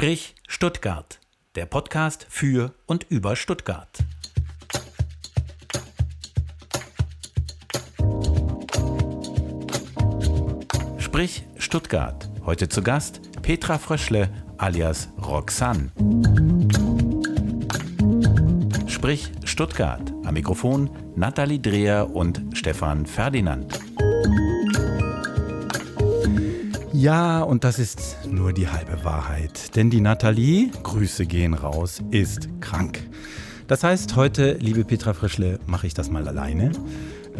Sprich Stuttgart, der Podcast für und über Stuttgart. Sprich Stuttgart. Heute zu Gast Petra Fröschle alias Roxanne. Sprich Stuttgart. Am Mikrofon Nathalie Dreher und Stefan Ferdinand. Ja, und das ist nur die halbe Wahrheit. Denn die Nathalie, Grüße gehen raus, ist krank. Das heißt, heute, liebe Petra Frischle, mache ich das mal alleine.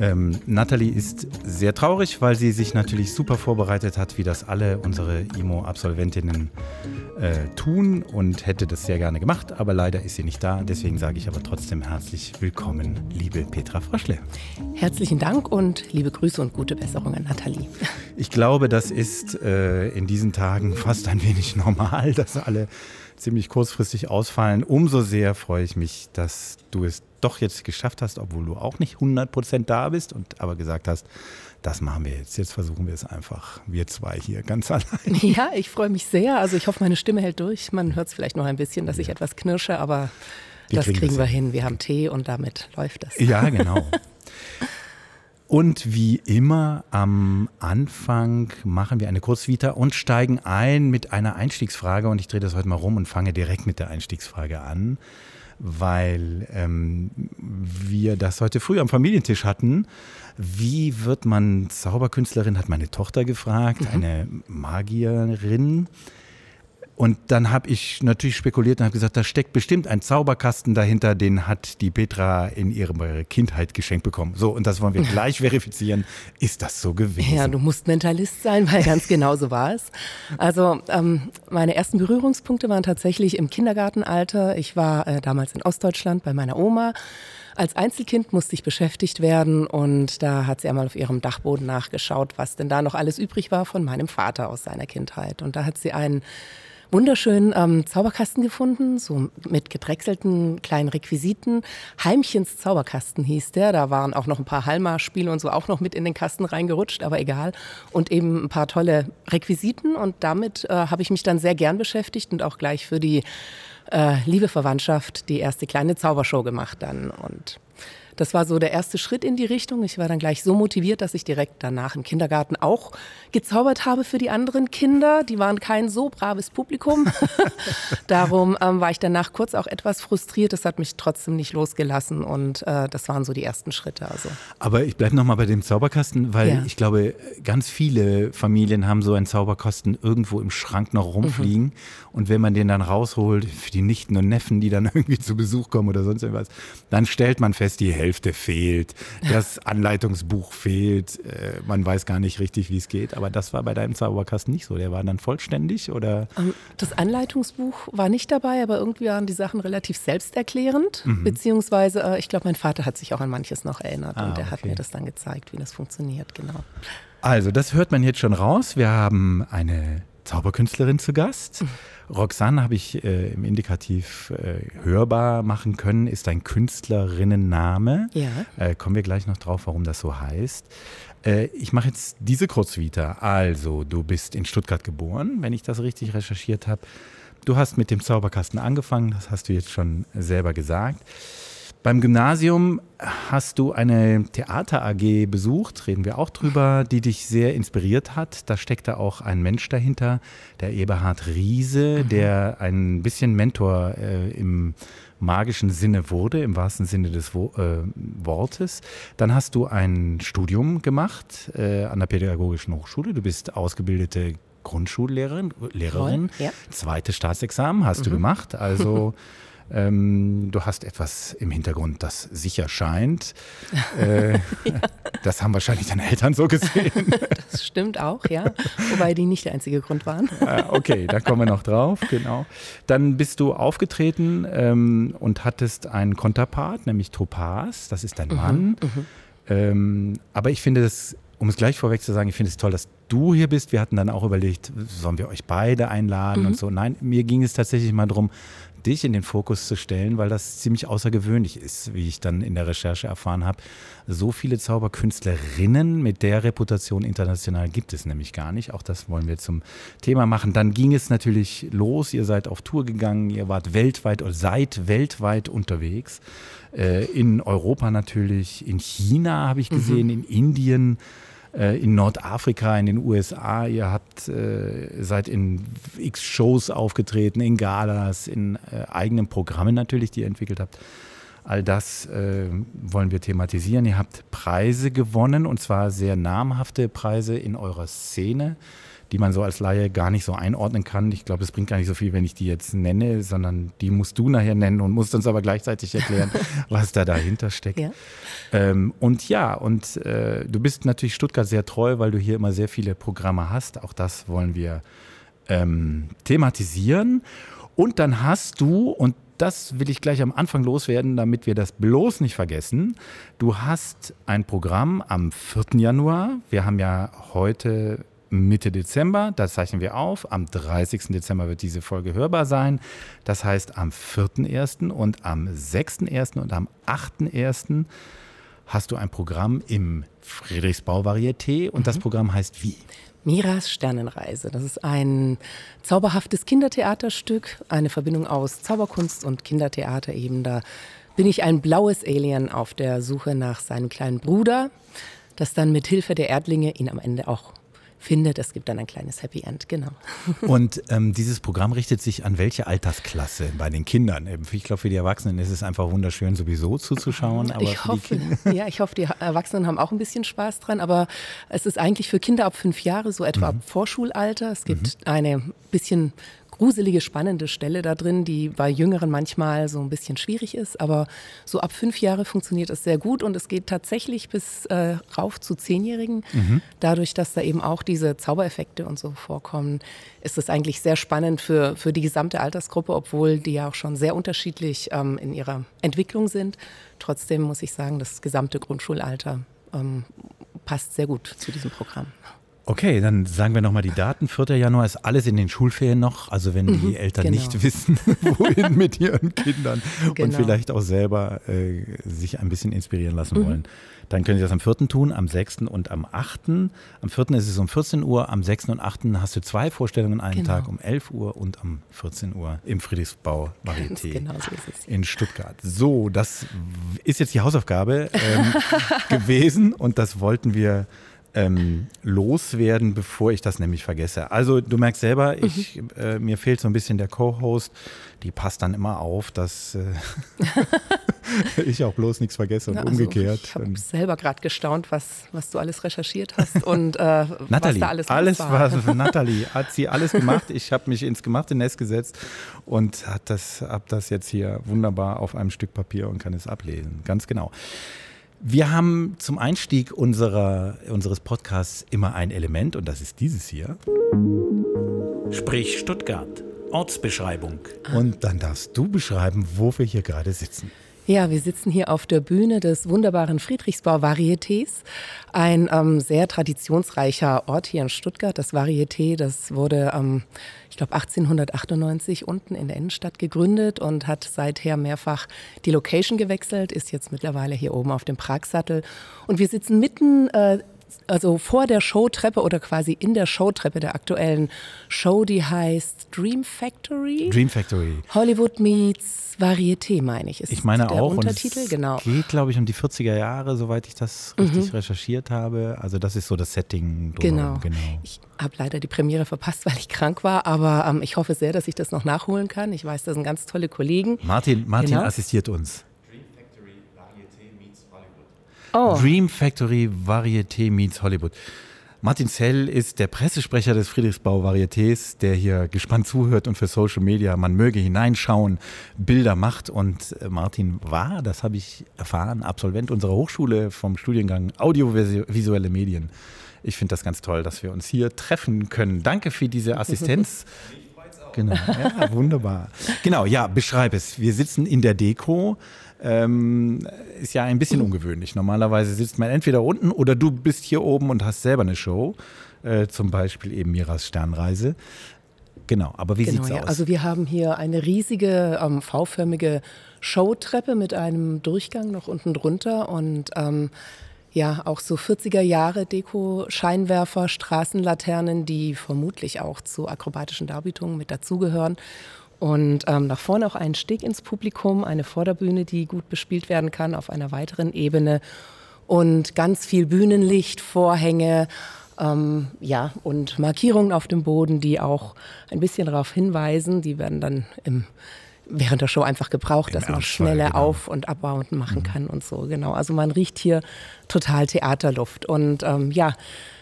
Ähm, Nathalie ist sehr traurig, weil sie sich natürlich super vorbereitet hat, wie das alle unsere IMO-Absolventinnen äh, tun und hätte das sehr gerne gemacht, aber leider ist sie nicht da. Deswegen sage ich aber trotzdem herzlich willkommen, liebe Petra Froschle. Herzlichen Dank und liebe Grüße und gute Besserung an Nathalie. Ich glaube, das ist äh, in diesen Tagen fast ein wenig normal, dass alle ziemlich kurzfristig ausfallen. Umso sehr freue ich mich, dass du es doch jetzt geschafft hast, obwohl du auch nicht 100% da bist und aber gesagt hast, das machen wir jetzt. Jetzt versuchen wir es einfach, wir zwei hier ganz allein. Ja, ich freue mich sehr. Also ich hoffe, meine Stimme hält durch. Man hört es vielleicht noch ein bisschen, dass ja. ich etwas knirsche, aber wir das kriegen, kriegen wir hin. Wir haben Tee und damit läuft das. Ja, genau. Und wie immer am Anfang machen wir eine Kurzvita und steigen ein mit einer Einstiegsfrage. Und ich drehe das heute mal rum und fange direkt mit der Einstiegsfrage an, weil ähm, wir das heute früh am Familientisch hatten. Wie wird man Zauberkünstlerin, hat meine Tochter gefragt, mhm. eine Magierin. Und dann habe ich natürlich spekuliert und habe gesagt, da steckt bestimmt ein Zauberkasten dahinter, den hat die Petra in ihrer Kindheit geschenkt bekommen. So, und das wollen wir gleich verifizieren. Ist das so gewesen? Ja, du musst Mentalist sein, weil ganz genau so war es. Also ähm, meine ersten Berührungspunkte waren tatsächlich im Kindergartenalter. Ich war äh, damals in Ostdeutschland bei meiner Oma. Als Einzelkind musste ich beschäftigt werden und da hat sie einmal auf ihrem Dachboden nachgeschaut, was denn da noch alles übrig war von meinem Vater aus seiner Kindheit. Und da hat sie einen wunderschönen ähm, Zauberkasten gefunden, so mit gedrechselten kleinen Requisiten. Heimchens Zauberkasten hieß der. Da waren auch noch ein paar Halma-Spiele und so auch noch mit in den Kasten reingerutscht, aber egal. Und eben ein paar tolle Requisiten und damit äh, habe ich mich dann sehr gern beschäftigt und auch gleich für die äh, liebe Verwandtschaft die erste kleine Zaubershow gemacht dann und das war so der erste Schritt in die Richtung. Ich war dann gleich so motiviert, dass ich direkt danach im Kindergarten auch gezaubert habe für die anderen Kinder. Die waren kein so braves Publikum. Darum ähm, war ich danach kurz auch etwas frustriert. Das hat mich trotzdem nicht losgelassen und äh, das waren so die ersten Schritte. Also. Aber ich bleibe nochmal bei dem Zauberkasten, weil ja. ich glaube, ganz viele Familien haben so einen Zauberkasten irgendwo im Schrank noch rumfliegen. Mhm. Und wenn man den dann rausholt, für die Nichten und Neffen, die dann irgendwie zu Besuch kommen oder sonst irgendwas, dann stellt man fest, die Hälfte Hälfte fehlt, das Anleitungsbuch fehlt, äh, man weiß gar nicht richtig, wie es geht. Aber das war bei deinem Zauberkasten nicht so. Der war dann vollständig oder? Ähm, das Anleitungsbuch war nicht dabei, aber irgendwie waren die Sachen relativ selbsterklärend. Mhm. Beziehungsweise, äh, ich glaube, mein Vater hat sich auch an manches noch erinnert ah, und der okay. hat mir das dann gezeigt, wie das funktioniert, genau. Also, das hört man jetzt schon raus. Wir haben eine Zauberkünstlerin zu Gast. Roxanne habe ich äh, im Indikativ äh, hörbar machen können, ist ein Künstlerinnenname. Ja. Äh, kommen wir gleich noch drauf, warum das so heißt. Äh, ich mache jetzt diese Kurzvita. Also, du bist in Stuttgart geboren, wenn ich das richtig recherchiert habe. Du hast mit dem Zauberkasten angefangen, das hast du jetzt schon selber gesagt. Beim Gymnasium hast du eine Theater AG besucht, reden wir auch drüber, die dich sehr inspiriert hat. Da steckt da auch ein Mensch dahinter, der Eberhard Riese, mhm. der ein bisschen Mentor äh, im magischen Sinne wurde, im wahrsten Sinne des Wo äh, Wortes. Dann hast du ein Studium gemacht äh, an der Pädagogischen Hochschule. Du bist ausgebildete Grundschullehrerin, Lehrerin. Voll, ja. Zweites Staatsexamen hast mhm. du gemacht. Also Ähm, du hast etwas im Hintergrund, das sicher scheint. Äh, ja. Das haben wahrscheinlich deine Eltern so gesehen. Das stimmt auch, ja. Wobei die nicht der einzige Grund waren. Ah, okay, da kommen wir noch drauf, genau. Dann bist du aufgetreten ähm, und hattest einen Konterpart, nämlich Topaz, das ist dein mhm, Mann. Mhm, ähm, aber ich finde es, um es gleich vorweg zu sagen, ich finde es toll, dass du hier bist. Wir hatten dann auch überlegt, sollen wir euch beide einladen mhm. und so. Nein, mir ging es tatsächlich mal darum, dich in den Fokus zu stellen, weil das ziemlich außergewöhnlich ist, wie ich dann in der Recherche erfahren habe. So viele Zauberkünstlerinnen mit der Reputation international gibt es nämlich gar nicht. Auch das wollen wir zum Thema machen. Dann ging es natürlich los. Ihr seid auf Tour gegangen. Ihr wart weltweit oder seid weltweit unterwegs. Äh, in Europa natürlich, in China habe ich gesehen, mhm. in Indien. Äh, in Nordafrika, in den USA. Ihr habt, äh, seid in x Shows aufgetreten, in Galas, in äh, eigenen Programmen natürlich, die ihr entwickelt habt. All das äh, wollen wir thematisieren. Ihr habt Preise gewonnen und zwar sehr namhafte Preise in eurer Szene die man so als Laie gar nicht so einordnen kann. Ich glaube, es bringt gar nicht so viel, wenn ich die jetzt nenne, sondern die musst du nachher nennen und musst uns aber gleichzeitig erklären, was da dahinter steckt. Ja. Ähm, und ja, und äh, du bist natürlich Stuttgart sehr treu, weil du hier immer sehr viele Programme hast. Auch das wollen wir ähm, thematisieren. Und dann hast du, und das will ich gleich am Anfang loswerden, damit wir das bloß nicht vergessen. Du hast ein Programm am 4. Januar. Wir haben ja heute Mitte Dezember. Da zeichnen wir auf. Am 30. Dezember wird diese Folge hörbar sein. Das heißt, am 4.1. und am 6.1. und am 8.1. hast du ein Programm im Friedrichsbau Varieté und mhm. das Programm heißt wie? Miras Sternenreise. Das ist ein zauberhaftes Kindertheaterstück, eine Verbindung aus Zauberkunst und Kindertheater eben. Da bin ich ein blaues Alien auf der Suche nach seinem kleinen Bruder, das dann mit Hilfe der Erdlinge ihn am Ende auch findet. Es gibt dann ein kleines Happy End, genau. Und ähm, dieses Programm richtet sich an welche Altersklasse bei den Kindern? Ich glaube, für die Erwachsenen ist es einfach wunderschön, sowieso zuzuschauen. Aber ich hoffe, ja, ich hoffe, die Erwachsenen haben auch ein bisschen Spaß dran. Aber es ist eigentlich für Kinder ab fünf Jahre, so etwa mhm. ab Vorschulalter. Es gibt mhm. eine bisschen gruselige, spannende Stelle da drin, die bei Jüngeren manchmal so ein bisschen schwierig ist. Aber so ab fünf Jahre funktioniert es sehr gut und es geht tatsächlich bis äh, rauf zu Zehnjährigen. Mhm. Dadurch, dass da eben auch diese Zaubereffekte und so vorkommen, ist es eigentlich sehr spannend für, für die gesamte Altersgruppe, obwohl die ja auch schon sehr unterschiedlich ähm, in ihrer Entwicklung sind. Trotzdem muss ich sagen, das gesamte Grundschulalter ähm, passt sehr gut zu diesem Programm. Okay, dann sagen wir nochmal die Daten. 4. Januar ist alles in den Schulferien noch. Also wenn die mhm, Eltern genau. nicht wissen, wohin mit ihren Kindern genau. und vielleicht auch selber äh, sich ein bisschen inspirieren lassen mhm. wollen, dann können sie das am 4. tun, am 6. und am 8. Am 4. ist es um 14 Uhr, am 6. und 8. hast du zwei Vorstellungen einen genau. Tag um 11 Uhr und am 14 Uhr im Friedrichsbau Varieté genau so es, ja. in Stuttgart. So, das ist jetzt die Hausaufgabe ähm, gewesen und das wollten wir ähm, loswerden, bevor ich das nämlich vergesse. Also du merkst selber, mhm. ich, äh, mir fehlt so ein bisschen der Co-Host. Die passt dann immer auf, dass äh, ich auch bloß nichts vergesse und ja, also umgekehrt. Ich habe selber gerade gestaunt, was, was du alles recherchiert hast und äh, Natalie, was da alles alles war. was Natalie hat sie alles gemacht. Ich habe mich ins gemachte Nest gesetzt und habe das, hab das jetzt hier wunderbar auf einem Stück Papier und kann es ablesen. Ganz genau. Wir haben zum Einstieg unserer, unseres Podcasts immer ein Element und das ist dieses hier. Sprich Stuttgart. Ortsbeschreibung. Und dann darfst du beschreiben, wo wir hier gerade sitzen. Ja, wir sitzen hier auf der Bühne des wunderbaren Friedrichsbau Varietés. Ein ähm, sehr traditionsreicher Ort hier in Stuttgart. Das Varieté, das wurde, ähm, ich glaube, 1898 unten in der Innenstadt gegründet und hat seither mehrfach die Location gewechselt, ist jetzt mittlerweile hier oben auf dem Pragsattel. Und wir sitzen mitten äh, also vor der Showtreppe oder quasi in der Showtreppe der aktuellen Show, die heißt Dream Factory. Dream Factory. Hollywood meets Varieté, meine ich. Ist ich meine der auch. Untertitel, und es genau. geht, glaube ich, um die 40er Jahre, soweit ich das richtig mhm. recherchiert habe. Also das ist so das Setting. Genau. genau. Ich habe leider die Premiere verpasst, weil ich krank war, aber ähm, ich hoffe sehr, dass ich das noch nachholen kann. Ich weiß, das sind ganz tolle Kollegen. Martin, Martin genau. assistiert uns. Oh. Dream Factory Varieté meets Hollywood. Martin Zell ist der Pressesprecher des Friedrichsbau Varietés, der hier gespannt zuhört und für Social Media, man möge hineinschauen, Bilder macht. Und äh, Martin war, das habe ich erfahren, Absolvent unserer Hochschule vom Studiengang Audiovisuelle Medien. Ich finde das ganz toll, dass wir uns hier treffen können. Danke für diese Assistenz. Genau, ja, wunderbar. Genau, ja, beschreib es. Wir sitzen in der Deko. Ähm, ist ja ein bisschen ungewöhnlich. Normalerweise sitzt man entweder unten oder du bist hier oben und hast selber eine Show. äh, zum Beispiel eben Miras Sternreise. Genau, aber wie genau, sieht es ja. aus? Also wir haben hier eine riesige ähm, V-förmige Showtreppe mit einem Durchgang noch unten drunter und ähm, ja, auch so 40er Jahre Deko, Scheinwerfer, Straßenlaternen, die vermutlich auch zu akrobatischen Darbietungen mit dazugehören. Und ähm, nach vorne auch ein Steg ins Publikum, eine Vorderbühne, die gut bespielt werden kann auf einer weiteren Ebene und ganz viel Bühnenlicht, Vorhänge, ähm, ja, und Markierungen auf dem Boden, die auch ein bisschen darauf hinweisen. Die werden dann im während der Show einfach gebraucht, Im dass man schneller genau. auf- und abbauen machen mhm. kann und so. Genau. Also man riecht hier total Theaterluft. Und ähm, ja,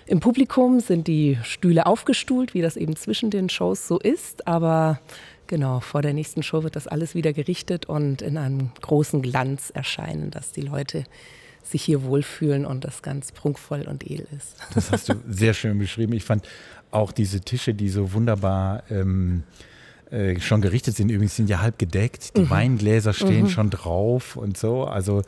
im Publikum sind die Stühle aufgestuhlt, wie das eben zwischen den Shows so ist. Aber genau, vor der nächsten Show wird das alles wieder gerichtet und in einem großen Glanz erscheinen, dass die Leute sich hier wohlfühlen und das ganz prunkvoll und edel ist. Das hast du sehr schön beschrieben. Ich fand auch diese Tische, die so wunderbar ähm, äh, schon gerichtet sind, übrigens sind ja halb gedeckt. Die mhm. Weingläser stehen mhm. schon drauf und so. Also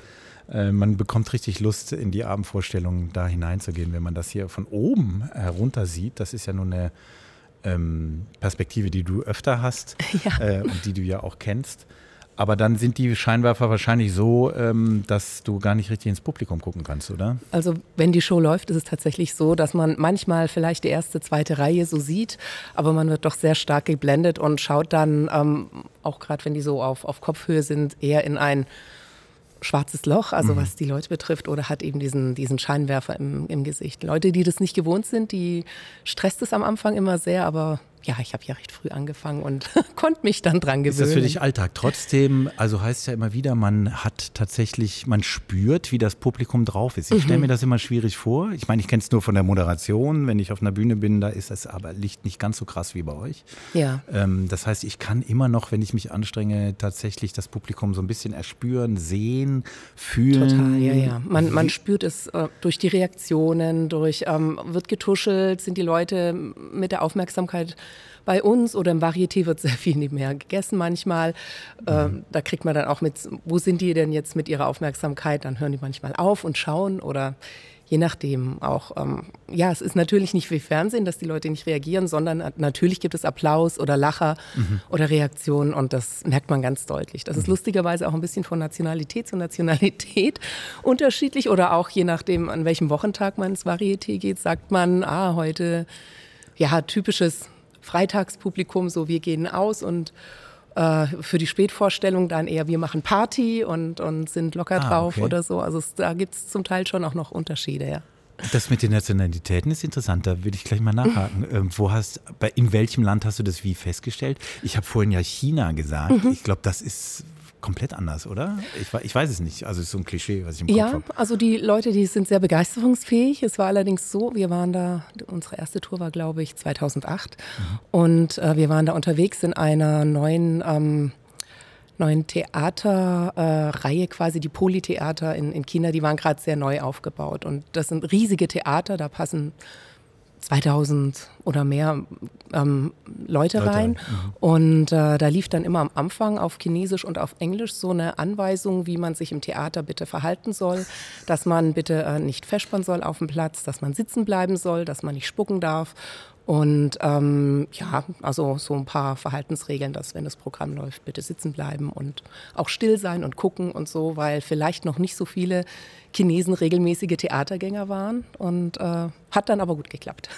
äh, man bekommt richtig Lust, in die Abendvorstellung da hineinzugehen, wenn man das hier von oben herunter sieht. Das ist ja nur eine ähm, Perspektive, die du öfter hast ja. äh, und die du ja auch kennst. Aber dann sind die Scheinwerfer wahrscheinlich so, ähm, dass du gar nicht richtig ins Publikum gucken kannst, oder? Also wenn die Show läuft, ist es tatsächlich so, dass man manchmal vielleicht die erste, zweite Reihe so sieht, aber man wird doch sehr stark geblendet und schaut dann, ähm, auch gerade wenn die so auf, auf Kopfhöhe sind, eher in ein schwarzes Loch, also mhm. was die Leute betrifft, oder hat eben diesen, diesen Scheinwerfer im, im Gesicht. Leute, die das nicht gewohnt sind, die stresst es am Anfang immer sehr, aber ja, ich habe ja recht früh angefangen und konnte mich dann dran gewöhnen. Ist das für dich Alltag? Trotzdem, also heißt ja immer wieder, man hat tatsächlich, man spürt, wie das Publikum drauf ist. Ich stelle mhm. mir das immer schwierig vor. Ich meine, ich kenne es nur von der Moderation. Wenn ich auf einer Bühne bin, da ist das aber Licht nicht ganz so krass wie bei euch. Ja. Ähm, das heißt, ich kann immer noch, wenn ich mich anstrenge, tatsächlich das Publikum so ein bisschen erspüren, sehen, fühlen. Total, ja, ja. Man, man spürt es äh, durch die Reaktionen, durch, ähm, wird getuschelt, sind die Leute mit der Aufmerksamkeit bei uns oder im Varieté wird sehr viel nebenher gegessen manchmal. Mhm. da kriegt man dann auch mit, wo sind die denn jetzt mit ihrer Aufmerksamkeit? Dann hören die manchmal auf und schauen oder je nachdem auch. Ähm, ja, es ist natürlich nicht wie Fernsehen, dass die Leute nicht reagieren, sondern natürlich gibt es Applaus oder Lacher mhm. oder Reaktionen und das merkt man ganz deutlich. Das ist mhm. lustigerweise auch ein bisschen von Nationalität zu Nationalität unterschiedlich oder auch je nachdem, an welchem Wochentag man ins Varieté geht, sagt man, ah, heute, ja, typisches Freitagspublikum, so wir gehen aus und äh, für die Spätvorstellung dann eher wir machen Party und, und sind locker ah, drauf okay. oder so. Also es, da gibt es zum Teil schon auch noch Unterschiede, ja. Das mit den Nationalitäten ist interessant, da würde ich gleich mal nachhaken. Ähm, wo hast, bei, in welchem Land hast du das wie festgestellt? Ich habe vorhin ja China gesagt. Mhm. Ich glaube, das ist komplett anders, oder? Ich, ich, weiß es nicht. Also es ist so ein Klischee, was ich im Kopf habe. Ja, also die Leute, die sind sehr begeisterungsfähig. Es war allerdings so, wir waren da, unsere erste Tour war, glaube ich, 2008. Mhm. Und äh, wir waren da unterwegs in einer neuen, ähm, neuen Theaterreihe, äh, quasi die Polytheater in, in China. Die waren gerade sehr neu aufgebaut. Und das sind riesige Theater, da passen 2000 oder mehr ähm, Leute, Leute rein. Mhm. Und äh, da lief dann immer am Anfang auf Chinesisch und auf Englisch so eine Anweisung, wie man sich im Theater bitte verhalten soll, dass man bitte äh, nicht feschpern soll auf dem Platz, dass man sitzen bleiben soll, dass man nicht spucken darf und ähm, ja, also so ein paar Verhaltensregeln, dass wenn das Programm läuft, bitte sitzen bleiben und auch still sein und gucken und so, weil vielleicht noch nicht so viele Chinesen regelmäßige Theatergänger waren und äh, hat dann aber gut geklappt.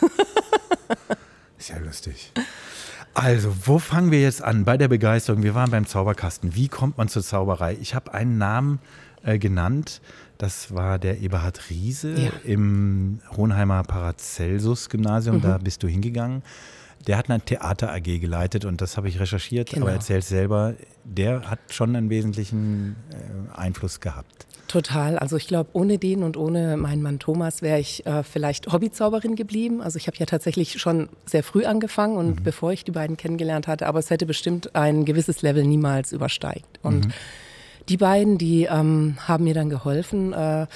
Ist ja lustig. Also, wo fangen wir jetzt an? Bei der Begeisterung. Wir waren beim Zauberkasten. Wie kommt man zur Zauberei? Ich habe einen Namen äh, genannt. Das war der Eberhard Riese ja. im Hohenheimer Paracelsus-Gymnasium. Mhm. Da bist du hingegangen. Der hat eine Theater AG geleitet und das habe ich recherchiert, genau. aber erzählt selber, der hat schon einen wesentlichen äh, Einfluss gehabt. Total. Also ich glaube, ohne den und ohne meinen Mann Thomas wäre ich äh, vielleicht Hobbyzauberin geblieben. Also ich habe ja tatsächlich schon sehr früh angefangen und mhm. bevor ich die beiden kennengelernt hatte, aber es hätte bestimmt ein gewisses Level niemals übersteigt. Und mhm die beiden, die ähm, haben mir dann geholfen, äh,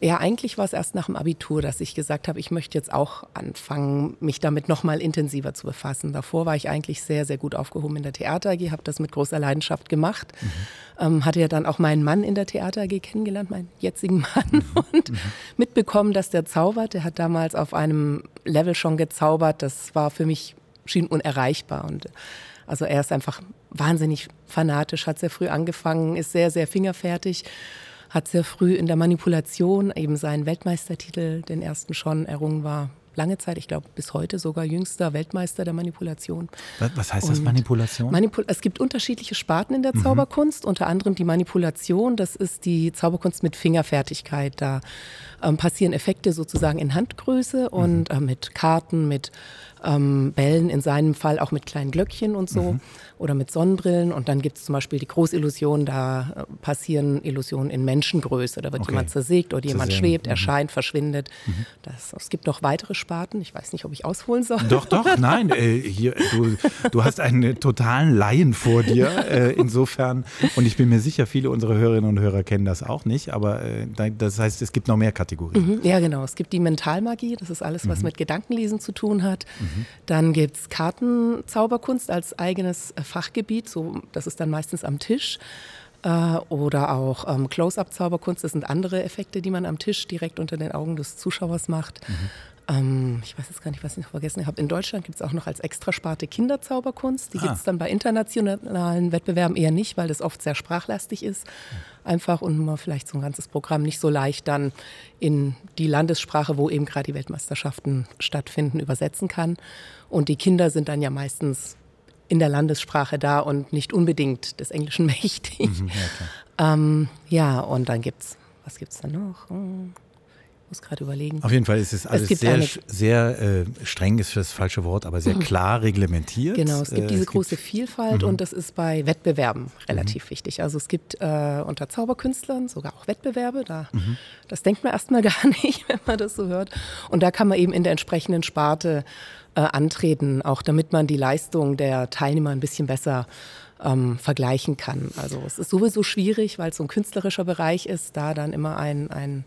Ja, eigentlich war es erst nach dem Abitur, dass ich gesagt habe, ich möchte jetzt auch anfangen, mich damit nochmal intensiver zu befassen. Davor war ich eigentlich sehr, sehr gut aufgehoben in der Theater AG, habe das mit großer Leidenschaft gemacht. Mhm. Ähm, hatte ja dann auch meinen Mann in der Theater AG kennengelernt, meinen jetzigen Mann, und mhm. mitbekommen, dass der zaubert. Der hat damals auf einem Level schon gezaubert. Das war für mich, schien unerreichbar. Und also er ist einfach wahnsinnig fanatisch, hat sehr früh angefangen, ist sehr, sehr fingerfertig hat sehr früh in der Manipulation eben seinen Weltmeistertitel, den ersten schon errungen war. Lange Zeit, ich glaube bis heute sogar jüngster Weltmeister der Manipulation. Was heißt das Manipulation? Manipul es gibt unterschiedliche Sparten in der mhm. Zauberkunst, unter anderem die Manipulation. Das ist die Zauberkunst mit Fingerfertigkeit. Da ähm, passieren Effekte sozusagen in Handgröße und mhm. äh, mit Karten, mit ähm, Bällen, in seinem Fall auch mit kleinen Glöckchen und so mhm. oder mit Sonnenbrillen. Und dann gibt es zum Beispiel die Großillusion, da äh, passieren Illusionen in Menschengröße. Da wird okay. jemand zersägt oder jemand Zersehen. schwebt, mhm. erscheint, verschwindet. Mhm. Das, es gibt noch weitere Sparten. Ich weiß nicht, ob ich ausholen soll. Doch, doch, nein. Äh, hier, du, du hast einen totalen Laien vor dir. Äh, insofern, und ich bin mir sicher, viele unserer Hörerinnen und Hörer kennen das auch nicht. Aber äh, das heißt, es gibt noch mehr Kategorien. Mhm. Ja, genau. Es gibt die Mentalmagie. Das ist alles, was mhm. mit Gedankenlesen zu tun hat. Mhm. Dann gibt es Kartenzauberkunst als eigenes äh, Fachgebiet, so, das ist dann meistens am Tisch. Äh, oder auch ähm, Close-up-Zauberkunst, das sind andere Effekte, die man am Tisch direkt unter den Augen des Zuschauers macht. Mhm. Ähm, ich weiß jetzt gar nicht, was ich noch vergessen habe. In Deutschland gibt es auch noch als Extrasparte Kinderzauberkunst. Die ah. gibt es dann bei internationalen Wettbewerben eher nicht, weil das oft sehr sprachlastig ist. Einfach und man vielleicht so ein ganzes Programm nicht so leicht dann in die Landessprache, wo eben gerade die Weltmeisterschaften stattfinden, übersetzen kann. Und die Kinder sind dann ja meistens in der Landessprache da und nicht unbedingt des Englischen mächtig. Mhm, ja, ähm, ja, und dann gibt es, was gibt es dann noch? Hm muss gerade überlegen. Auf jeden Fall ist es alles es sehr, sehr äh, streng, ist das falsche Wort, aber sehr mhm. klar reglementiert. Genau, es gibt äh, diese es große gibt, Vielfalt mhm. und das ist bei Wettbewerben relativ mhm. wichtig. Also es gibt äh, unter Zauberkünstlern sogar auch Wettbewerbe. Da, mhm. Das denkt man erstmal gar nicht, wenn man das so hört. Und da kann man eben in der entsprechenden Sparte äh, antreten, auch damit man die Leistung der Teilnehmer ein bisschen besser ähm, vergleichen kann. Also es ist sowieso schwierig, weil es so ein künstlerischer Bereich ist, da dann immer ein, ein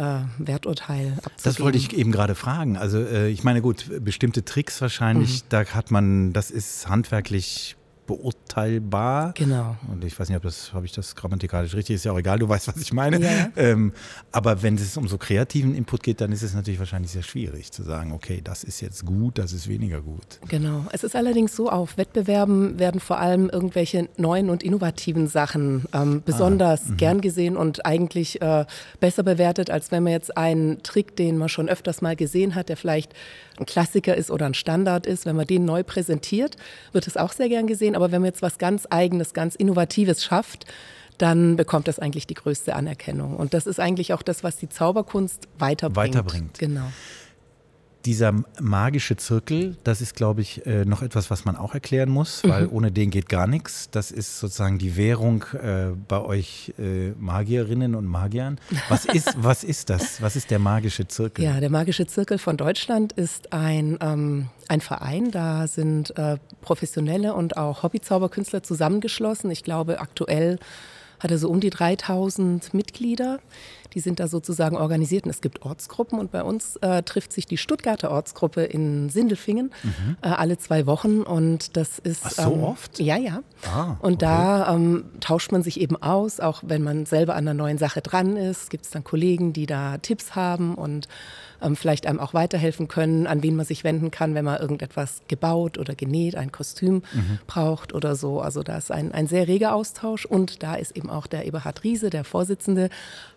äh, Werturteil abzugeben. Das wollte ich eben gerade fragen. Also äh, ich meine, gut, bestimmte Tricks wahrscheinlich, mhm. da hat man, das ist handwerklich beurteilbar. Genau. Und ich weiß nicht, ob das, habe ich das grammatikalisch richtig, ist ja auch egal, du weißt, was ich meine. Ja. Ähm, aber wenn es um so kreativen Input geht, dann ist es natürlich wahrscheinlich sehr schwierig zu sagen, okay, das ist jetzt gut, das ist weniger gut. Genau. Es ist allerdings so, auf Wettbewerben werden vor allem irgendwelche neuen und innovativen Sachen ähm, besonders ah, gern gesehen und eigentlich äh, besser bewertet, als wenn man jetzt einen Trick, den man schon öfters mal gesehen hat, der vielleicht ein Klassiker ist oder ein Standard ist, wenn man den neu präsentiert, wird es auch sehr gern gesehen. Aber wenn man jetzt was ganz Eigenes, ganz Innovatives schafft, dann bekommt das eigentlich die größte Anerkennung. Und das ist eigentlich auch das, was die Zauberkunst weiterbringt. Weiterbringt. Genau dieser magische Zirkel, das ist, glaube ich, äh, noch etwas, was man auch erklären muss, weil mhm. ohne den geht gar nichts. Das ist sozusagen die Währung äh, bei euch äh, Magierinnen und Magiern. Was ist, was ist das? Was ist der magische Zirkel? Ja, der magische Zirkel von Deutschland ist ein, ähm, ein Verein. Da sind äh, professionelle und auch Hobbyzauberkünstler zusammengeschlossen. Ich glaube, aktuell hat er so um die 3000 Mitglieder. Die sind da sozusagen organisiert und es gibt Ortsgruppen und bei uns äh, trifft sich die Stuttgarter Ortsgruppe in Sindelfingen mhm. äh, alle zwei Wochen und das ist Ach, so ähm, oft? Ja, ja. Ah, und okay. da ähm, tauscht man sich eben aus, auch wenn man selber an einer neuen Sache dran ist, gibt es dann Kollegen, die da Tipps haben und ähm, vielleicht einem auch weiterhelfen können, an wen man sich wenden kann, wenn man irgendetwas gebaut oder genäht, ein Kostüm mhm. braucht oder so. Also da ist ein, ein sehr reger Austausch und da ist eben auch der Eberhard Riese, der Vorsitzende,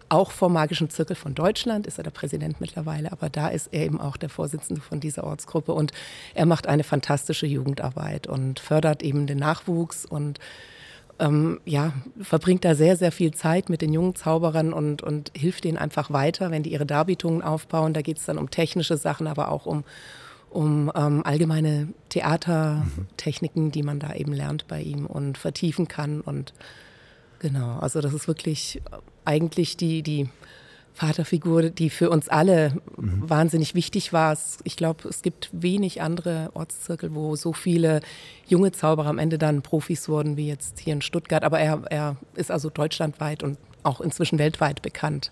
auch vom Magischen Zirkel von Deutschland ist er der Präsident mittlerweile, aber da ist er eben auch der Vorsitzende von dieser Ortsgruppe und er macht eine fantastische Jugendarbeit und fördert eben den Nachwuchs und ähm, ja, verbringt da sehr, sehr viel Zeit mit den jungen Zauberern und, und hilft ihnen einfach weiter, wenn die ihre Darbietungen aufbauen. Da geht es dann um technische Sachen, aber auch um, um ähm, allgemeine Theatertechniken, die man da eben lernt bei ihm und vertiefen kann und Genau, also das ist wirklich eigentlich die, die Vaterfigur, die für uns alle mhm. wahnsinnig wichtig war. Ich glaube, es gibt wenig andere Ortszirkel, wo so viele junge Zauberer am Ende dann Profis wurden wie jetzt hier in Stuttgart. Aber er, er ist also deutschlandweit und auch inzwischen weltweit bekannt.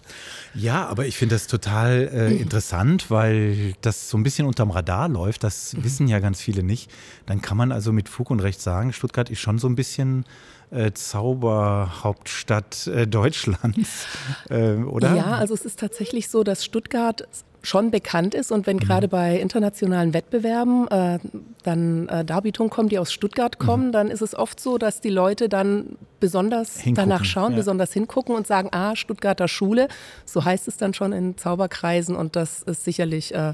Ja, aber ich finde das total äh, interessant, weil das so ein bisschen unterm Radar läuft. Das mhm. wissen ja ganz viele nicht. Dann kann man also mit Fug und Recht sagen, Stuttgart ist schon so ein bisschen äh, Zauberhauptstadt äh, Deutschlands, äh, oder? Ja, also es ist tatsächlich so, dass Stuttgart schon bekannt ist und wenn mhm. gerade bei internationalen Wettbewerben äh, dann äh, Darbietungen kommen, die aus Stuttgart kommen, mhm. dann ist es oft so, dass die Leute dann besonders hingucken, danach schauen, ja. besonders hingucken und sagen, ah, Stuttgarter Schule, so heißt es dann schon in Zauberkreisen und das ist sicherlich äh,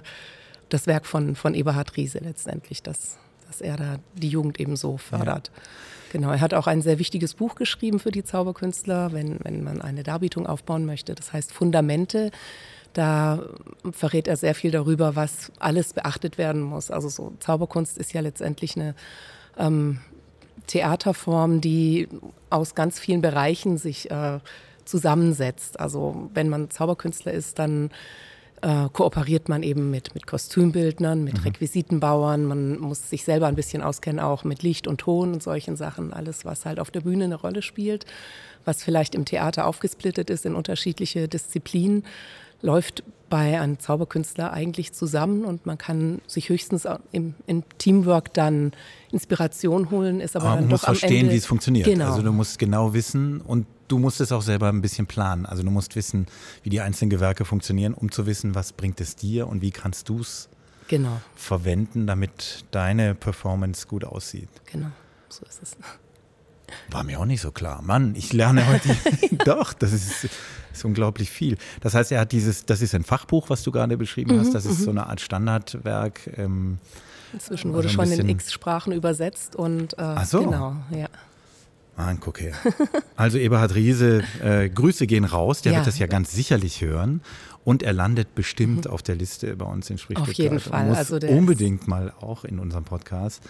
das Werk von, von Eberhard Riese letztendlich, dass, dass er da die Jugend eben so fördert. Ja. Genau, er hat auch ein sehr wichtiges Buch geschrieben für die Zauberkünstler, wenn, wenn man eine Darbietung aufbauen möchte. Das heißt Fundamente da verrät er sehr viel darüber, was alles beachtet werden muss. Also so Zauberkunst ist ja letztendlich eine ähm, Theaterform, die aus ganz vielen Bereichen sich äh, zusammensetzt. Also wenn man Zauberkünstler ist, dann äh, kooperiert man eben mit, mit Kostümbildnern, mit mhm. Requisitenbauern. Man muss sich selber ein bisschen auskennen, auch mit Licht und Ton und solchen Sachen. Alles, was halt auf der Bühne eine Rolle spielt, was vielleicht im Theater aufgesplittet ist in unterschiedliche Disziplinen läuft bei einem Zauberkünstler eigentlich zusammen und man kann sich höchstens im, im Teamwork dann Inspiration holen, ist aber, aber dann man doch muss verstehen, wie es funktioniert. Genau. Also du musst genau wissen und du musst es auch selber ein bisschen planen. Also du musst wissen, wie die einzelnen Gewerke funktionieren, um zu wissen, was bringt es dir und wie kannst du es genau. verwenden, damit deine Performance gut aussieht. Genau, so ist es. War mir auch nicht so klar. Mann, ich lerne heute. doch, das ist ist unglaublich viel. Das heißt, er hat dieses, das ist ein Fachbuch, was du gerade beschrieben mhm, hast. Das ist mhm. so eine Art Standardwerk. Ähm, Inzwischen wurde also schon in x Sprachen übersetzt und äh, Ach so. genau, ja. Mann, guck her. Also Eberhard Riese, äh, Grüße gehen raus, der ja. wird das ja ganz sicherlich hören. Und er landet bestimmt mhm. auf der Liste bei uns in Sprichwörter. Auf jeden Fall. Muss also unbedingt mal auch in unserem Podcast.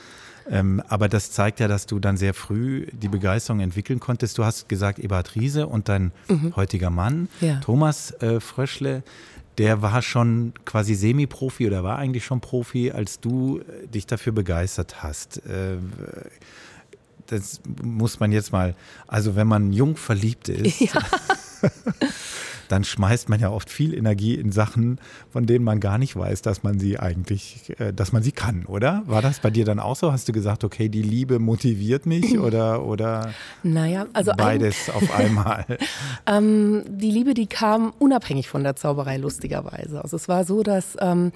Ähm, aber das zeigt ja, dass du dann sehr früh die Begeisterung entwickeln konntest. Du hast gesagt, Eberhard Riese und dein mhm. heutiger Mann, ja. Thomas äh, Fröschle, der war schon quasi Semi-Profi oder war eigentlich schon Profi, als du äh, dich dafür begeistert hast. Äh, das muss man jetzt mal, also wenn man jung verliebt ist, ja. dann schmeißt man ja oft viel Energie in Sachen, von denen man gar nicht weiß, dass man sie eigentlich, äh, dass man sie kann, oder? War das bei dir dann auch so? Hast du gesagt, okay, die Liebe motiviert mich oder, oder naja, also beides auf einmal? ähm, die Liebe, die kam unabhängig von der Zauberei, lustigerweise. Also es war so, dass ähm,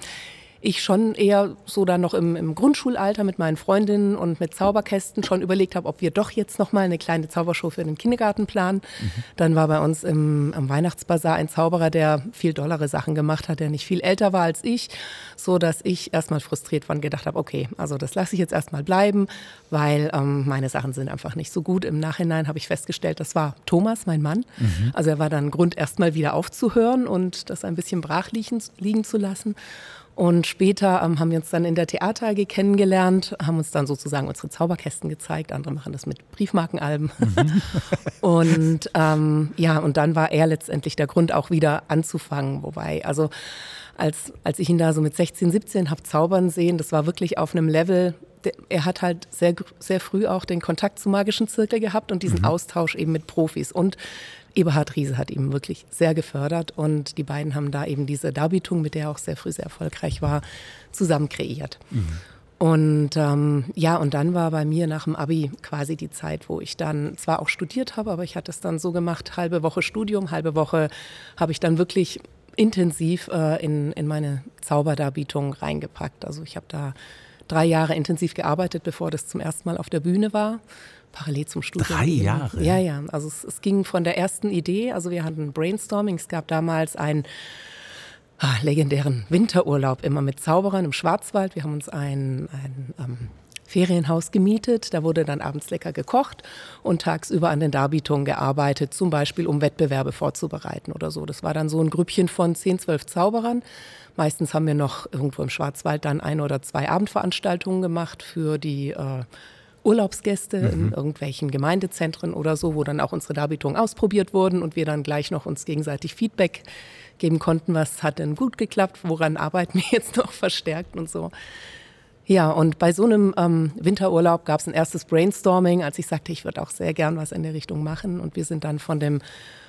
ich schon eher so dann noch im, im Grundschulalter mit meinen Freundinnen und mit Zauberkästen schon überlegt habe, ob wir doch jetzt noch mal eine kleine Zaubershow für den Kindergarten planen. Mhm. Dann war bei uns im, im Weihnachtsbazar ein Zauberer, der viel dollere Sachen gemacht hat, der nicht viel älter war als ich, so dass ich erstmal frustriert war und gedacht habe, okay, also das lasse ich jetzt erstmal bleiben, weil ähm, meine Sachen sind einfach nicht so gut. Im Nachhinein habe ich festgestellt, das war Thomas, mein Mann. Mhm. Also er war dann Grund, erstmal wieder aufzuhören und das ein bisschen brach liegen, liegen zu lassen. Und später ähm, haben wir uns dann in der Theater AG kennengelernt, haben uns dann sozusagen unsere Zauberkästen gezeigt. Andere machen das mit Briefmarkenalben. Mhm. und ähm, ja, und dann war er letztendlich der Grund, auch wieder anzufangen. Wobei, also als, als ich ihn da so mit 16, 17 habe zaubern sehen, das war wirklich auf einem Level, er hat halt sehr, sehr früh auch den Kontakt zum magischen Zirkel gehabt und diesen mhm. Austausch eben mit Profis. Und Eberhard Riese hat ihn wirklich sehr gefördert und die beiden haben da eben diese Darbietung, mit der er auch sehr früh sehr erfolgreich war, zusammen kreiert. Mhm. Und ähm, ja, und dann war bei mir nach dem Abi quasi die Zeit, wo ich dann zwar auch studiert habe, aber ich hatte es dann so gemacht, halbe Woche Studium, halbe Woche habe ich dann wirklich intensiv äh, in, in meine Zauberdarbietung reingepackt. Also ich habe da drei Jahre intensiv gearbeitet, bevor das zum ersten Mal auf der Bühne war parallel zum Studium. Drei Jahre? Ja, ja. Also es, es, ging von der ersten Idee, also wir hatten Brainstorming, es gab damals einen ah, legendären Winterurlaub immer mit Zauberern im Schwarzwald. Wir haben uns ein, ein ähm, Ferienhaus gemietet. Da wurde dann abends lecker gekocht und tagsüber an den Darbietungen gearbeitet, zum Beispiel um Wettbewerbe vorzubereiten oder so. Das war dann so ein Grüppchen von 10, 12 Zauberern. Meistens haben wir noch irgendwo im Schwarzwald dann ein oder zwei Abendveranstaltungen gemacht für die äh, Urlaubsgäste mhm. in irgendwelchen Gemeindezentren oder so, wo dann auch unsere Darbietungen ausprobiert wurden und wir dann gleich noch uns gegenseitig Feedback geben konnten, was hat denn gut geklappt, woran arbeiten wir jetzt noch verstärkt und so. Ja, und bei so einem ähm, Winterurlaub gab es ein erstes Brainstorming, als ich sagte, ich würde auch sehr gern was in der Richtung machen. Und wir sind dann von dem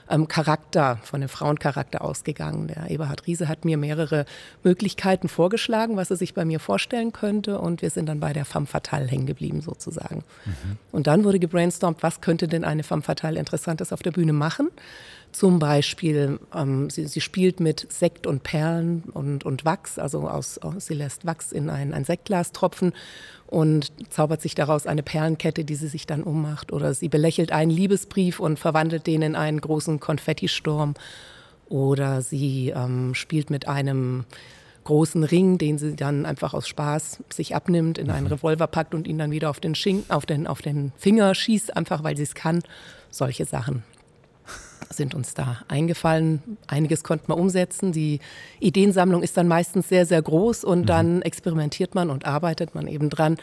ähm, Charakter, von dem Frauencharakter ausgegangen. Der Eberhard Riese hat mir mehrere Möglichkeiten vorgeschlagen, was er sich bei mir vorstellen könnte. Und wir sind dann bei der femme fatale hängen geblieben sozusagen. Mhm. Und dann wurde gebrainstormt, was könnte denn eine femme fatale Interessantes auf der Bühne machen. Zum Beispiel, ähm, sie, sie, spielt mit Sekt und Perlen und, und Wachs, also aus, sie lässt Wachs in ein, ein Sektglas tropfen und zaubert sich daraus eine Perlenkette, die sie sich dann ummacht. Oder sie belächelt einen Liebesbrief und verwandelt den in einen großen Konfettisturm. Oder sie ähm, spielt mit einem großen Ring, den sie dann einfach aus Spaß sich abnimmt, in einen mhm. Revolver packt und ihn dann wieder auf den, Schink, auf den, auf den Finger schießt, einfach weil sie es kann. Solche Sachen sind uns da eingefallen. Einiges konnte man umsetzen. Die Ideensammlung ist dann meistens sehr, sehr groß und mhm. dann experimentiert man und arbeitet man eben dran,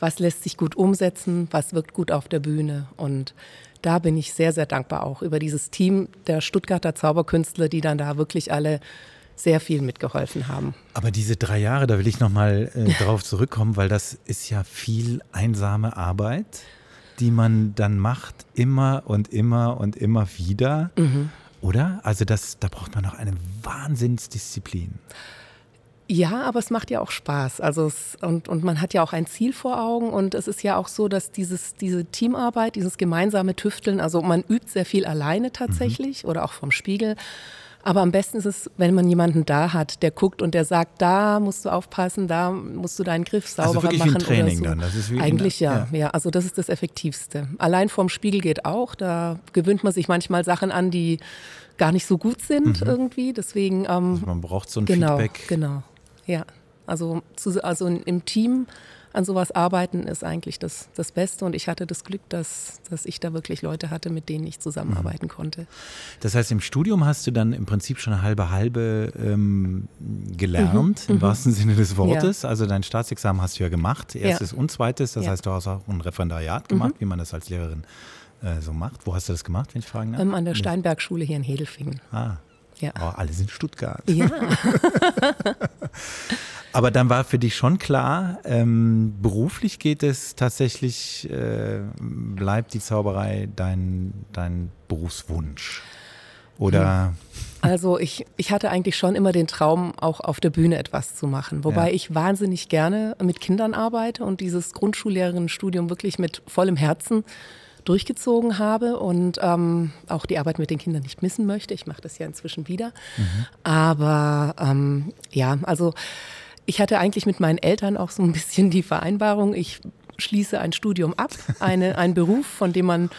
was lässt sich gut umsetzen, was wirkt gut auf der Bühne. Und da bin ich sehr, sehr dankbar auch über dieses Team der Stuttgarter Zauberkünstler, die dann da wirklich alle sehr viel mitgeholfen haben. Aber diese drei Jahre, da will ich nochmal äh, darauf zurückkommen, weil das ist ja viel einsame Arbeit die man dann macht, immer und immer und immer wieder. Mhm. Oder? Also das, da braucht man noch eine Wahnsinnsdisziplin. Ja, aber es macht ja auch Spaß. Also es, und, und man hat ja auch ein Ziel vor Augen und es ist ja auch so, dass dieses, diese Teamarbeit, dieses gemeinsame Tüfteln, also man übt sehr viel alleine tatsächlich mhm. oder auch vom Spiegel. Aber am besten ist es, wenn man jemanden da hat, der guckt und der sagt, da musst du aufpassen, da musst du deinen Griff sauberer also machen. Wie ein Training so. dann. Das ist wie Eigentlich ja, ja, ja. Also das ist das Effektivste. Allein vorm Spiegel geht auch. Da gewöhnt man sich manchmal Sachen an, die gar nicht so gut sind mhm. irgendwie. Deswegen. Ähm, also man braucht so ein genau, Feedback. Genau. Ja. Also, zu, also im Team an sowas arbeiten ist eigentlich das, das Beste. Und ich hatte das Glück, dass, dass ich da wirklich Leute hatte, mit denen ich zusammenarbeiten mhm. konnte. Das heißt, im Studium hast du dann im Prinzip schon halbe halbe ähm, gelernt, mhm. im mhm. wahrsten Sinne des Wortes. Ja. Also dein Staatsexamen hast du ja gemacht, erstes ja. und zweites. Das ja. heißt, du hast auch ein Referendariat gemacht, mhm. wie man das als Lehrerin äh, so macht. Wo hast du das gemacht, wenn ich fragen darf? Ähm, an der Steinbergschule hier in Hedelfingen. Ah, ja. Oh, alles in Stuttgart. Ja. Aber dann war für dich schon klar, ähm, beruflich geht es tatsächlich, äh, bleibt die Zauberei dein, dein Berufswunsch? Oder? Also ich, ich hatte eigentlich schon immer den Traum, auch auf der Bühne etwas zu machen. Wobei ja. ich wahnsinnig gerne mit Kindern arbeite und dieses Grundschullehrerinnenstudium wirklich mit vollem Herzen durchgezogen habe und ähm, auch die Arbeit mit den Kindern nicht missen möchte. Ich mache das ja inzwischen wieder. Mhm. Aber ähm, ja, also ich hatte eigentlich mit meinen Eltern auch so ein bisschen die Vereinbarung, ich schließe ein Studium ab, eine, einen Beruf, von dem man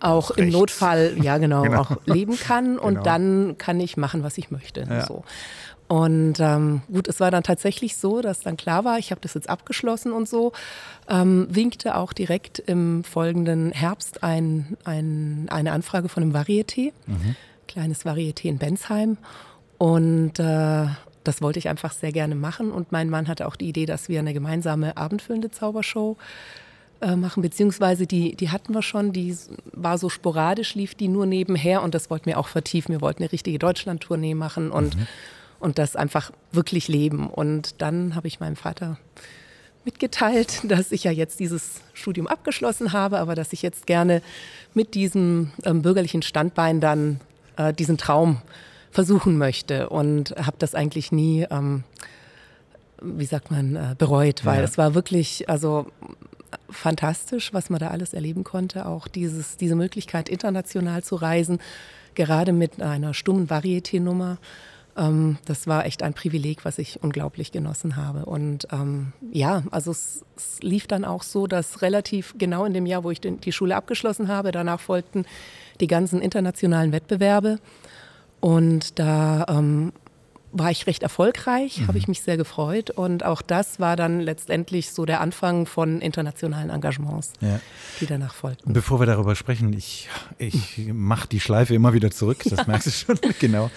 auch im Notfall ja genau, genau, auch leben kann und genau. dann kann ich machen, was ich möchte. Ja. So. Und ähm, gut, es war dann tatsächlich so, dass dann klar war, ich habe das jetzt abgeschlossen und so, ähm, winkte auch direkt im folgenden Herbst ein, ein, eine Anfrage von einem Varieté, mhm. kleines Varieté in Bensheim. Und äh, das wollte ich einfach sehr gerne machen. Und mein Mann hatte auch die Idee, dass wir eine gemeinsame abendfüllende Zaubershow äh, machen, beziehungsweise die, die hatten wir schon, die war so sporadisch, lief die nur nebenher und das wollten wir auch vertiefen. Wir wollten eine richtige Deutschland-Tournee machen und mhm und das einfach wirklich leben. Und dann habe ich meinem Vater mitgeteilt, dass ich ja jetzt dieses Studium abgeschlossen habe, aber dass ich jetzt gerne mit diesem ähm, bürgerlichen Standbein dann äh, diesen Traum versuchen möchte und habe das eigentlich nie, ähm, wie sagt man, äh, bereut, weil ja. es war wirklich, also fantastisch, was man da alles erleben konnte. Auch dieses, diese Möglichkeit, international zu reisen, gerade mit einer stummen Varieté-Nummer ähm, das war echt ein Privileg, was ich unglaublich genossen habe. Und ähm, ja, also es, es, lief dann auch so, dass relativ genau in dem Jahr, wo ich den, die Schule abgeschlossen habe, danach folgten die ganzen internationalen Wettbewerbe. Und da ähm, war ich recht erfolgreich, mhm. habe ich mich sehr gefreut. Und auch das war dann letztendlich so der Anfang von internationalen Engagements, ja. die danach folgten. Bevor wir darüber sprechen, ich, ich mache die Schleife immer wieder zurück, das ja. merkst du schon genau.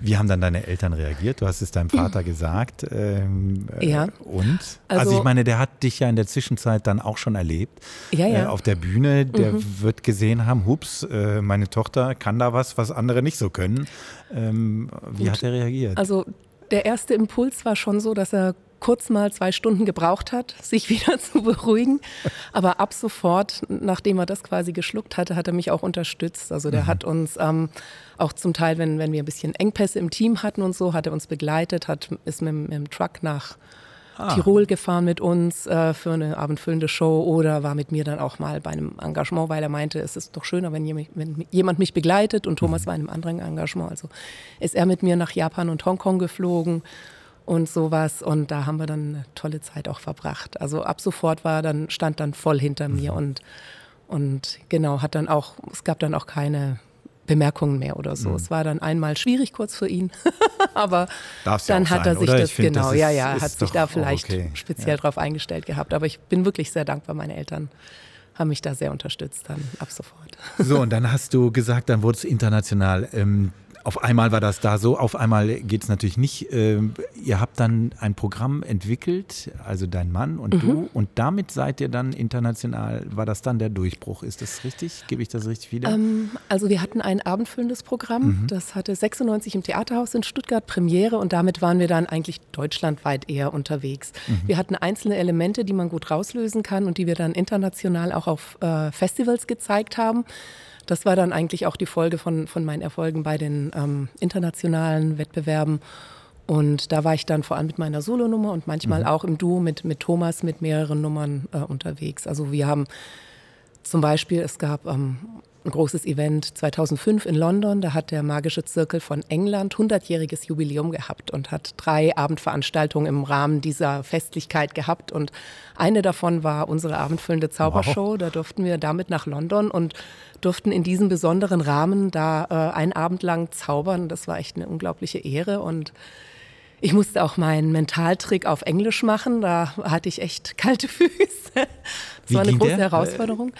Wie haben dann deine Eltern reagiert? Du hast es deinem Vater gesagt. Ähm, äh, ja. Und? Also, also, ich meine, der hat dich ja in der Zwischenzeit dann auch schon erlebt. Ja, ja. Äh, auf der Bühne, der mhm. wird gesehen haben, hups, äh, meine Tochter kann da was, was andere nicht so können. Ähm, wie Gut. hat er reagiert? Also der erste Impuls war schon so, dass er kurz mal zwei Stunden gebraucht hat, sich wieder zu beruhigen. Aber ab sofort, nachdem er das quasi geschluckt hatte, hat er mich auch unterstützt. Also der mhm. hat uns ähm, auch zum Teil, wenn, wenn wir ein bisschen Engpässe im Team hatten und so, hat er uns begleitet, hat, ist mit, mit dem Truck nach ah. Tirol gefahren mit uns äh, für eine abendfüllende Show oder war mit mir dann auch mal bei einem Engagement, weil er meinte, es ist doch schöner, wenn, jemand, wenn jemand mich begleitet und Thomas mhm. war in einem anderen Engagement. Also ist er mit mir nach Japan und Hongkong geflogen und sowas und da haben wir dann eine tolle Zeit auch verbracht. Also ab sofort war dann stand dann voll hinter mir mhm. und und genau hat dann auch es gab dann auch keine Bemerkungen mehr oder so. Mhm. Es war dann einmal schwierig kurz für ihn, aber Darf's dann ja hat er sich oder? das find, genau, das ist, ja, ja, hat sich da vielleicht okay. speziell ja. drauf eingestellt gehabt. Aber ich bin wirklich sehr dankbar, meine Eltern haben mich da sehr unterstützt dann ab sofort. So, und dann hast du gesagt, dann wurde es international. Ähm, auf einmal war das da so, auf einmal geht es natürlich nicht. Ähm, ihr habt dann ein Programm entwickelt, also dein Mann und mhm. du, und damit seid ihr dann international, war das dann der Durchbruch? Ist das richtig? Gebe ich das richtig wieder? Ähm, also wir hatten ein abendfüllendes Programm, mhm. das hatte 96 im Theaterhaus in Stuttgart Premiere und damit waren wir dann eigentlich deutschlandweit eher unterwegs. Mhm. Wir hatten einzelne Elemente, die man gut rauslösen kann und die wir dann international auch auf äh, Festivals gezeigt haben das war dann eigentlich auch die Folge von, von meinen Erfolgen bei den ähm, internationalen Wettbewerben. Und da war ich dann vor allem mit meiner Solonummer und manchmal mhm. auch im Duo mit, mit Thomas mit mehreren Nummern äh, unterwegs. Also wir haben zum Beispiel, es gab ähm, ein großes Event 2005 in London. Da hat der Magische Zirkel von England 100-jähriges Jubiläum gehabt und hat drei Abendveranstaltungen im Rahmen dieser Festlichkeit gehabt. Und eine davon war unsere abendfüllende Zaubershow. Wow. Da durften wir damit nach London und durften in diesem besonderen Rahmen da äh, einen Abend lang zaubern. Das war echt eine unglaubliche Ehre und ich musste auch meinen Mentaltrick auf Englisch machen. Da hatte ich echt kalte Füße. Das Wie war eine große der? Herausforderung.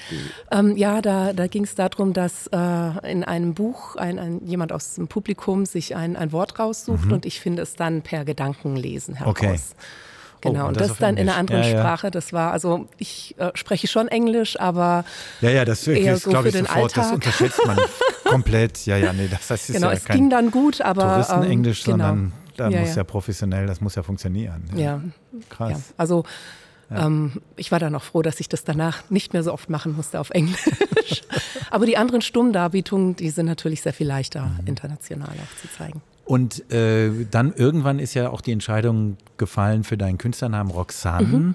Äh, ähm, ja, da, da ging es darum, dass äh, in einem Buch ein, ein, jemand aus dem Publikum sich ein, ein Wort raussucht mhm. und ich finde es dann per Gedankenlesen heraus. Okay. Genau, oh, und das, das dann in einer anderen ja, ja. Sprache. Das war, also ich äh, spreche schon Englisch, aber. Ja, ja, das eher so glaube ich, sofort. Alltag. Das unterschätzt man komplett. Ja, ja, nee, das, ist genau, ja es ging dann gut, aber. Touristenenglisch, ähm, genau. sondern da ja, muss ja. ja. professionell, das muss ja funktionieren. Ja, ja. krass. Also ähm, ich war dann auch froh, dass ich das danach nicht mehr so oft machen musste auf Englisch. Aber die anderen Stummdarbietungen, die sind natürlich sehr viel leichter mhm. international auch zu zeigen. Und äh, dann irgendwann ist ja auch die Entscheidung gefallen für deinen Künstlernamen Roxanne. Mhm.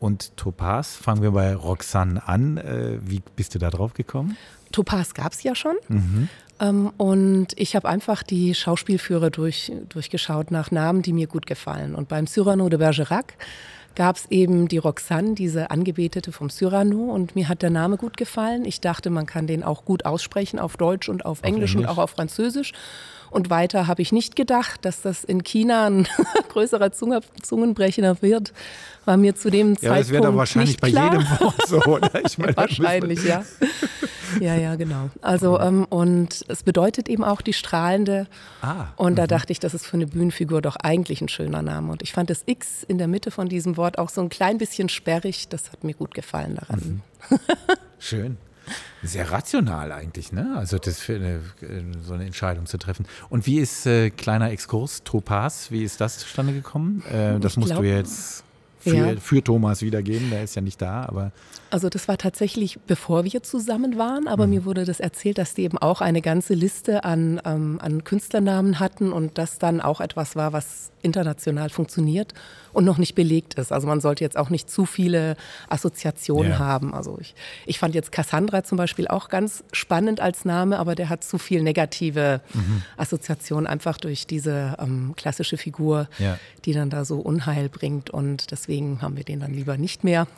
Und Topaz, fangen wir bei Roxanne an. Äh, wie bist du da drauf gekommen? Topaz gab es ja schon. Mhm. Ähm, und ich habe einfach die Schauspielführer durch, durchgeschaut nach Namen, die mir gut gefallen. Und beim Cyrano de Bergerac gab es eben die Roxanne, diese Angebetete vom Cyrano. Und mir hat der Name gut gefallen. Ich dachte, man kann den auch gut aussprechen auf Deutsch und auf, auf Englisch, Englisch, und auch auf Französisch. Und weiter habe ich nicht gedacht, dass das in China ein größerer Zungenbrecher wird. War mir zu dem ja, Zeitpunkt. Ja, das wäre doch wahrscheinlich bei jedem Wort so, oder? Ich meine, wahrscheinlich, ja. Ja, ja, genau. Also, ähm, und es bedeutet eben auch die strahlende. Ah, und da mhm. dachte ich, das ist für eine Bühnenfigur doch eigentlich ein schöner Name. Und ich fand das X in der Mitte von diesem Wort auch so ein klein bisschen sperrig. Das hat mir gut gefallen daran. Mhm. Schön. Sehr rational eigentlich, ne? Also das für eine, so eine Entscheidung zu treffen. Und wie ist äh, kleiner Exkurs Topaz? Wie ist das zustande gekommen? Äh, das musst glaub, du jetzt für, ja. für Thomas wiedergeben, der ist ja nicht da, aber. Also das war tatsächlich, bevor wir zusammen waren, aber mhm. mir wurde das erzählt, dass die eben auch eine ganze Liste an, ähm, an Künstlernamen hatten und das dann auch etwas war, was international funktioniert und noch nicht belegt ist. Also man sollte jetzt auch nicht zu viele Assoziationen ja. haben. Also ich, ich fand jetzt Cassandra zum Beispiel auch ganz spannend als Name, aber der hat zu viel negative mhm. Assoziationen einfach durch diese ähm, klassische Figur, ja. die dann da so Unheil bringt und deswegen haben wir den dann lieber nicht mehr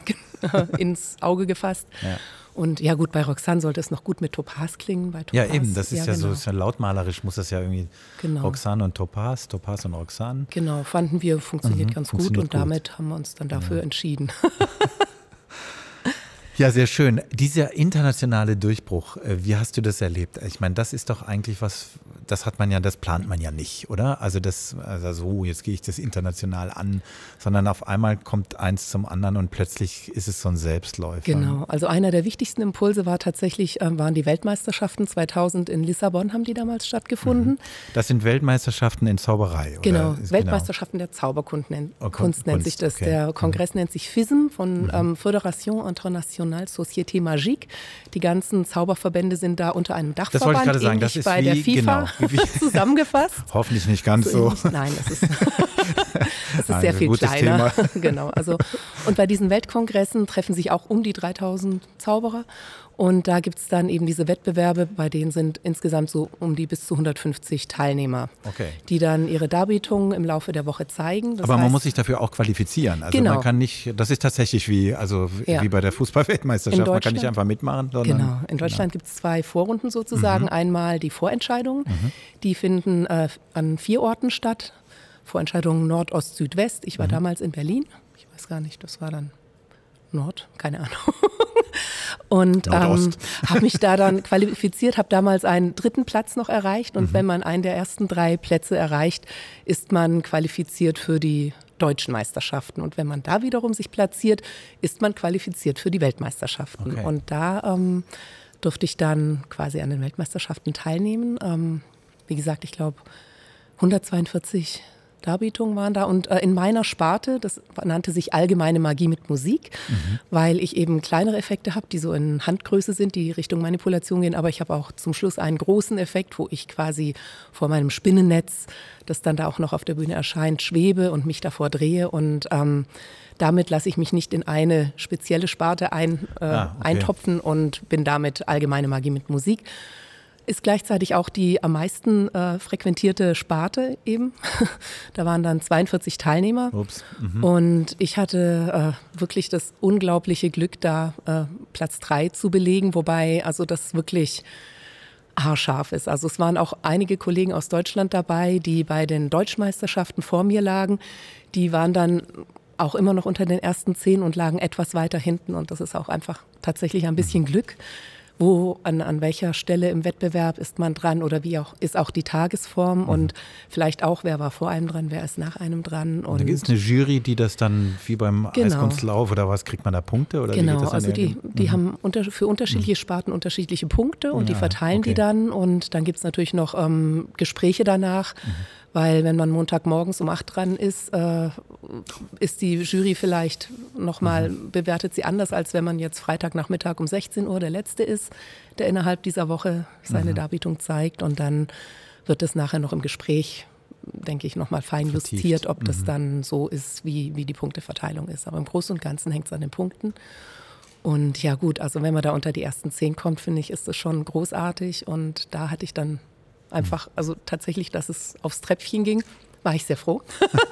ins Auge gefasst. Ja. Und ja gut, bei Roxanne sollte es noch gut mit Topaz klingen. Bei Topaz. Ja, eben, das ist ja, ja genau. so ist ja lautmalerisch, muss das ja irgendwie genau. Roxanne und Topaz, Topaz und Roxanne. Genau, fanden wir, funktioniert mhm, ganz funktioniert gut und gut. damit haben wir uns dann dafür ja. entschieden. Ja, sehr schön. Dieser internationale Durchbruch, äh, wie hast du das erlebt? Ich meine, das ist doch eigentlich was, das hat man ja, das plant man ja nicht, oder? Also das, also so, jetzt gehe ich das international an, sondern auf einmal kommt eins zum anderen und plötzlich ist es so ein Selbstläufer. Genau, also einer der wichtigsten Impulse war tatsächlich, äh, waren die Weltmeisterschaften 2000 in Lissabon, haben die damals stattgefunden. Mhm. Das sind Weltmeisterschaften in Zauberei, oder? Genau, genau. Weltmeisterschaften genau. der Zauberkunst nennt, oh, Kunst nennt sich das. Okay. Der. Kongress mhm. nennt sich FISM von mhm. ähm, Fédération Internationale Société Magique. Die ganzen Zauberverbände sind da unter einem Dachverband. Das wollte ich gerade sagen, das ist bei wie, der FIFA genau, zusammengefasst. Hoffentlich nicht ganz so. so. Nein, das ist, das ist sehr viel kleiner. genau, also und bei diesen Weltkongressen treffen sich auch um die 3000 Zauberer und da gibt es dann eben diese Wettbewerbe, bei denen sind insgesamt so um die bis zu 150 Teilnehmer, okay. die dann ihre Darbietungen im Laufe der Woche zeigen. Das Aber man muss sich dafür auch qualifizieren. Also genau. man kann nicht, das ist tatsächlich wie, also ja. wie bei der Fußballweltmeisterschaft. Man kann nicht einfach mitmachen. Sondern, genau. In Deutschland genau. gibt es zwei Vorrunden sozusagen. Mhm. Einmal die Vorentscheidungen, mhm. die finden äh, an vier Orten statt. Vorentscheidungen Nord, Ost, Süd, West. Ich war mhm. damals in Berlin. Ich weiß gar nicht, das war dann Nord, keine Ahnung. und ähm, habe mich da dann qualifiziert, habe damals einen dritten Platz noch erreicht. Und mhm. wenn man einen der ersten drei Plätze erreicht, ist man qualifiziert für die deutschen Meisterschaften. Und wenn man da wiederum sich platziert, ist man qualifiziert für die Weltmeisterschaften. Okay. Und da ähm, durfte ich dann quasi an den Weltmeisterschaften teilnehmen. Ähm, wie gesagt, ich glaube 142 Darbietungen waren da. Und äh, in meiner Sparte, das nannte sich allgemeine Magie mit Musik, mhm. weil ich eben kleinere Effekte habe, die so in Handgröße sind, die Richtung Manipulation gehen. Aber ich habe auch zum Schluss einen großen Effekt, wo ich quasi vor meinem Spinnennetz, das dann da auch noch auf der Bühne erscheint, schwebe und mich davor drehe. Und ähm, damit lasse ich mich nicht in eine spezielle Sparte ein, äh, ah, okay. eintopfen und bin damit allgemeine Magie mit Musik ist gleichzeitig auch die am meisten äh, frequentierte Sparte eben. da waren dann 42 Teilnehmer. Mhm. Und ich hatte äh, wirklich das unglaubliche Glück, da äh, Platz drei zu belegen, wobei also das wirklich haarscharf ist. Also es waren auch einige Kollegen aus Deutschland dabei, die bei den Deutschmeisterschaften vor mir lagen. Die waren dann auch immer noch unter den ersten zehn und lagen etwas weiter hinten. Und das ist auch einfach tatsächlich ein bisschen mhm. Glück wo, an, an welcher Stelle im Wettbewerb ist man dran oder wie auch, ist auch die Tagesform mhm. und vielleicht auch, wer war vor einem dran, wer ist nach einem dran. Und, da gibt es eine Jury, die das dann wie beim genau. Eiskunstlauf oder was, kriegt man da Punkte? Oder genau, also die, die mhm. haben unter, für unterschiedliche mhm. Sparten unterschiedliche Punkte und ja, die verteilen okay. die dann und dann gibt es natürlich noch ähm, Gespräche danach. Mhm weil wenn man Montagmorgens um acht dran ist, äh, ist die Jury vielleicht nochmal, mhm. bewertet sie anders, als wenn man jetzt Freitagnachmittag um 16 Uhr der Letzte ist, der innerhalb dieser Woche seine mhm. Darbietung zeigt. Und dann wird es nachher noch im Gespräch, denke ich, nochmal fein Vertieft. justiert, ob mhm. das dann so ist, wie, wie die Punkteverteilung ist. Aber im Großen und Ganzen hängt es an den Punkten. Und ja gut, also wenn man da unter die ersten zehn kommt, finde ich, ist das schon großartig. Und da hatte ich dann Einfach, also tatsächlich, dass es aufs Treppchen ging, war ich sehr froh.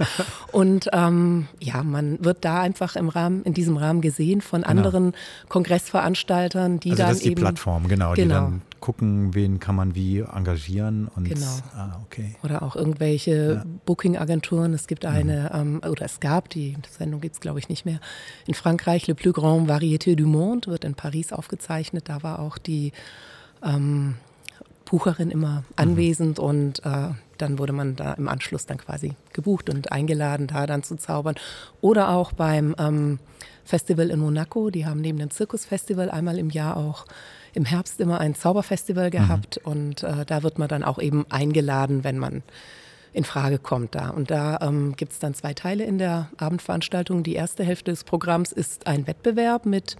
und ähm, ja, man wird da einfach im Rahmen, in diesem Rahmen gesehen von genau. anderen Kongressveranstaltern, die also dann das ist die eben, Plattform, genau, genau, die dann gucken, wen kann man wie engagieren und genau. ah, okay. Oder auch irgendwelche ja. Booking-Agenturen. Es gibt eine, mhm. ähm, oder es gab, die Sendung gibt es glaube ich nicht mehr, in Frankreich, Le Plus Grand Variété du Monde, wird in Paris aufgezeichnet. Da war auch die ähm, Bucherin immer anwesend mhm. und äh, dann wurde man da im Anschluss dann quasi gebucht und eingeladen, da dann zu zaubern. Oder auch beim ähm, Festival in Monaco, die haben neben dem Zirkusfestival einmal im Jahr auch im Herbst immer ein Zauberfestival mhm. gehabt mhm. und äh, da wird man dann auch eben eingeladen, wenn man in Frage kommt da. Und da ähm, gibt es dann zwei Teile in der Abendveranstaltung. Die erste Hälfte des Programms ist ein Wettbewerb mit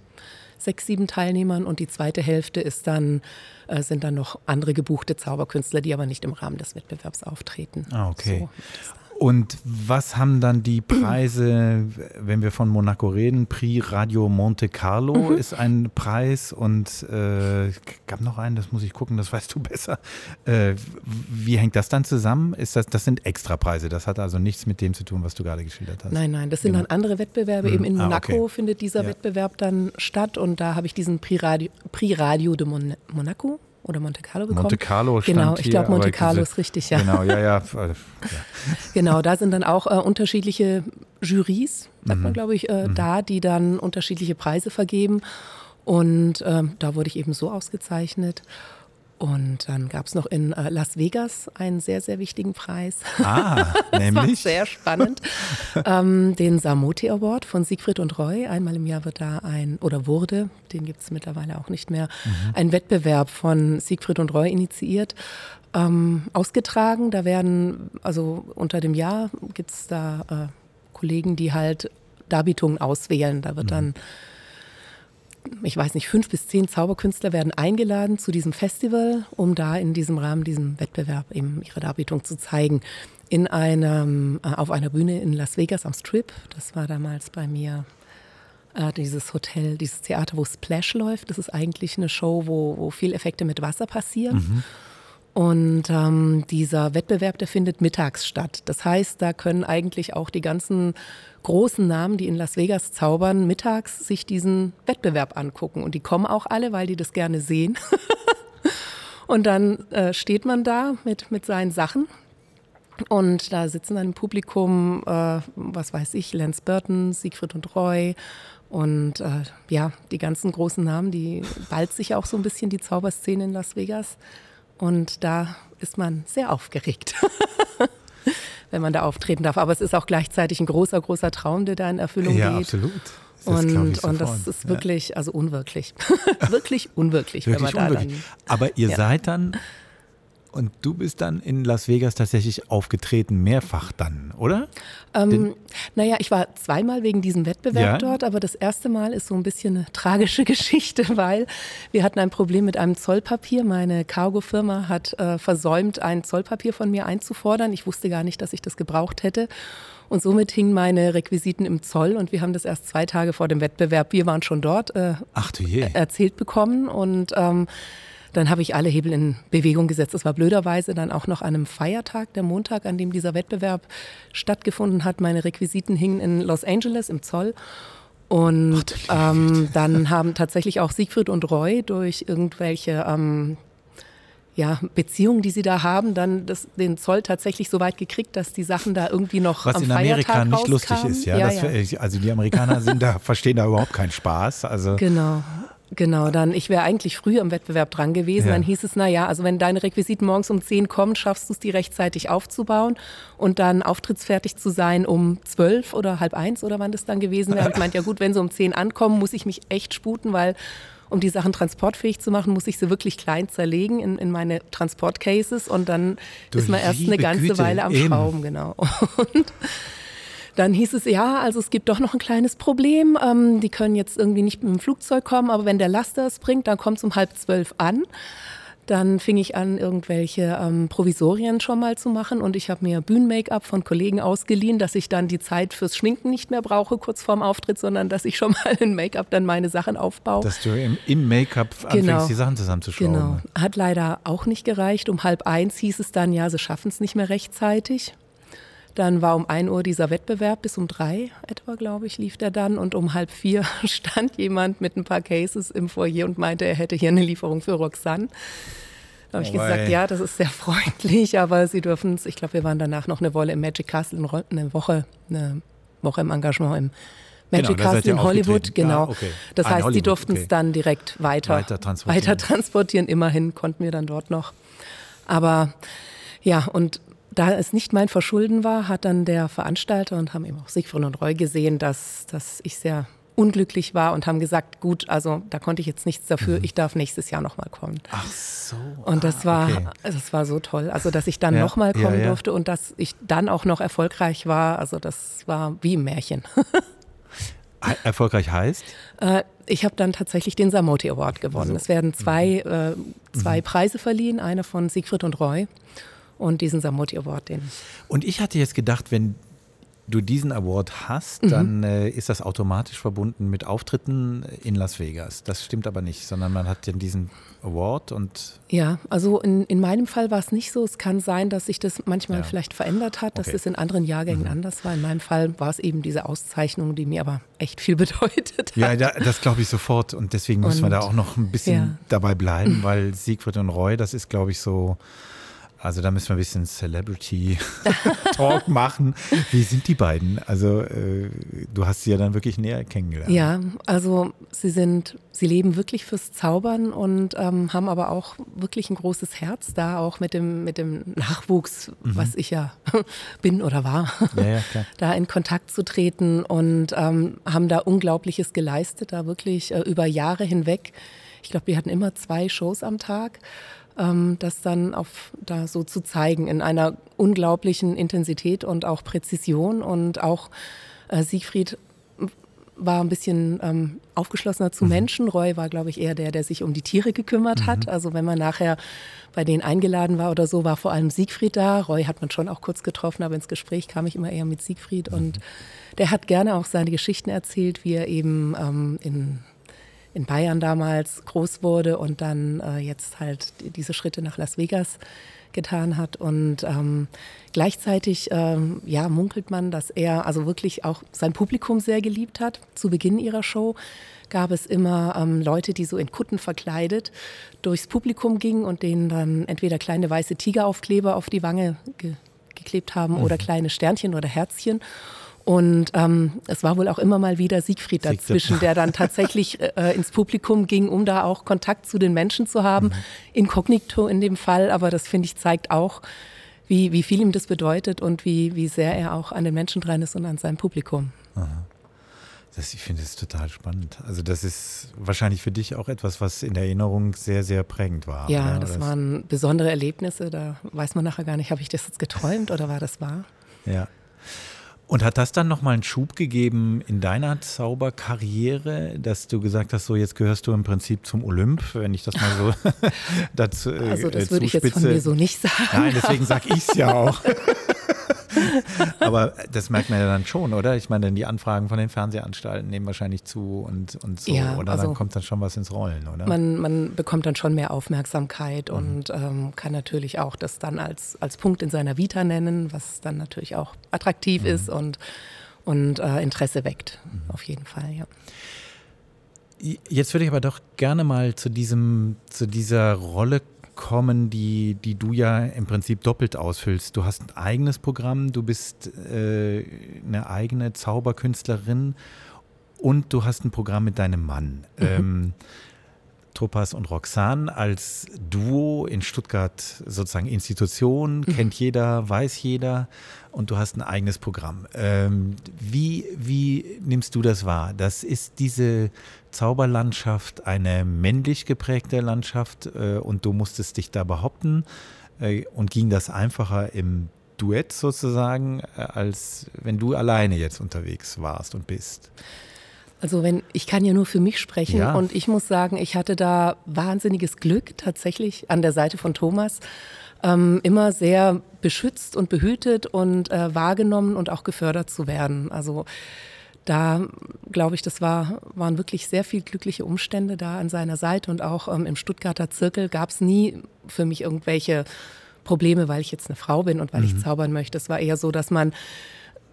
sechs, sieben Teilnehmern und die zweite Hälfte ist dann, äh, sind dann noch andere gebuchte Zauberkünstler, die aber nicht im Rahmen des Wettbewerbs auftreten. Ah, okay. So und was haben dann die Preise, wenn wir von Monaco reden? Prix Radio Monte Carlo mhm. ist ein Preis und äh, gab noch einen, das muss ich gucken, das weißt du besser. Äh, wie hängt das dann zusammen? Ist das, das sind Extrapreise, das hat also nichts mit dem zu tun, was du gerade geschildert hast. Nein, nein, das sind genau. dann andere Wettbewerbe. Mhm. Eben in Monaco ah, okay. findet dieser ja. Wettbewerb dann statt und da habe ich diesen Prix Radio, Prix Radio de Mon Monaco oder Monte Carlo bekommen. Monte Carlo stand Genau, ich glaube Monte Carlo ist richtig, ja. Genau, ja, ja. ja. genau, da sind dann auch äh, unterschiedliche Juries, sagt mhm. man glaube ich, äh, mhm. da, die dann unterschiedliche Preise vergeben. Und äh, da wurde ich eben so ausgezeichnet. Und dann gab es noch in äh, Las Vegas einen sehr, sehr wichtigen Preis. Ah, nämlich? sehr spannend. ähm, den Samoti Award von Siegfried und Roy. Einmal im Jahr wird da ein, oder wurde, den gibt es mittlerweile auch nicht mehr, mhm. ein Wettbewerb von Siegfried und Roy initiiert. Ähm, ausgetragen. Da werden, also unter dem Jahr gibt es da äh, Kollegen, die halt Darbietungen auswählen. Da wird mhm. dann ich weiß nicht, fünf bis zehn Zauberkünstler werden eingeladen zu diesem Festival, um da in diesem Rahmen, diesem Wettbewerb eben ihre Darbietung zu zeigen. In einem, äh, auf einer Bühne in Las Vegas am Strip. Das war damals bei mir äh, dieses Hotel, dieses Theater, wo Splash läuft. Das ist eigentlich eine Show, wo, wo viel Effekte mit Wasser passieren. Mhm. Und ähm, dieser Wettbewerb, der findet mittags statt. Das heißt, da können eigentlich auch die ganzen großen Namen, die in Las Vegas zaubern, mittags sich diesen Wettbewerb angucken. Und die kommen auch alle, weil die das gerne sehen. und dann äh, steht man da mit, mit seinen Sachen. Und da sitzen dann im Publikum, äh, was weiß ich, Lance Burton, Siegfried und Roy und äh, ja, die ganzen großen Namen, die ballt sich auch so ein bisschen die Zauberszene in Las Vegas. Und da ist man sehr aufgeregt, wenn man da auftreten darf. Aber es ist auch gleichzeitig ein großer, großer Traum, der da in Erfüllung ja, geht. Absolut. Das und, und das ist wirklich, also unwirklich. wirklich unwirklich, wirklich wenn man unwirklich. da dann, Aber ihr ja. seid dann und du bist dann in Las Vegas tatsächlich aufgetreten, mehrfach dann, oder? Ähm, naja, ich war zweimal wegen diesem Wettbewerb ja. dort, aber das erste Mal ist so ein bisschen eine tragische Geschichte, weil wir hatten ein Problem mit einem Zollpapier. Meine Cargo-Firma hat äh, versäumt, ein Zollpapier von mir einzufordern. Ich wusste gar nicht, dass ich das gebraucht hätte. Und somit hingen meine Requisiten im Zoll und wir haben das erst zwei Tage vor dem Wettbewerb, wir waren schon dort, äh, erzählt bekommen. Und ähm, dann habe ich alle Hebel in Bewegung gesetzt. Es war blöderweise dann auch noch an einem Feiertag, der Montag, an dem dieser Wettbewerb stattgefunden hat. Meine Requisiten hingen in Los Angeles im Zoll. Und Ach, ähm, dann haben tatsächlich auch Siegfried und Roy durch irgendwelche ähm, ja, Beziehungen, die sie da haben, dann das, den Zoll tatsächlich so weit gekriegt, dass die Sachen da irgendwie noch Was am in Amerika Feiertag nicht lustig ist, ja. ja, ja. Also die Amerikaner sind da, verstehen da überhaupt keinen Spaß. Also genau. Genau, dann ich wäre eigentlich früh am Wettbewerb dran gewesen. Ja. Dann hieß es, na ja, also wenn deine Requisiten morgens um 10 kommen, schaffst du es, die rechtzeitig aufzubauen und dann auftrittsfertig zu sein um 12 oder halb eins oder wann das dann gewesen wäre. Ich meinte, ja gut, wenn sie um 10 ankommen, muss ich mich echt sputen, weil um die Sachen transportfähig zu machen, muss ich sie wirklich klein zerlegen in, in meine Transportcases und dann du ist man erst eine ganze Güte, Weile am eben. Schrauben, genau. Und dann hieß es, ja, also es gibt doch noch ein kleines Problem. Ähm, die können jetzt irgendwie nicht mit dem Flugzeug kommen, aber wenn der Laster es bringt, dann kommt es um halb zwölf an. Dann fing ich an, irgendwelche ähm, Provisorien schon mal zu machen und ich habe mir Bühnen-Make-up von Kollegen ausgeliehen, dass ich dann die Zeit fürs Schminken nicht mehr brauche, kurz vorm Auftritt, sondern dass ich schon mal in Make-up dann meine Sachen aufbaue. Dass du im, im Make-up anfängst, genau. die Sachen zusammenzuschrauben. Genau. Hat leider auch nicht gereicht. Um halb eins hieß es dann, ja, sie schaffen es nicht mehr rechtzeitig. Dann war um 1 Uhr dieser Wettbewerb, bis um drei etwa, glaube ich, lief der dann. Und um halb vier stand jemand mit ein paar Cases im Foyer und meinte, er hätte hier eine Lieferung für Roxanne. Da habe ich oh, gesagt, ja, das ist sehr freundlich, aber Sie dürfen es, ich glaube, wir waren danach noch eine Woche im Magic Castle, eine Woche, eine Woche im Engagement im Magic genau, Castle in Hollywood, genau. Ah, okay. Das ah, heißt, Hollywood, sie durften es okay. dann direkt weiter, weiter, transportieren. weiter transportieren. Immerhin konnten wir dann dort noch. Aber ja, und da es nicht mein Verschulden war, hat dann der Veranstalter und haben eben auch Siegfried und Roy gesehen, dass, dass ich sehr unglücklich war und haben gesagt, gut, also da konnte ich jetzt nichts dafür, mhm. ich darf nächstes Jahr nochmal kommen. Ach so. Und das ah, war, okay. das war so toll. Also, dass ich dann ja, nochmal kommen ja, ja. durfte und dass ich dann auch noch erfolgreich war, also das war wie im Märchen. erfolgreich heißt? Äh, ich habe dann tatsächlich den Samoti Award gewonnen. Also, es werden zwei, mhm. äh, zwei mhm. Preise verliehen, einer von Siegfried und Roy und diesen Samoti Award. Den und ich hatte jetzt gedacht, wenn du diesen Award hast, mhm. dann äh, ist das automatisch verbunden mit Auftritten in Las Vegas. Das stimmt aber nicht, sondern man hat ja diesen Award und. Ja, also in, in meinem Fall war es nicht so. Es kann sein, dass sich das manchmal ja. vielleicht verändert hat, dass okay. es in anderen Jahrgängen mhm. anders war. In meinem Fall war es eben diese Auszeichnung, die mir aber echt viel bedeutet hat. Ja, das glaube ich sofort. Und deswegen müssen wir da auch noch ein bisschen ja. dabei bleiben, weil Siegfried und Roy, das ist, glaube ich, so Also da müssen wir ein bisschen Celebrity-Talk machen. Wie sind die beiden? Also äh, du hast sie ja dann wirklich näher kennengelernt. Ja, also sie sind, sie leben wirklich fürs Zaubern und ähm, haben aber auch wirklich ein großes Herz da, auch mit dem, mit dem Nachwuchs, mhm. was ich ja bin oder war, ja, ja, da in Kontakt zu treten und ähm, haben da Unglaubliches geleistet, da wirklich äh, über Jahre hinweg. Ich glaube, wir hatten immer zwei Shows am Tag ähm, das dann auf da so zu zeigen in einer unglaublichen Intensität und auch Präzision und auch äh, Siegfried war ein bisschen ähm, aufgeschlossener zu mhm. Menschen. Roy war, glaube ich, eher der, der sich um die Tiere gekümmert mhm. hat. Also wenn man nachher bei denen eingeladen war oder so, war vor allem Siegfried da. Roy hat man schon auch kurz getroffen, aber ins Gespräch kam ich immer eher mit Siegfried. Mhm. Und der hat gerne auch seine Geschichten erzählt, wie er eben ähm, in in Bayern damals groß wurde und dann äh, jetzt halt diese Schritte nach Las Vegas getan hat. Und ähm, gleichzeitig ähm, ja, munkelt man, dass er also wirklich auch sein Publikum sehr geliebt hat. Zu Beginn ihrer Show gab es immer ähm, Leute, die so in Kutten verkleidet durchs Publikum gingen und denen dann entweder kleine weiße Tigeraufkleber auf die Wange ge geklebt haben mhm. oder kleine Sternchen oder Herzchen. Und ähm, es war wohl auch immer mal wieder Siegfried dazwischen, der dann tatsächlich äh, ins Publikum ging, um da auch Kontakt zu den Menschen zu haben. Mhm. Inkognito in dem Fall, aber das finde ich zeigt auch, wie, wie viel ihm das bedeutet und wie, wie sehr er auch an den Menschen dran ist und an seinem Publikum. Das, ich finde es total spannend. Also das ist wahrscheinlich für dich auch etwas, was in der Erinnerung sehr, sehr prägend war. Ja, oder? das waren besondere Erlebnisse. Da weiß man nachher gar nicht, habe ich das jetzt geträumt oder war das wahr? Ja. Und hat das dann nochmal einen Schub gegeben in deiner Zauberkarriere, dass du gesagt hast, so jetzt gehörst du im Prinzip zum Olymp, wenn ich das mal so dazu äh, Also das würde ich jetzt von mir so nicht sagen. Nein, deswegen sage ich es ja auch. Aber das merkt man ja dann schon, oder? Ich meine, die Anfragen von den Fernsehanstalten nehmen wahrscheinlich zu und, und so. Ja, oder also dann kommt dann schon was ins Rollen, oder? Man, man bekommt dann schon mehr Aufmerksamkeit mhm. und ähm, kann natürlich auch das dann als, als Punkt in seiner Vita nennen, was dann natürlich auch attraktiv mhm. ist und, und äh, Interesse weckt. Mhm. Auf jeden Fall, ja. Jetzt würde ich aber doch gerne mal zu diesem, zu dieser Rolle kommen, die, die du ja im Prinzip doppelt ausfüllst. Du hast ein eigenes Programm, du bist äh, eine eigene Zauberkünstlerin und du hast ein Programm mit deinem Mann. Mhm. Ähm, Topas und Roxane als Duo in Stuttgart sozusagen Institution, mhm. kennt jeder, weiß jeder und du hast ein eigenes Programm. Ähm, wie, wie nimmst du das wahr? Das ist diese Zauberlandschaft eine männlich geprägte Landschaft äh, und du musstest dich da behaupten äh, und ging das einfacher im Duett sozusagen, äh, als wenn du alleine jetzt unterwegs warst und bist? Also wenn ich kann ja nur für mich sprechen ja. und ich muss sagen, ich hatte da wahnsinniges Glück tatsächlich an der Seite von Thomas ähm, immer sehr beschützt und behütet und äh, wahrgenommen und auch gefördert zu werden. Also da glaube ich, das war, waren wirklich sehr viel glückliche Umstände da an seiner Seite und auch ähm, im Stuttgarter Zirkel gab es nie für mich irgendwelche Probleme, weil ich jetzt eine Frau bin und weil mhm. ich zaubern möchte. Es war eher so, dass man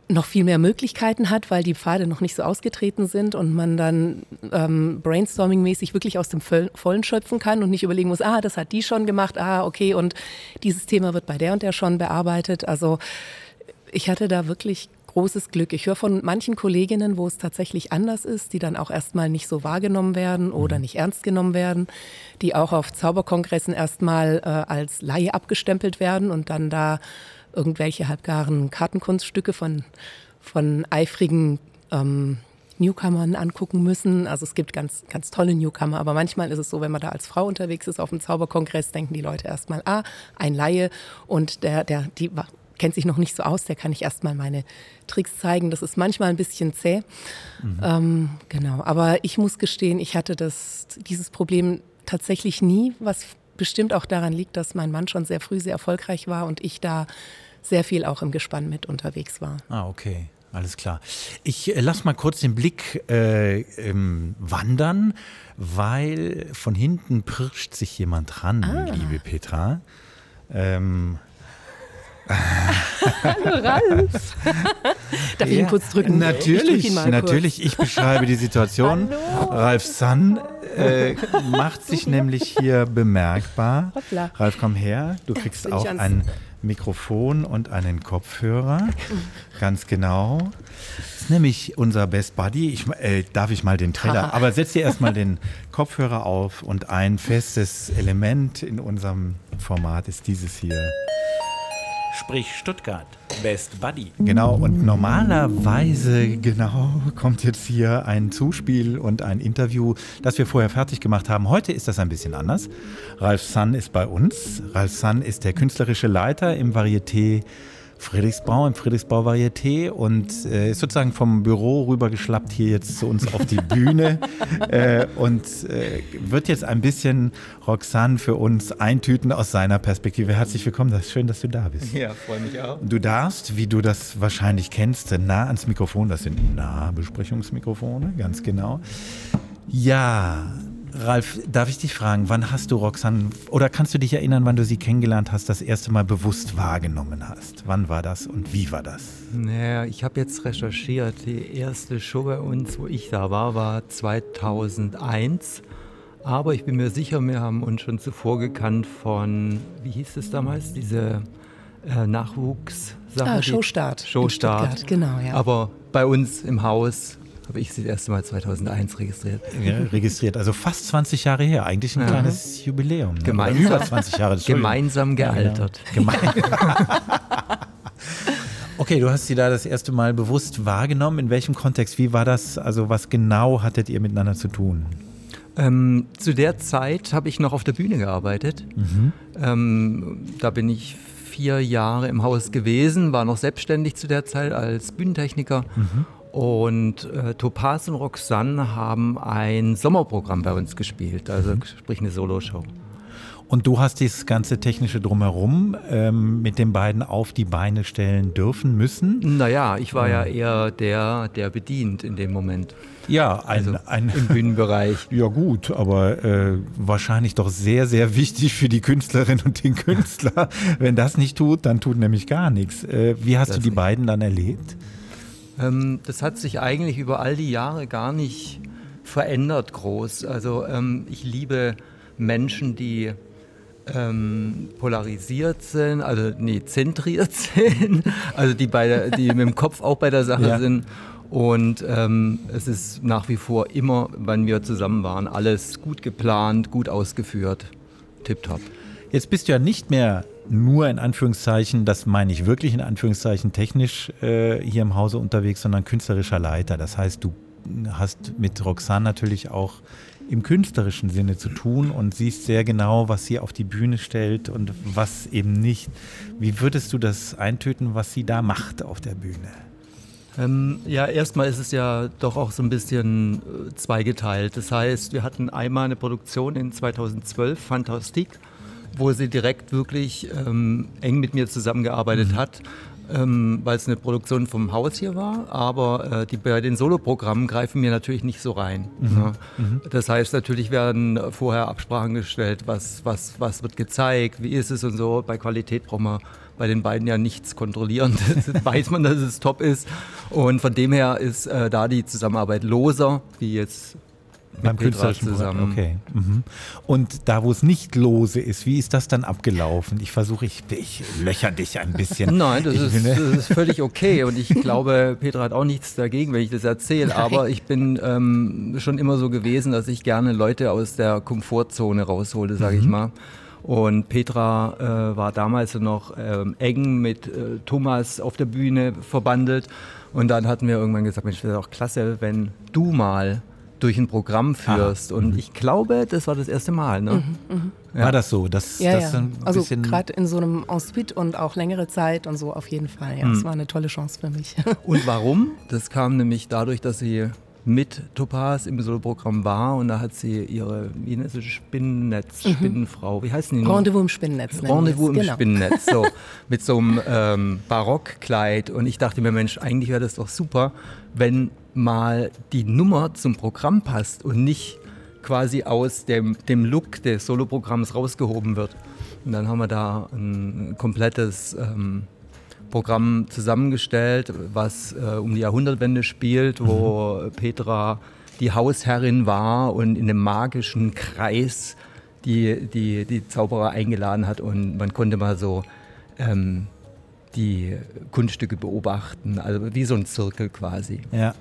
noch viel mehr Möglichkeiten hat, weil die Pfade noch nicht so ausgetreten sind und man dann ähm, brainstorming-mäßig wirklich aus dem Vollen schöpfen kann und nicht überlegen muss, ah, das hat die schon gemacht, ah, okay, und dieses Thema wird bei der und der schon bearbeitet. Also ich hatte da wirklich großes Glück. Ich höre von manchen Kolleginnen, wo es tatsächlich anders ist, die dann auch erstmal nicht so wahrgenommen werden oder mhm. nicht ernst genommen werden, die auch auf Zauberkongressen erstmal äh, als Laie abgestempelt werden und dann da irgendwelche halbgaren Kartenkunststücke von, von eifrigen ähm, Newcomern angucken müssen. Also es gibt ganz, ganz tolle Newcomer, aber manchmal ist es so, wenn man da als Frau unterwegs ist auf dem Zauberkongress, denken die Leute erstmal, ah, ein Laie und der, der, die kennt sich noch nicht so aus, der kann ich erstmal meine Tricks zeigen. Das ist manchmal ein bisschen zäh. Mhm. Ähm, genau, aber ich muss gestehen, ich hatte das, dieses Problem tatsächlich nie, was bestimmt auch daran liegt, dass mein Mann schon sehr früh sehr erfolgreich war und ich da sehr viel auch im Gespann mit unterwegs war. Ah, okay. Alles klar. Ich äh, lasse mal kurz den Blick äh, ähm, wandern, weil von hinten pirscht sich jemand ran, ah. liebe Petra. Ähm, Hallo Ralf. Darf ich ihn kurz drücken? Natürlich, ich drück natürlich. Ich beschreibe die Situation. Ralf San äh, macht sich nämlich hier bemerkbar. Hoppla. Ralf, komm her. Du kriegst auch ein Mikrofon und einen Kopfhörer. Ganz genau. Das ist nämlich unser Best Buddy. Ich, äh, darf ich mal den Trailer? Aber setz dir erstmal den Kopfhörer auf und ein festes Element in unserem Format ist dieses hier. Sprich Stuttgart. Best Buddy. Genau, und normalerweise, genau, kommt jetzt hier ein Zuspiel und ein Interview, das wir vorher fertig gemacht haben. Heute ist das ein bisschen anders. Ralf San ist bei uns. Ralf San ist der künstlerische Leiter im Varieté Friedrichsbau, im Friedrichsbau Varieté und äh, ist sozusagen vom Büro rübergeschlappt hier jetzt zu uns auf die Bühne äh, und äh, wird jetzt ein bisschen Roxanne für uns eintüten aus seiner Perspektive. Herzlich willkommen, das ist schön, dass du da bist. Ja, freue mich auch. Du darfst, wie du das wahrscheinlich kennst, nah ans Mikrofon. Das sind Nahbesprechungsmikrofone, ganz genau. Ja, Ralf, darf ich dich fragen, wann hast du Roxanne, oder kannst du dich erinnern, wann du sie kennengelernt hast, das erste Mal bewusst wahrgenommen hast? Wann war das und wie war das? Naja, ich habe jetzt recherchiert. Die erste Show bei uns, wo ich da war, war 2001. Aber ich bin mir sicher, wir haben uns schon zuvor gekannt von, wie hieß es damals, diese äh, Nachwuchssache. Ah, Showstart Showstart. Genau, ja. Aber bei uns im Haus habe ich sie das erste Mal 2001 registriert. Ja, registriert, also fast 20 Jahre her, eigentlich ein Ja. kleines Jubiläum. ne? Gemeinsam- Über 20 Jahre. Gemeinsam gealtert. Gemein. Okay, du hast sie da das erste Mal bewusst wahrgenommen. In welchem Kontext? Wie war das? Also was genau hattet ihr miteinander zu tun? Ähm, zu der Zeit habe ich noch auf der Bühne gearbeitet. Ähm, da bin ich vier Jahre im Haus gewesen, war noch selbstständig zu der Zeit als Bühnentechniker. Und äh, Topaz und Roxanne haben ein Sommerprogramm bei uns gespielt, also sprich eine Soloshow. Und du hast dieses ganze technische Drumherum ähm, mit den beiden auf die Beine stellen dürfen müssen. Naja, ich war ja eher der, der bedient in dem Moment. Ja, ein, Also ein im Bühnenbereich. ja gut, aber äh, wahrscheinlich doch sehr, sehr wichtig für die Künstlerin und den Künstler. Wenn das nicht tut, dann tut nämlich gar nichts. Äh, wie hast Das du die beiden dann erlebt? Ähm, das hat sich eigentlich über all die Jahre gar nicht verändert groß. Also ähm, ich liebe Menschen, die ähm, polarisiert sind, also nee, zentriert sind, also die, bei der, die mit dem Kopf auch bei der Sache Ja. sind. Und ähm, es ist nach wie vor immer, wenn wir zusammen waren, alles gut geplant, gut ausgeführt, tipptopp. Jetzt bist du ja nicht mehr nur in Anführungszeichen, das meine ich wirklich in Anführungszeichen technisch äh, hier im Hause unterwegs, sondern künstlerischer Leiter. Das heißt, du hast mit Roxanne natürlich auch im künstlerischen Sinne zu tun und siehst sehr genau, was sie auf die Bühne stellt und was eben nicht. Wie würdest du das eintöten, was sie da macht auf der Bühne? Ähm, ja, erstmal ist es ja doch auch so ein bisschen äh, zweigeteilt. Das heißt, wir hatten einmal eine Produktion in 2012, Fantastik, wo sie direkt wirklich ähm, eng mit mir zusammengearbeitet hat, ähm, weil es eine Produktion vom Haus hier war. Aber äh, die, bei den Soloprogrammen greifen wir natürlich nicht so rein. Ne? Das heißt, natürlich werden vorher Absprachen gestellt, was, was, was wird gezeigt, wie ist es und so. Bei Qualität braucht man bei den beiden ja nichts kontrollieren. Das weiß man, dass es top ist. Und von dem her ist äh, da die Zusammenarbeit loser, wie jetzt Beim künstlerischen zusammen. Okay. Mhm. Und da, wo es nicht lose ist, wie ist das dann abgelaufen? Ich versuche, ich, ich löcher dich ein bisschen. Nein, das ist, finde- das ist völlig okay und ich glaube, Petra hat auch nichts dagegen, wenn ich das erzähle, aber ich bin ähm, schon immer so gewesen, dass ich gerne Leute aus der Komfortzone raushole, sage Mhm. ich mal. Und Petra äh, war damals noch ähm, eng mit äh, Thomas auf der Bühne verbandelt und dann hatten wir irgendwann gesagt, Mensch, das wäre doch klasse, wenn du mal durch ein Programm führst. Mhm. Und ich glaube, das war das erste Mal. Ne? War das so? Dass, Ja, das ja. ein Also gerade in so einem Ensuite und auch längere Zeit und so auf jeden Fall. Ja, es war eine tolle Chance für mich. Und warum? Das kam nämlich dadurch, dass sie mit Topaz im Soloprogramm war und da hat sie ihre, wie nennt sie, Spinnennetz, Spinnenfrau, wie heißt die? noch? Rendezvous im Spinnennetz. Rendezvous im genau. Spinnennetz, so mit so einem ähm, Barockkleid. Und ich dachte mir, Mensch, eigentlich wäre das doch super, wenn mal die Nummer zum Programm passt und nicht quasi aus dem, dem Look des Soloprogramms rausgehoben wird. Und dann haben wir da ein komplettes ähm, Programm zusammengestellt, was äh, um die Jahrhundertwende spielt, wo mhm. Petra die Hausherrin war und in einem magischen Kreis die, die, die Zauberer eingeladen hat und man konnte mal so ähm, die Kunststücke beobachten, also wie so ein Zirkel quasi. Ja.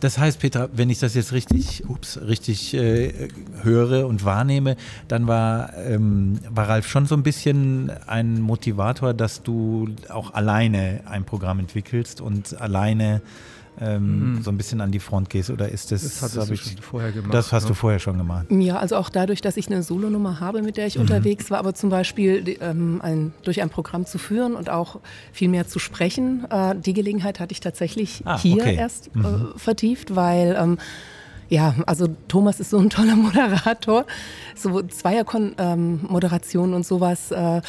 Das heißt, Petra, wenn ich das jetzt richtig, ups, richtig äh, höre und wahrnehme, dann war, ähm, war Ralf schon so ein bisschen ein Motivator, dass du auch alleine ein Programm entwickelst und alleine ähm, mhm. so ein bisschen an die Front gehst oder ist das, das hast du ich, schon vorher gemacht? Das hast ne? du vorher schon gemacht. Ja, also auch dadurch, dass ich eine Solonummer habe, mit der ich mhm. unterwegs war, aber zum Beispiel ähm, ein, durch ein Programm zu führen und auch viel mehr zu sprechen, äh, die Gelegenheit hatte ich tatsächlich ah, hier okay. erst äh, mhm. vertieft, weil ähm, ja, also Thomas ist so ein toller Moderator, so Zweiermoderationen ähm, und sowas. Äh,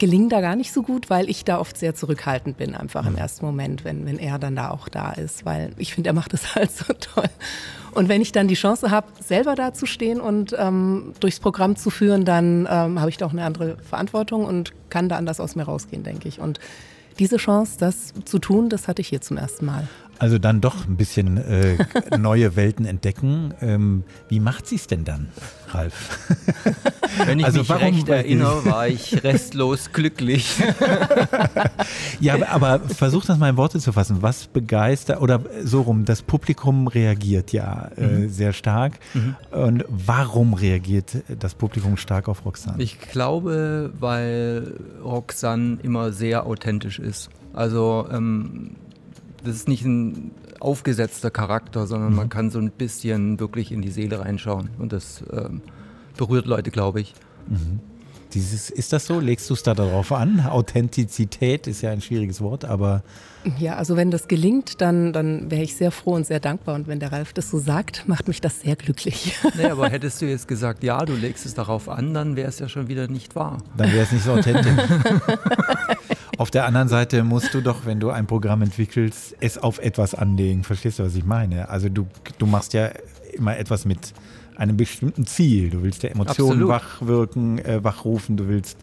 gelingt da gar nicht so gut, weil ich da oft sehr zurückhaltend bin, einfach im ersten Moment, wenn, wenn er dann da auch da ist, weil ich finde, er macht es halt so toll. Und wenn ich dann die Chance habe, selber da zu stehen und ähm, durchs Programm zu führen, dann ähm, habe ich doch eine andere Verantwortung und kann da anders aus mir rausgehen, denke ich. Und diese Chance, das zu tun, das hatte ich hier zum ersten Mal. Also dann doch ein bisschen äh, neue Welten entdecken. Ähm, wie macht sie es denn dann, Ralf? Wenn ich also mich warum, recht erinnere, war ich restlos glücklich. ja, aber, aber versuch das mal in Worte zu fassen. Was begeistert, oder so rum, das Publikum reagiert ja äh, mhm. sehr stark. Mhm. Und warum reagiert das Publikum stark auf Roxanne? Ich glaube, weil Roxanne immer sehr authentisch ist. Also ähm, das ist nicht ein aufgesetzter Charakter, sondern mhm. man kann so ein bisschen wirklich in die Seele reinschauen. Und das ähm, berührt Leute, glaube ich. Mhm. Dieses, ist das so? Legst du es da darauf an? Authentizität ist ja ein schwieriges Wort, aber. Ja, also wenn das gelingt, dann, dann wäre ich sehr froh und sehr dankbar. Und wenn der Ralf das so sagt, macht mich das sehr glücklich. Nee, aber hättest du jetzt gesagt, ja, du legst es darauf an, dann wäre es ja schon wieder nicht wahr. Dann wäre es nicht so authentisch. Auf der anderen Seite musst du doch, wenn du ein Programm entwickelst, es auf etwas anlegen. Verstehst du, was ich meine? Also du, du machst ja immer etwas mit einem bestimmten Ziel. Du willst der Emotionen wachwirken, äh, wachrufen, du willst,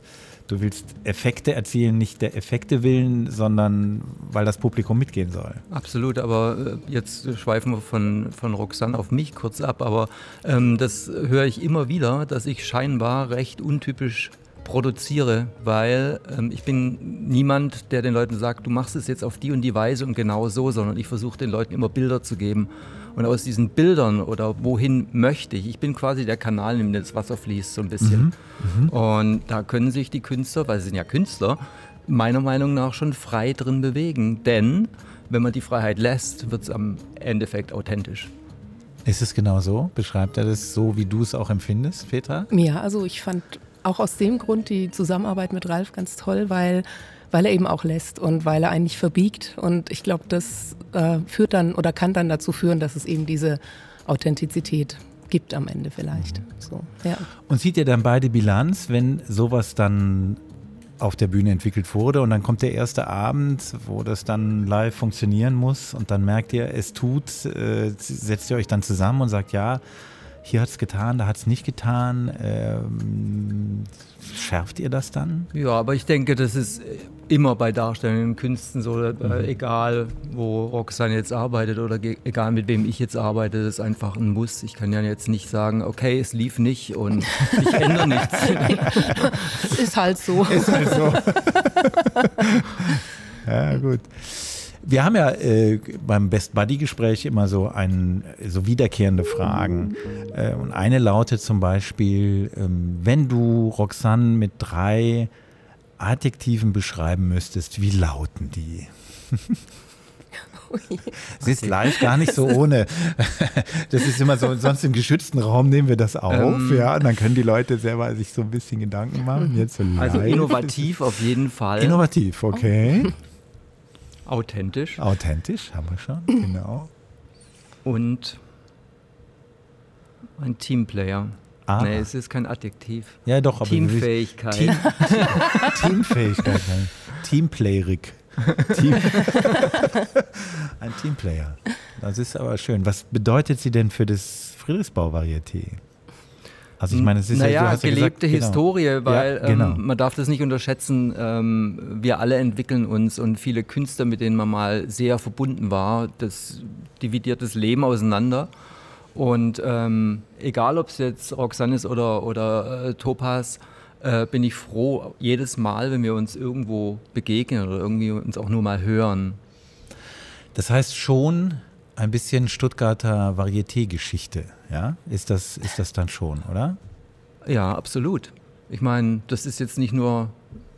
du willst Effekte erzielen, nicht der Effekte willen, sondern weil das Publikum mitgehen soll. Absolut, aber äh, jetzt schweifen wir von, von Roxanne auf mich kurz ab, aber ähm, das höre ich immer wieder, dass ich scheinbar recht untypisch produziere, weil ähm, ich bin niemand, der den Leuten sagt, du machst es jetzt auf die und die Weise und genau so, sondern ich versuche den Leuten immer Bilder zu geben. Und aus diesen Bildern oder wohin möchte ich, ich bin quasi der Kanal, in dem das Wasser fließt so ein bisschen. Mhm, mhm. und da können sich die Künstler, weil sie sind ja Künstler, meiner Meinung nach schon frei drin bewegen. Denn wenn man die Freiheit lässt, wird es am Endeffekt authentisch. Ist es genau so? Beschreibt er das so, wie du es auch empfindest, Petra? Ja, also ich fand auch aus dem Grund die Zusammenarbeit mit Ralf ganz toll, weil, weil er eben auch lässt und weil er einen nicht verbiegt. Und ich glaube, das äh, führt dann oder kann dann dazu führen, dass es eben diese Authentizität gibt am Ende vielleicht. So, ja. Und sieht ihr dann beide Bilanz, wenn sowas dann auf der Bühne entwickelt wurde und dann kommt der erste Abend, wo das dann live funktionieren muss und dann merkt ihr, es tut, äh, setzt ihr euch dann zusammen und sagt, ja, hier hat es getan, da hat es nicht getan. Ähm, schärft ihr das dann? Ja, aber ich denke, das ist immer bei darstellenden Künsten so, äh, mhm. egal wo Roxanne jetzt arbeitet oder egal mit wem ich jetzt arbeite, das ist einfach ein Muss. Ich kann ja jetzt nicht sagen, okay, es lief nicht und ich ändere nichts. Es ist halt so. Ist halt so. ja, gut. Wir haben ja äh, beim Best Buddy-Gespräch immer so, ein, so wiederkehrende Fragen. Äh, und eine lautet zum Beispiel, ähm, wenn du Roxanne mit drei Adjektiven beschreiben müsstest, wie lauten die? Es ist live gar nicht so ohne. Das ist immer so, sonst im geschützten Raum nehmen wir das auf, ähm, ja, und dann können die Leute selber sich so ein bisschen Gedanken machen. Jetzt so also innovativ auf jeden Fall. Innovativ, okay. Authentisch. Authentisch, haben wir schon, genau. Und ein Teamplayer. Ah. Nee, es ist kein Adjektiv. Ja, doch, aber Teamfähigkeit. Team, Teamfähigkeit. Teamplayerig. Team ein Teamplayer. Das ist aber schön. Was bedeutet sie denn für das Friedrichsbau-Varieté? Also ich meine, es ist naja, ja, du hast ja gelebte gesagt, Historie, genau. weil ja, genau. ähm, man darf das nicht unterschätzen. Ähm, wir alle entwickeln uns und viele Künstler, mit denen man mal sehr verbunden war, das dividiert das Leben auseinander. Und ähm, egal, ob es jetzt Roxanne ist oder, oder äh, Topaz, äh, bin ich froh jedes Mal, wenn wir uns irgendwo begegnen oder irgendwie uns auch nur mal hören. Das heißt schon ein bisschen Stuttgarter Varieté-Geschichte, ja? Ist das, ist das dann schon, oder? Ja, absolut. Ich meine, das ist jetzt nicht nur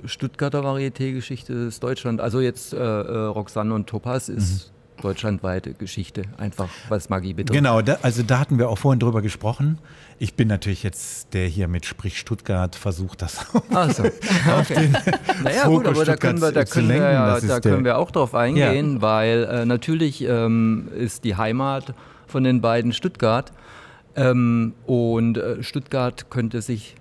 Stuttgarter Varieté-Geschichte, das ist Deutschland. Also jetzt äh, äh, Roxanne und Topaz ist mhm. Deutschlandweite Geschichte, einfach was Magie betrifft. Genau, da, also da hatten wir auch vorhin drüber gesprochen. Ich bin natürlich jetzt der hier mit Sprich Stuttgart versucht, das Ach so. okay. naja, gut, aber da können wir, da können wir, ja, da können wir auch drauf eingehen, ja. weil äh, natürlich ähm, ist die Heimat von den beiden Stuttgart ähm, und äh, Stuttgart könnte sich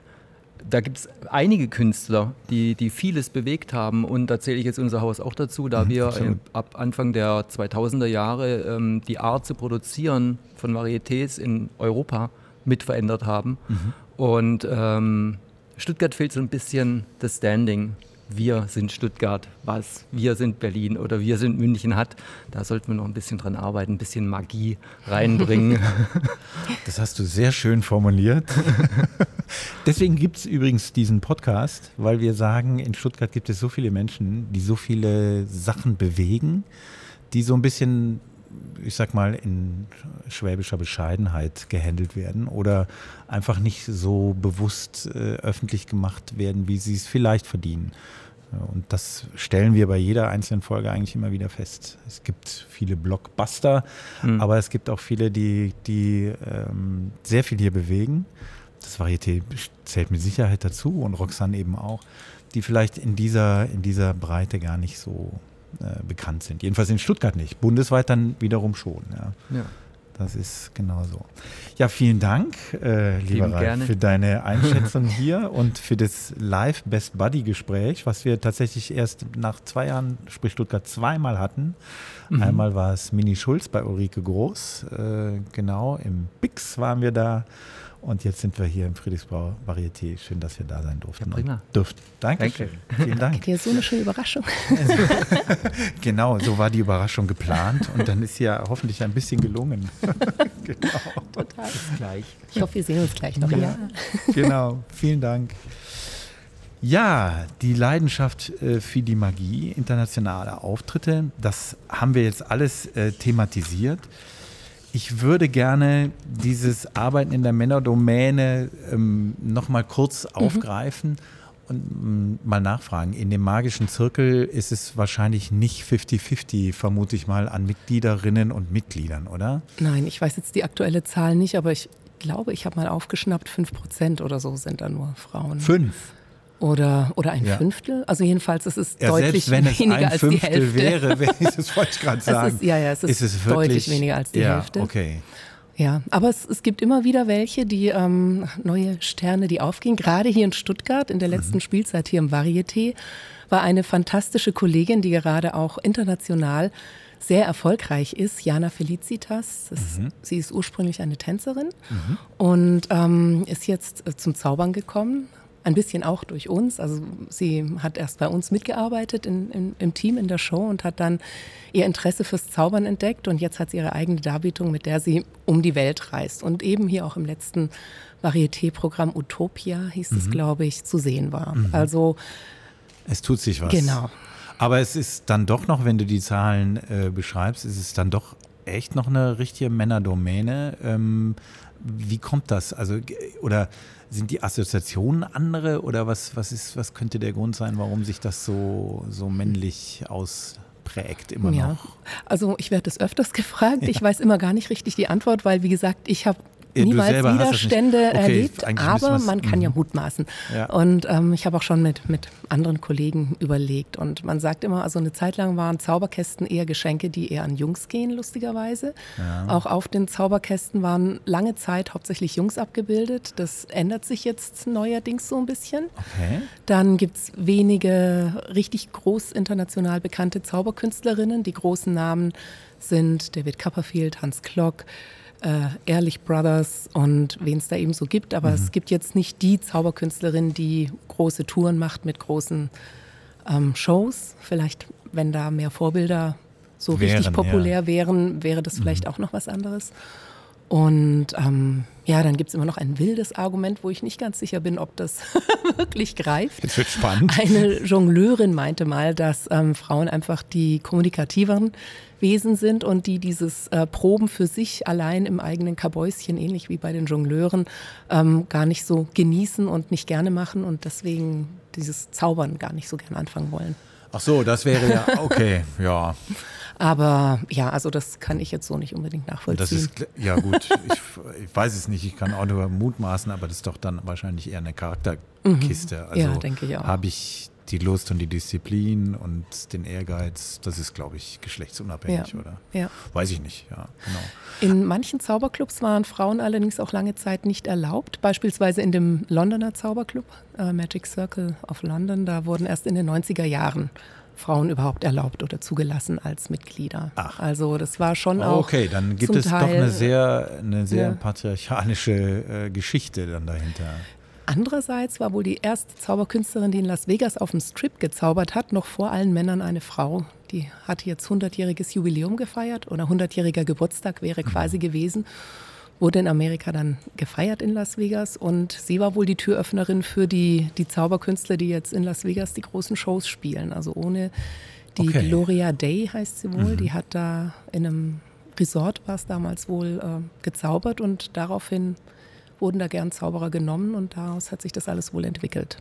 da gibt es einige Künstler, die, die vieles bewegt haben und da zähle ich jetzt unser Haus auch dazu, da mhm, wir äh, ab Anfang der 2000er Jahre ähm, die Art zu produzieren von Varietés in Europa mit verändert haben. Mhm. Und ähm, Stuttgart fehlt so ein bisschen das Standing. Wir sind Stuttgart, was wir sind Berlin oder wir sind München hat. Da sollten wir noch ein bisschen dran arbeiten, ein bisschen Magie reinbringen. Das hast du sehr schön formuliert. Deswegen gibt es übrigens diesen Podcast, weil wir sagen, in Stuttgart gibt es so viele Menschen, die so viele Sachen bewegen, die so ein bisschen ich sag mal, in schwäbischer Bescheidenheit gehandelt werden oder einfach nicht so bewusst äh, öffentlich gemacht werden, wie sie es vielleicht verdienen. Und das stellen wir bei jeder einzelnen Folge eigentlich immer wieder fest. Es gibt viele Blockbuster, mhm. aber es gibt auch viele, die, die ähm, sehr viel hier bewegen. Das Varieté zählt mit Sicherheit dazu und Roxanne eben auch, die vielleicht in dieser, in dieser Breite gar nicht so äh, bekannt sind. Jedenfalls in Stuttgart nicht. Bundesweit dann wiederum schon. Ja. ja. Das ist genau so. Ja, vielen Dank, äh, lieber Ralf, für deine Einschätzung hier und für das Live Best Buddy Gespräch, was wir tatsächlich erst nach zwei Jahren, sprich Stuttgart, zweimal hatten. Mhm. Einmal war es Mini Schulz bei Ulrike Groß, äh, genau, im Bix waren wir da und jetzt sind wir hier im Friedrichsbau Varieté. Schön, dass wir da sein durften. Ja, prima. Durften. Dankeschön. Danke. Vielen Dank. Ja, so eine schöne Überraschung. genau, so war die Überraschung geplant und dann ist sie ja hoffentlich ein bisschen gelungen. genau. Total. Bis gleich. Ich hoffe, wir sehen uns gleich noch. Ja. genau. Vielen Dank. Ja, die Leidenschaft äh, für die Magie, internationale Auftritte, das haben wir jetzt alles äh, thematisiert. Ich würde gerne dieses Arbeiten in der Männerdomäne ähm, nochmal kurz mhm. aufgreifen und ähm, mal nachfragen. In dem magischen Zirkel ist es wahrscheinlich nicht 50-50, vermute ich mal, an Mitgliederinnen und Mitgliedern, oder? Nein, ich weiß jetzt die aktuelle Zahl nicht, aber ich glaube, ich habe mal aufgeschnappt, 5 Prozent oder so sind da nur Frauen. Fünf? Oder, oder ein ja. Fünftel? Also jedenfalls ist es ja, deutlich selbst wenn es weniger ein als Fünftel die Hälfte. wäre, wenn ich das wollte ich gerade sagen. Ist, ja, ja, es ist, ist es deutlich weniger als die ja, Hälfte. Okay. Ja, aber es, es gibt immer wieder welche, die ähm, neue Sterne, die aufgehen. Gerade hier in Stuttgart in der letzten mhm. Spielzeit hier im Varieté war eine fantastische Kollegin, die gerade auch international sehr erfolgreich ist, Jana Felicitas. Ist, mhm. Sie ist ursprünglich eine Tänzerin mhm. und ähm, ist jetzt äh, zum Zaubern gekommen, ein bisschen auch durch uns. Also sie hat erst bei uns mitgearbeitet in, in, im Team in der Show und hat dann ihr Interesse fürs Zaubern entdeckt und jetzt hat sie ihre eigene Darbietung, mit der sie um die Welt reist und eben hier auch im letzten Varieté-Programm Utopia hieß mhm. es, glaube ich, zu sehen war. Mhm. Also es tut sich was. Genau. Aber es ist dann doch noch, wenn du die Zahlen äh, beschreibst, ist es dann doch echt noch eine richtige Männerdomäne. Ähm, wie kommt das? Also, oder sind die Assoziationen andere oder was, was, ist, was könnte der Grund sein, warum sich das so, so männlich ausprägt immer ja. noch? Also ich werde das öfters gefragt. Ja. Ich weiß immer gar nicht richtig die Antwort, weil wie gesagt, ich habe niemals Widerstände okay, erlebt, aber man kann ja mhm. mutmaßen. Ja. Und ähm, ich habe auch schon mit, mit anderen Kollegen überlegt und man sagt immer, also eine Zeit lang waren Zauberkästen eher Geschenke, die eher an Jungs gehen, lustigerweise. Ja. Auch auf den Zauberkästen waren lange Zeit hauptsächlich Jungs abgebildet. Das ändert sich jetzt neuerdings so ein bisschen. Okay. Dann gibt es wenige richtig groß international bekannte Zauberkünstlerinnen. Die großen Namen sind David Copperfield, Hans Klock, äh, Ehrlich Brothers und wen es da eben so gibt. Aber mhm. es gibt jetzt nicht die Zauberkünstlerin, die große Touren macht mit großen ähm, Shows. Vielleicht, wenn da mehr Vorbilder so wären, richtig populär ja. wären, wäre das vielleicht mhm. auch noch was anderes. Und ähm, ja, dann gibt es immer noch ein wildes Argument, wo ich nicht ganz sicher bin, ob das wirklich greift. Jetzt wird spannend. Eine Jongleurin meinte mal, dass ähm, Frauen einfach die kommunikativeren Wesen sind und die dieses äh, Proben für sich allein im eigenen Kabäuschen, ähnlich wie bei den Jongleuren, ähm, gar nicht so genießen und nicht gerne machen und deswegen dieses Zaubern gar nicht so gerne anfangen wollen. Ach so, das wäre ja okay, ja. Aber ja, also das kann ich jetzt so nicht unbedingt nachvollziehen. Das ist, ja gut, ich, ich, weiß es nicht, ich kann auch nur mutmaßen, aber das ist doch dann wahrscheinlich eher eine Charakterkiste. Mhm. Also ja, denke ich auch. Habe ich die Lust und die Disziplin und den Ehrgeiz, das ist, glaube ich, geschlechtsunabhängig, ja. oder? Ja. Weiß ich nicht, ja, genau. In manchen Zauberclubs waren Frauen allerdings auch lange Zeit nicht erlaubt, beispielsweise in dem Londoner Zauberclub, äh, Magic Circle of London, da wurden erst in den 90er Jahren Frauen überhaupt erlaubt oder zugelassen als Mitglieder. Ach. Also das war schon auch. Okay, dann gibt es Teil, doch eine sehr, eine sehr ja. patriarchalische äh, Geschichte dann dahinter. Andererseits war wohl die erste Zauberkünstlerin, die in Las Vegas auf dem Strip gezaubert hat, noch vor allen Männern eine Frau. Die hatte jetzt 100-jähriges Jubiläum gefeiert oder 100-jähriger Geburtstag wäre mhm. quasi gewesen wurde in Amerika dann gefeiert in Las Vegas und sie war wohl die Türöffnerin für die, die Zauberkünstler, die jetzt in Las Vegas die großen Shows spielen. Also ohne die okay. Gloria Day heißt sie wohl, mhm. die hat da in einem Resort war es damals wohl äh, gezaubert und daraufhin wurden da gern Zauberer genommen und daraus hat sich das alles wohl entwickelt.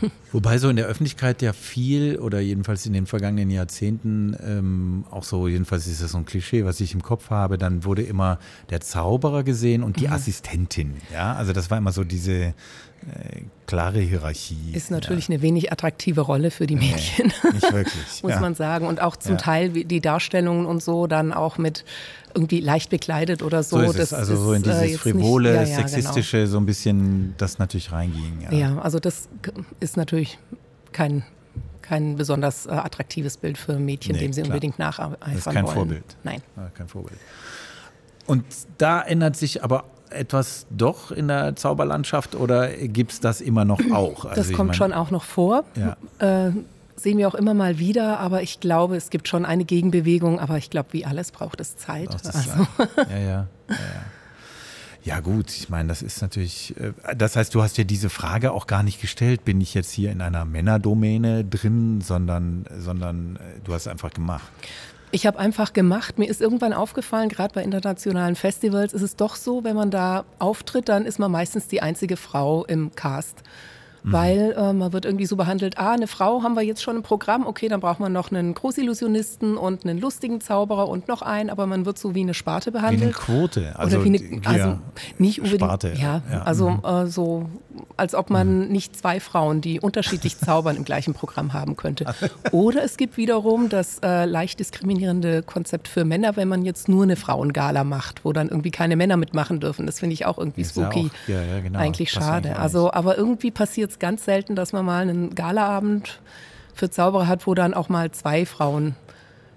Wobei so in der Öffentlichkeit ja viel oder jedenfalls in den vergangenen Jahrzehnten ähm, auch so, jedenfalls ist das so ein Klischee, was ich im Kopf habe, dann wurde immer der Zauberer gesehen und die mhm. Assistentin. Ja, also das war immer so diese äh, klare Hierarchie. Ist natürlich ja. eine wenig attraktive Rolle für die Mädchen. Nee, nicht wirklich. Muss ja. man sagen. Und auch zum ja. Teil die Darstellungen und so dann auch mit irgendwie leicht bekleidet oder so. so das also so in dieses äh, frivole, nicht, sexistische, genau. so ein bisschen das natürlich reinging. Ja. also das ist natürlich kein kein besonders äh, attraktives Bild für Mädchen, nee, dem sie klar. unbedingt nacheifern wollen. Das ist kein wollen. Vorbild. Nein. Kein Vorbild. Und da ändert sich aber etwas doch in der Zauberlandschaft oder gibt es das immer noch auch? Also das kommt meine, schon auch noch vor. Ja. Äh, sehen wir auch immer mal wieder, aber ich glaube, es gibt schon eine Gegenbewegung, aber ich glaube, wie alles braucht es Zeit. Braucht es also. Zeit. Ja, ja, ja, ja. Gut, ich meine, das ist natürlich, äh, das heißt, du hast ja diese Frage auch gar nicht gestellt, bin ich jetzt hier in einer Männerdomäne drin, sondern, sondern äh, du hast einfach gemacht. Ich habe einfach gemacht. Mir ist irgendwann aufgefallen, gerade bei internationalen Festivals ist es doch so, wenn man da auftritt, dann ist man meistens die einzige Frau im Cast. Mhm. Weil äh, man wird irgendwie so behandelt, ah, eine Frau haben wir jetzt schon im Programm, okay, dann braucht man noch einen Großillusionisten und einen lustigen Zauberer und noch einen, aber man wird so wie eine Sparte behandelt. Wie eine Quote, also, Oder wie eine, also nicht unbedingt, Sparte. Ja, ja. also mhm. äh, so, als ob man mhm. nicht zwei Frauen, die unterschiedlich zaubern, im gleichen Programm haben könnte. Oder es gibt wiederum das äh, leicht diskriminierende Konzept für Männer, wenn man jetzt nur eine Frauengala macht, wo dann irgendwie keine Männer mitmachen dürfen. Das finde ich auch irgendwie spooky. Ja, auch, ja, genau. Eigentlich schade. Also, aber irgendwie passiert jetzt ganz selten, dass man mal einen Galaabend für Zauberer hat, wo dann auch mal zwei Frauen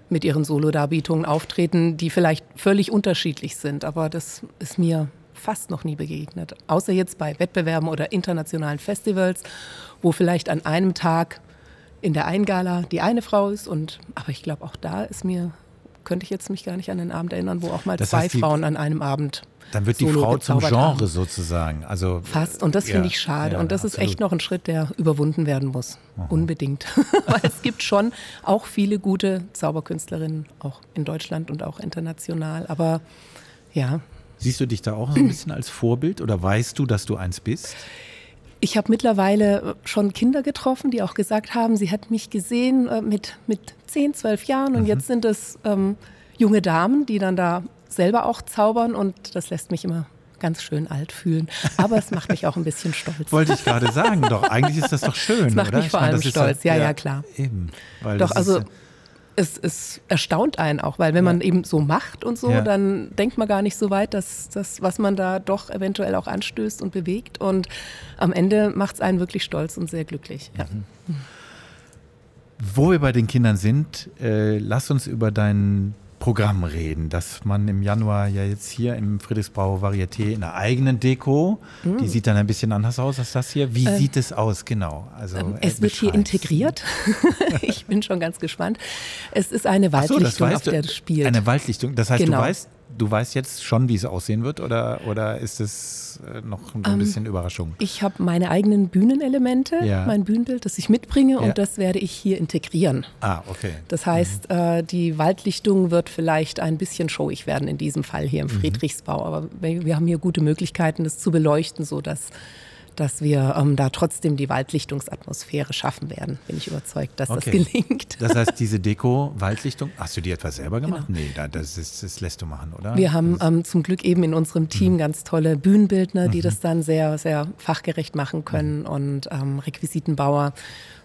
mit ihren Solo-Darbietungen auftreten, die vielleicht völlig unterschiedlich sind. Aber das ist mir fast noch nie begegnet. Außer jetzt bei Wettbewerben oder internationalen Festivals, wo vielleicht an einem Tag in der einen Gala die eine Frau ist. Und, aber ich glaube, auch da ist mir, könnte ich jetzt mich gar nicht an den Abend erinnern, wo auch mal das zwei Frauen an einem Abend dann wird die Frau zum Genre haben. sozusagen. Also, Fast. Und das ja, finde ich schade. Ja, und das absolut. ist echt noch ein Schritt, der überwunden werden muss. Aha. Unbedingt. Weil es gibt schon auch viele gute Zauberkünstlerinnen, auch in Deutschland und auch international. Aber ja. Siehst du dich da auch so ein bisschen als Vorbild oder weißt du, dass du eins bist? Ich habe mittlerweile schon Kinder getroffen, die auch gesagt haben, sie hat mich gesehen äh, mit, mit 10, 12 Jahren und mhm. jetzt sind es ähm, junge Damen, die dann da selber auch zaubern und das lässt mich immer ganz schön alt fühlen. Aber es macht mich auch ein bisschen stolz. Wollte ich gerade sagen, doch. Eigentlich ist das doch schön. Es macht oder? mich vor allem stolz, ja, ja, ja, klar. Eben. doch, also es, es, erstaunt einen auch, weil wenn ja. man eben so macht und so, ja. dann denkt man gar nicht so weit, dass das, was man da doch eventuell auch anstößt und bewegt. Und am Ende macht es einen wirklich stolz und sehr glücklich. Ja. Mhm. Wo wir bei den Kindern sind, äh, lass uns über deinen Programm reden, dass man im Januar ja jetzt hier im Friedrichsbrau Varieté in der eigenen Deko, Mm. die sieht dann ein bisschen anders aus als das hier. Wie sieht es aus genau? Also Ähm, äh, es wird hier integriert. ich bin schon ganz gespannt. Es ist eine so, Waldlichtung, auf weißt du. der es spielt. Eine Waldlichtung. Das heißt, Genau. du weißt, du weißt jetzt schon, wie es aussehen wird, oder, oder ist es äh, noch so Ähm, ein bisschen Überraschung? Ich habe meine eigenen Bühnenelemente, Ja. mein Bühnenbild, das ich mitbringe Ja. und das werde ich hier integrieren. Ah, okay. Das heißt, äh, die Waldlichtung wird vielleicht ein bisschen showig werden in diesem Fall hier im Mhm. Friedrichsbau. Aber wir, wir haben hier gute Möglichkeiten, das zu beleuchten, sodass dass wir ähm, da trotzdem die Waldlichtungsatmosphäre schaffen werden. Bin ich überzeugt, dass Okay. das gelingt. Das heißt, diese Deko, Waldlichtung, hast du die etwa selber gemacht? Nee, da- das, ist, das lässt du machen, oder? Genau. Wir haben ähm, zum Glück eben in unserem Mhm. Team ganz tolle Bühnenbildner, die das dann sehr, sehr fachgerecht machen können und ähm, Requisitenbauer.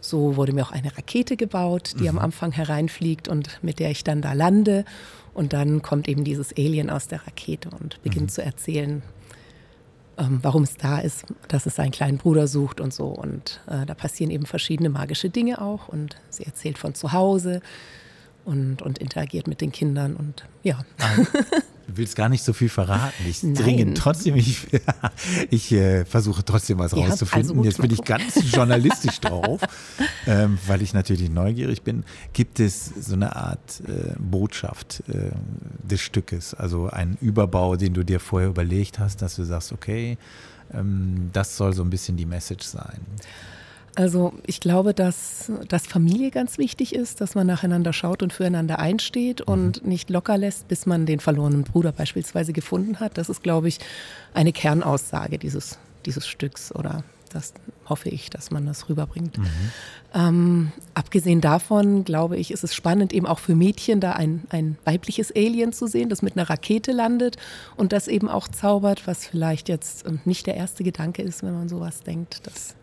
So wurde mir auch eine Rakete gebaut, die Mhm. am Anfang hereinfliegt und mit der ich dann da lande. Und dann kommt eben dieses Alien aus der Rakete und beginnt Mhm. zu erzählen, ähm, warum es da ist, dass es seinen kleinen Bruder sucht und so. Und äh, da passieren eben verschiedene magische Dinge auch. Und sie erzählt von zu Hause und, und interagiert mit den Kindern. Und ja, Du willst gar nicht so viel verraten. Ich Nein. dringe trotzdem, ich, ich äh, versuche trotzdem was Ja, rauszufinden. also gut, Jetzt bin ich ganz journalistisch drauf, ähm, weil ich natürlich neugierig bin. Gibt es so eine Art äh, Botschaft äh, des Stückes, also einen Überbau, den du dir vorher überlegt hast, dass du sagst, okay, ähm, das soll so ein bisschen die Message sein. Also ich glaube, dass, dass Familie ganz wichtig ist, dass man nacheinander schaut und füreinander einsteht und nicht locker lässt, bis man den verlorenen Bruder beispielsweise gefunden hat. Das ist, glaube ich, eine Kernaussage dieses, dieses Stücks oder das hoffe ich, dass man das rüberbringt. Ähm, abgesehen davon, glaube ich, ist es spannend, eben auch für Mädchen da ein, ein weibliches Alien zu sehen, das mit einer Rakete landet und das eben auch zaubert, was vielleicht jetzt ähm, nicht der erste Gedanke ist, wenn man sowas denkt. Das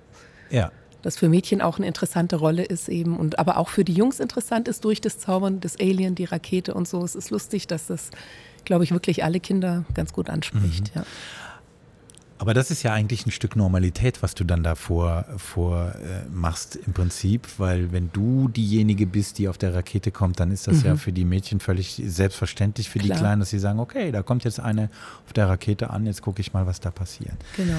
Ja. Das für Mädchen auch eine interessante Rolle ist eben und aber auch für die Jungs interessant ist durch das Zaubern des Alien, die Rakete und so. Es ist lustig, dass das, glaube ich, wirklich alle Kinder ganz gut anspricht. Ja. Aber das ist ja eigentlich ein Stück Normalität, was du dann da vor, vor äh, machst im Prinzip, weil wenn du diejenige bist, die auf der Rakete kommt, dann ist das ja für die Mädchen völlig selbstverständlich, für die Klar. Kleinen, dass sie sagen, okay, da kommt jetzt eine auf der Rakete an, jetzt gucke ich mal, was da passiert. Genau.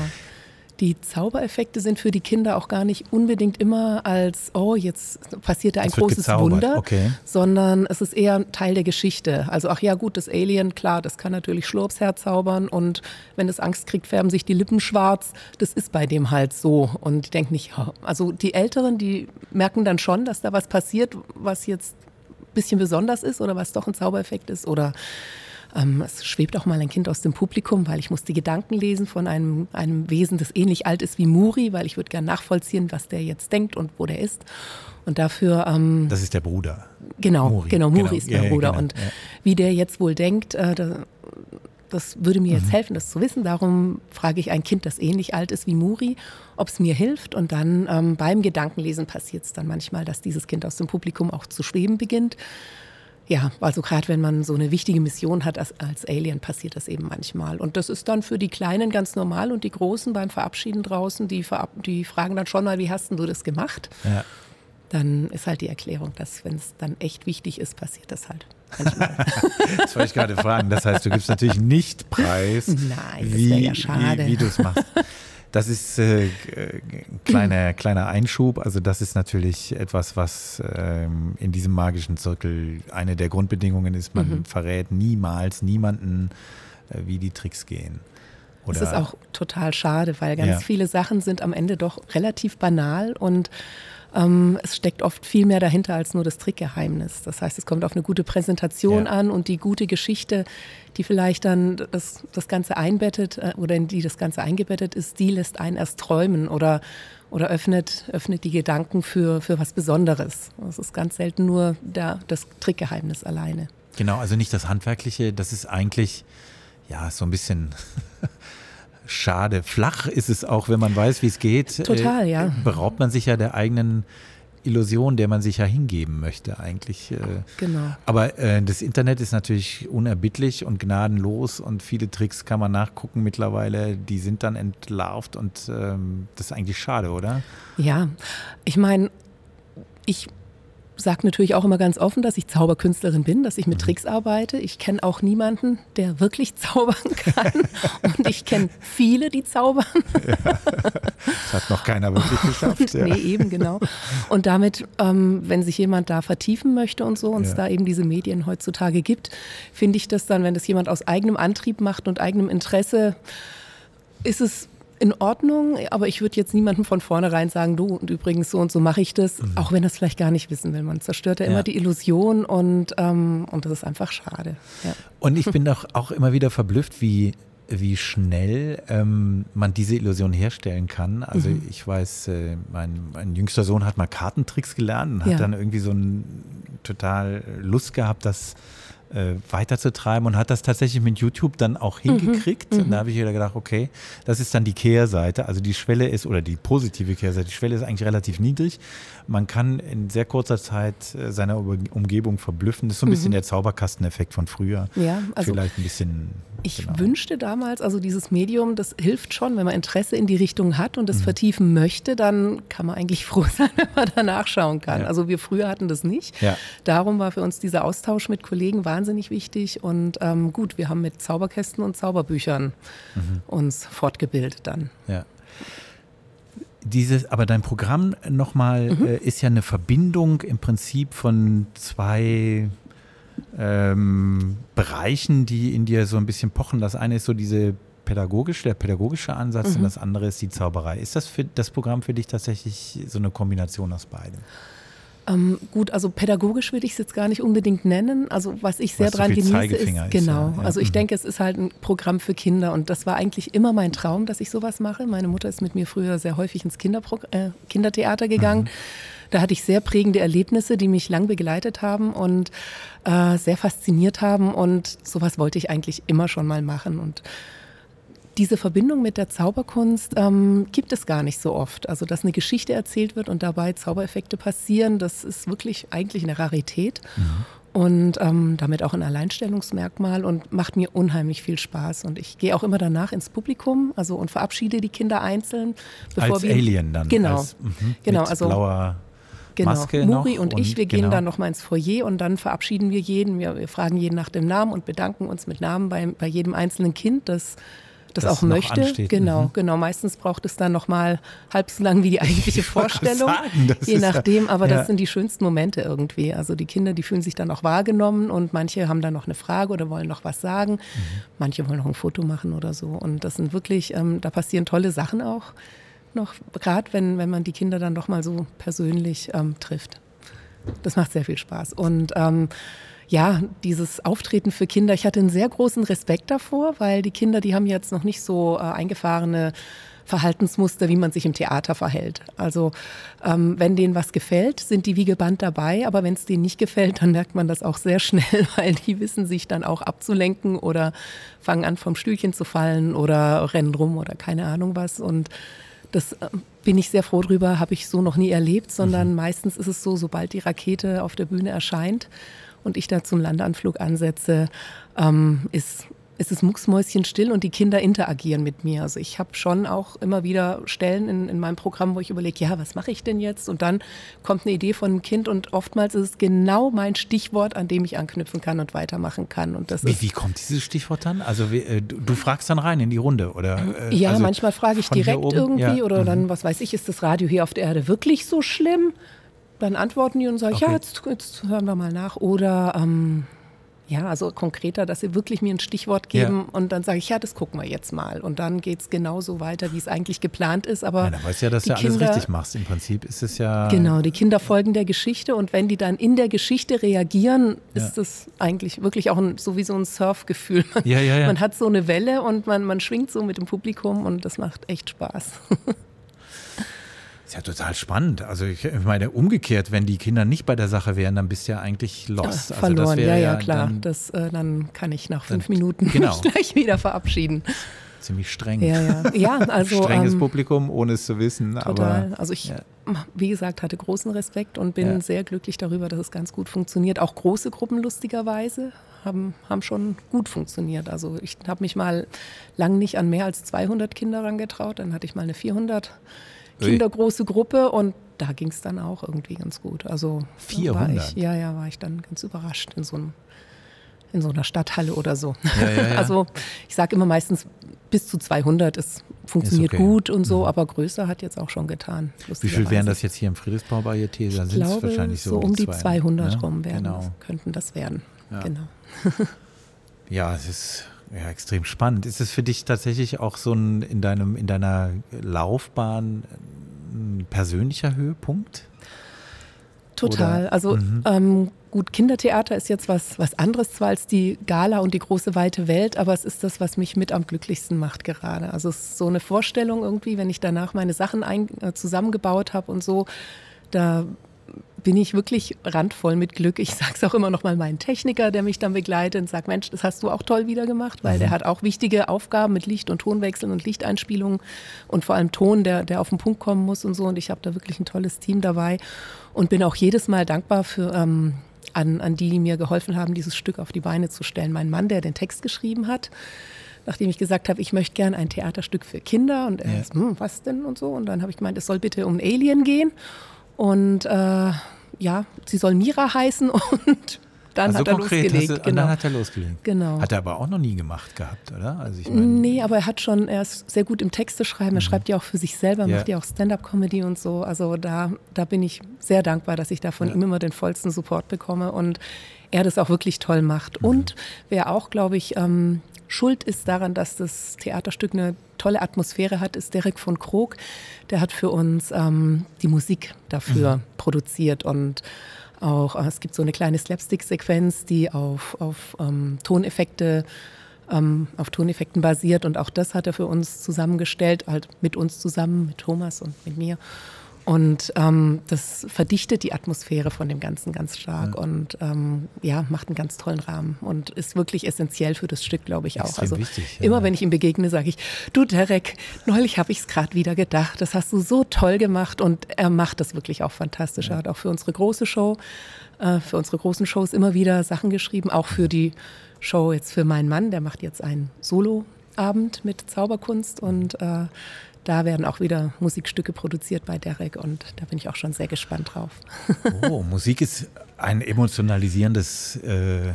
Die Zaubereffekte sind für die Kinder auch gar nicht unbedingt immer als, oh, jetzt passiert da ein wird großes Wunder, okay. sondern es ist eher Teil der Geschichte. Also, ach ja, gut, das Alien, klar, das kann natürlich Schlurps herzaubern und wenn es Angst kriegt, färben sich die Lippen schwarz. Das ist bei dem halt so. Und ich denke nicht, also die Älteren, die merken dann schon, dass da was passiert, was jetzt ein bisschen besonders ist oder was doch ein Zaubereffekt ist oder ähm, es schwebt auch mal ein Kind aus dem Publikum, weil ich muss die Gedanken lesen von einem, einem Wesen, das ähnlich alt ist wie Muri, weil ich würde gerne nachvollziehen, was der jetzt denkt und wo der ist. Und dafür, ähm, Das ist der Bruder. genau, Muri, genau, Muri genau. ist der ja, Bruder. genau, Und ja. wie der jetzt wohl denkt, äh, da, das würde mir Mhm. jetzt helfen, das zu wissen. Darum frage ich ein Kind, das ähnlich alt ist wie Muri, ob es mir hilft. Und dann ähm, beim Gedankenlesen passiert es dann manchmal, dass dieses Kind aus dem Publikum auch zu schweben beginnt. Ja, also gerade wenn man so eine wichtige Mission hat als, als Alien, passiert das eben manchmal. Und das ist dann für die Kleinen ganz normal und die Großen beim Verabschieden draußen, die, verab die fragen dann schon mal, wie hast denn du das gemacht? Ja. Dann ist halt die Erklärung, dass wenn es dann echt wichtig ist, passiert das halt manchmal. Das wollte ich gerade fragen. Das heißt, du gibst natürlich nicht preis, Nein, wie, ja wie, wie du es machst. Das ist äh, äh, kleiner, kleiner Einschub. Also das ist natürlich etwas, was ähm, in diesem magischen Zirkel eine der Grundbedingungen ist. Man Mhm. verrät niemals niemanden, äh, wie die Tricks gehen. Das ist auch total schade, weil ganz Ja. viele Sachen sind am Ende doch relativ banal und ähm, es steckt oft viel mehr dahinter als nur das Trickgeheimnis. Das heißt, es kommt auf eine gute Präsentation Ja. an und die gute Geschichte, die vielleicht dann das, das Ganze einbettet äh, oder in die das Ganze eingebettet ist, die lässt einen erst träumen oder, oder öffnet, öffnet die Gedanken für, für was Besonderes. Es ist ganz selten nur der, das Trickgeheimnis alleine. Genau, also nicht das Handwerkliche, das ist eigentlich, ja, so ein bisschen schade. Flach ist es auch, wenn man weiß, wie es geht. Total, ja. Beraubt man sich ja der eigenen Illusion, der man sich ja hingeben möchte eigentlich. äh. Genau. Aber äh, das Internet ist natürlich unerbittlich und gnadenlos und viele Tricks kann man nachgucken mittlerweile, die sind dann entlarvt und ähm, das ist eigentlich schade, oder? Ja, ich meine, ich sage natürlich auch immer ganz offen, dass ich Zauberkünstlerin bin, dass ich mit mhm. Tricks arbeite. Ich kenne auch niemanden, der wirklich zaubern kann. Und ich kenne viele, die zaubern. Ja, das hat noch keiner wirklich geschafft. Ja. Nee, eben genau. Und damit, ähm, wenn sich jemand da vertiefen möchte und so, und ja. es da eben diese Medien heutzutage gibt, finde ich das dann, wenn das jemand aus eigenem Antrieb macht und eigenem Interesse, ist es in Ordnung, aber ich würde jetzt niemandem von vornherein sagen, du und übrigens so und so mache ich das, mhm. auch wenn das vielleicht gar nicht wissen will. Man zerstört ja, ja. immer die Illusion und, ähm, und das ist einfach schade. Ja. Und ich bin doch auch immer wieder verblüfft, wie, wie schnell ähm, man diese Illusion herstellen kann. Also mhm. ich weiß, äh, mein, mein jüngster Sohn hat mal Kartentricks gelernt und hat dann irgendwie so ein total Lust gehabt, dass äh, weiterzutreiben und hat das tatsächlich mit YouTube dann auch mhm. hingekriegt. Mhm, und da habe ich wieder gedacht, okay, das ist dann die Kehrseite. Also die Schwelle ist, oder die positive Kehrseite, die Schwelle ist eigentlich relativ niedrig. Man kann in sehr kurzer Zeit äh, seine Umgebung verblüffen. Das ist so ein bisschen mhm. der Zauberkasteneffekt von früher. Ja, also Vielleicht ein bisschen. Ich genau. wünschte damals, also dieses Medium, das hilft schon, wenn man Interesse in die Richtung hat und das mhm. vertiefen möchte, dann kann man eigentlich froh sein, wenn man da nachschauen kann. Ja. Also wir früher hatten das nicht. Ja. Darum war für uns dieser Austausch mit Kollegen wahnsinnig wichtig. Und ähm, gut, wir haben mit Zauberkästen und Zauberbüchern mhm. uns fortgebildet dann. Ja. Dieses, aber dein Programm nochmal mhm. äh, ist ja eine Verbindung im Prinzip von zwei ähm, Bereichen, die in dir so ein bisschen pochen. Das eine ist so diese pädagogische, der pädagogische Ansatz mhm. und das andere ist die Zauberei. Ist das für das Programm für dich tatsächlich so eine Kombination aus beidem? Ähm, gut, also pädagogisch würde ich es jetzt gar nicht unbedingt nennen. Also was ich sehr was daran genieße, ist, ist genau. Ja, Also ich mhm. denke, es ist halt ein Programm für Kinder und das war eigentlich immer mein Traum, dass ich sowas mache. Meine Mutter ist mit mir früher sehr häufig ins Kinderpro äh, Kindertheater gegangen. Mhm. Da hatte ich sehr prägende Erlebnisse, die mich lang begleitet haben und äh, sehr fasziniert haben und sowas wollte ich eigentlich immer schon mal machen und diese Verbindung mit der Zauberkunst ähm, gibt es gar nicht so oft. Also, dass eine Geschichte erzählt wird und dabei Zaubereffekte passieren, das ist wirklich eigentlich eine Rarität. Mhm. Und ähm, damit auch ein Alleinstellungsmerkmal und macht mir unheimlich viel Spaß. Und ich gehe auch immer danach ins Publikum also, und verabschiede die Kinder einzeln. Bevor als wir, Alien dann. Genau. Als, mh, genau also, blauer Genau. Maske Muri und, und ich, wir genau. gehen dann nochmal ins Foyer und dann verabschieden wir jeden. Wir, wir, fragen jeden nach dem Namen und bedanken uns mit Namen bei, bei jedem einzelnen Kind, das das, das auch möchte. Ansteht. Genau, mhm. genau. Meistens braucht es dann noch mal halb so lang wie die eigentliche Vorstellung, sagen, je nachdem. Ja, aber ja. das sind die schönsten Momente irgendwie. Also die Kinder, die fühlen sich dann auch wahrgenommen und manche haben dann noch eine Frage oder wollen noch was sagen. Mhm. Manche wollen noch ein Foto machen oder so. Und das sind wirklich, ähm, da passieren tolle Sachen auch noch, gerade wenn, wenn man die Kinder dann doch mal so persönlich ähm, trifft. Das macht sehr viel Spaß. Und ähm, ja, dieses Auftreten für Kinder, ich hatte einen sehr großen Respekt davor, weil die Kinder, die haben jetzt noch nicht so äh, eingefahrene Verhaltensmuster, wie man sich im Theater verhält. Also ähm, wenn denen was gefällt, sind die wie gebannt dabei, aber wenn es denen nicht gefällt, dann merkt man das auch sehr schnell, weil die wissen sich dann auch abzulenken oder fangen an vom Stühlchen zu fallen oder rennen rum oder keine Ahnung was. Und das äh, bin ich sehr froh drüber, habe ich so noch nie erlebt, sondern mhm. meistens ist es so, sobald die Rakete auf der Bühne erscheint, und ich da zum Landeanflug ansetze, ähm, ist ist es mucksmäuschenstill und die Kinder interagieren mit mir. Also ich habe schon auch immer wieder Stellen in, in meinem Programm, wo ich überlege, ja, was mache ich denn jetzt? Und dann kommt eine Idee von einem Kind und oftmals ist es genau mein Stichwort, an dem ich anknüpfen kann und weitermachen kann. Und das wie, wie kommt dieses Stichwort dann? Also wie, äh, du, du, fragst dann rein in die Runde, oder? Äh, ja, also manchmal frage ich direkt irgendwie ja. oder mhm. dann, was weiß ich, ist das Radio hier auf der Erde wirklich so schlimm? Dann antworten die und sagen, okay. ja, jetzt, jetzt, hören wir mal nach. Oder ähm, ja, also konkreter, dass sie wirklich mir ein Stichwort geben ja. und dann sage ich, ja, das gucken wir jetzt mal. Und dann geht es genauso weiter, wie es eigentlich geplant ist. Aber ja, dann weißt du ja, dass du Kinder, alles richtig machst. Im Prinzip ist es ja. Genau, die Kinder folgen der Geschichte und wenn die dann in der Geschichte reagieren, ja. ist das eigentlich wirklich auch ein, so wie so ein Surfgefühl. Man, ja, ja, ja. man hat so eine Welle und man, man schwingt so mit dem Publikum und das macht echt Spaß. ist ja total spannend. Also ich meine, umgekehrt, wenn die Kinder nicht bei der Sache wären, dann bist du ja eigentlich lost. Ja, verloren, also ja, ja, klar. Dann, das, äh, dann kann ich nach fünf Minuten genau. gleich wieder verabschieden. Ziemlich streng. Ja, ja. ja also, Strenges ähm, Publikum, ohne es zu wissen. Total. Aber, also ich, ja. wie gesagt, hatte großen Respekt und bin ja. sehr glücklich darüber, dass es ganz gut funktioniert. Auch große Gruppen lustigerweise haben, haben schon gut funktioniert. Also ich habe mich mal lang nicht an mehr als 200 Kinder rangetraut. Dann hatte ich mal eine 400 kindergroße Gruppe und da ging es dann auch irgendwie ganz gut. Also 400? War ich, ja, ja, war ich dann ganz überrascht in so einem in so einer Stadthalle oder so. Ja, ja, ja. Also ich sage immer meistens bis zu 200, es funktioniert okay. gut und so, Mhm. aber größer hat jetzt auch schon getan. Wie viel wären das jetzt hier im Friedrichsbau Varieté? Da Ich sind es glaube, wahrscheinlich so, so um die 200, 200 ne? rum werden, Genau. könnten das werden. Genau. Ja, es ist ja, extrem spannend. Ist es für dich tatsächlich auch so ein in deinem in deiner Laufbahn ein persönlicher Höhepunkt? Total. Oder- Also Mhm. ähm, gut, Kindertheater ist jetzt was, was anderes zwar als die Gala und die große weite Welt, aber es ist das, was mich mit am glücklichsten macht gerade. Also es ist so eine Vorstellung irgendwie, wenn ich danach meine Sachen ein, äh, zusammengebaut habe und so, da bin ich wirklich randvoll mit Glück. Ich sage es auch immer noch mal meinen Techniker, der mich dann begleitet und sagt, Mensch, das hast du auch toll wieder gemacht, weil der hat auch wichtige Aufgaben mit Licht- und Tonwechseln und Lichteinspielungen und vor allem Ton, der, der auf den Punkt kommen muss und so. Und ich habe da wirklich ein tolles Team dabei und bin auch jedes Mal dankbar für ähm, an, an die, die mir geholfen haben, dieses Stück auf die Beine zu stellen. Mein Mann, der den Text geschrieben hat, nachdem ich gesagt habe, ich möchte gern ein Theaterstück für Kinder und er Ja. ist, hm, was denn und so. Und dann habe ich gemeint, es soll bitte um Alien gehen. Und äh, ja, sie soll Mira heißen und dann Also hat er konkret, losgelegt. du, und genau. dann hat er losgelegt. Genau. Hat er aber auch noch nie gemacht gehabt, oder? Also ich meine, Nee, aber er hat schon, er ist sehr gut im Texte schreiben. Er schreibt ja auch für sich selber, Mhm. Ja. macht ja auch Stand-up-Comedy und so. Also da, da bin ich sehr dankbar, dass ich da von ihm immer den vollsten Support bekomme und er das auch wirklich toll macht. Mhm. Und wer auch, glaube ich, ähm, schuld ist daran, dass das Theaterstück eine tolle Atmosphäre hat, ist Derek von Krog. Der hat für uns ähm, die Musik dafür produziert und auch, äh, es gibt so eine kleine Slapstick-Sequenz, die auf, auf ähm, Toneffekte ähm, auf Toneffekten basiert und auch das hat er für uns zusammengestellt, halt mit uns zusammen, mit Thomas und mit mir. Und ähm, das verdichtet die Atmosphäre von dem Ganzen ganz stark und ähm, ja, macht einen ganz tollen Rahmen und ist wirklich essentiell für das Stück, glaube ich auch. Extrem Also wichtig, ja. immer wenn ich ihm begegne, sage ich, du Derek, neulich habe ich es gerade wieder gedacht, das hast du so toll gemacht und er macht das wirklich auch fantastisch. Er hat auch für unsere große Show, äh, für unsere großen Shows immer wieder Sachen geschrieben, auch für die Show jetzt für meinen Mann, der macht jetzt einen Soloabend mit Zauberkunst und äh, da werden auch wieder Musikstücke produziert bei Derek und da bin ich auch schon sehr gespannt drauf. oh, Musik ist ein emotionalisierendes äh, ähm,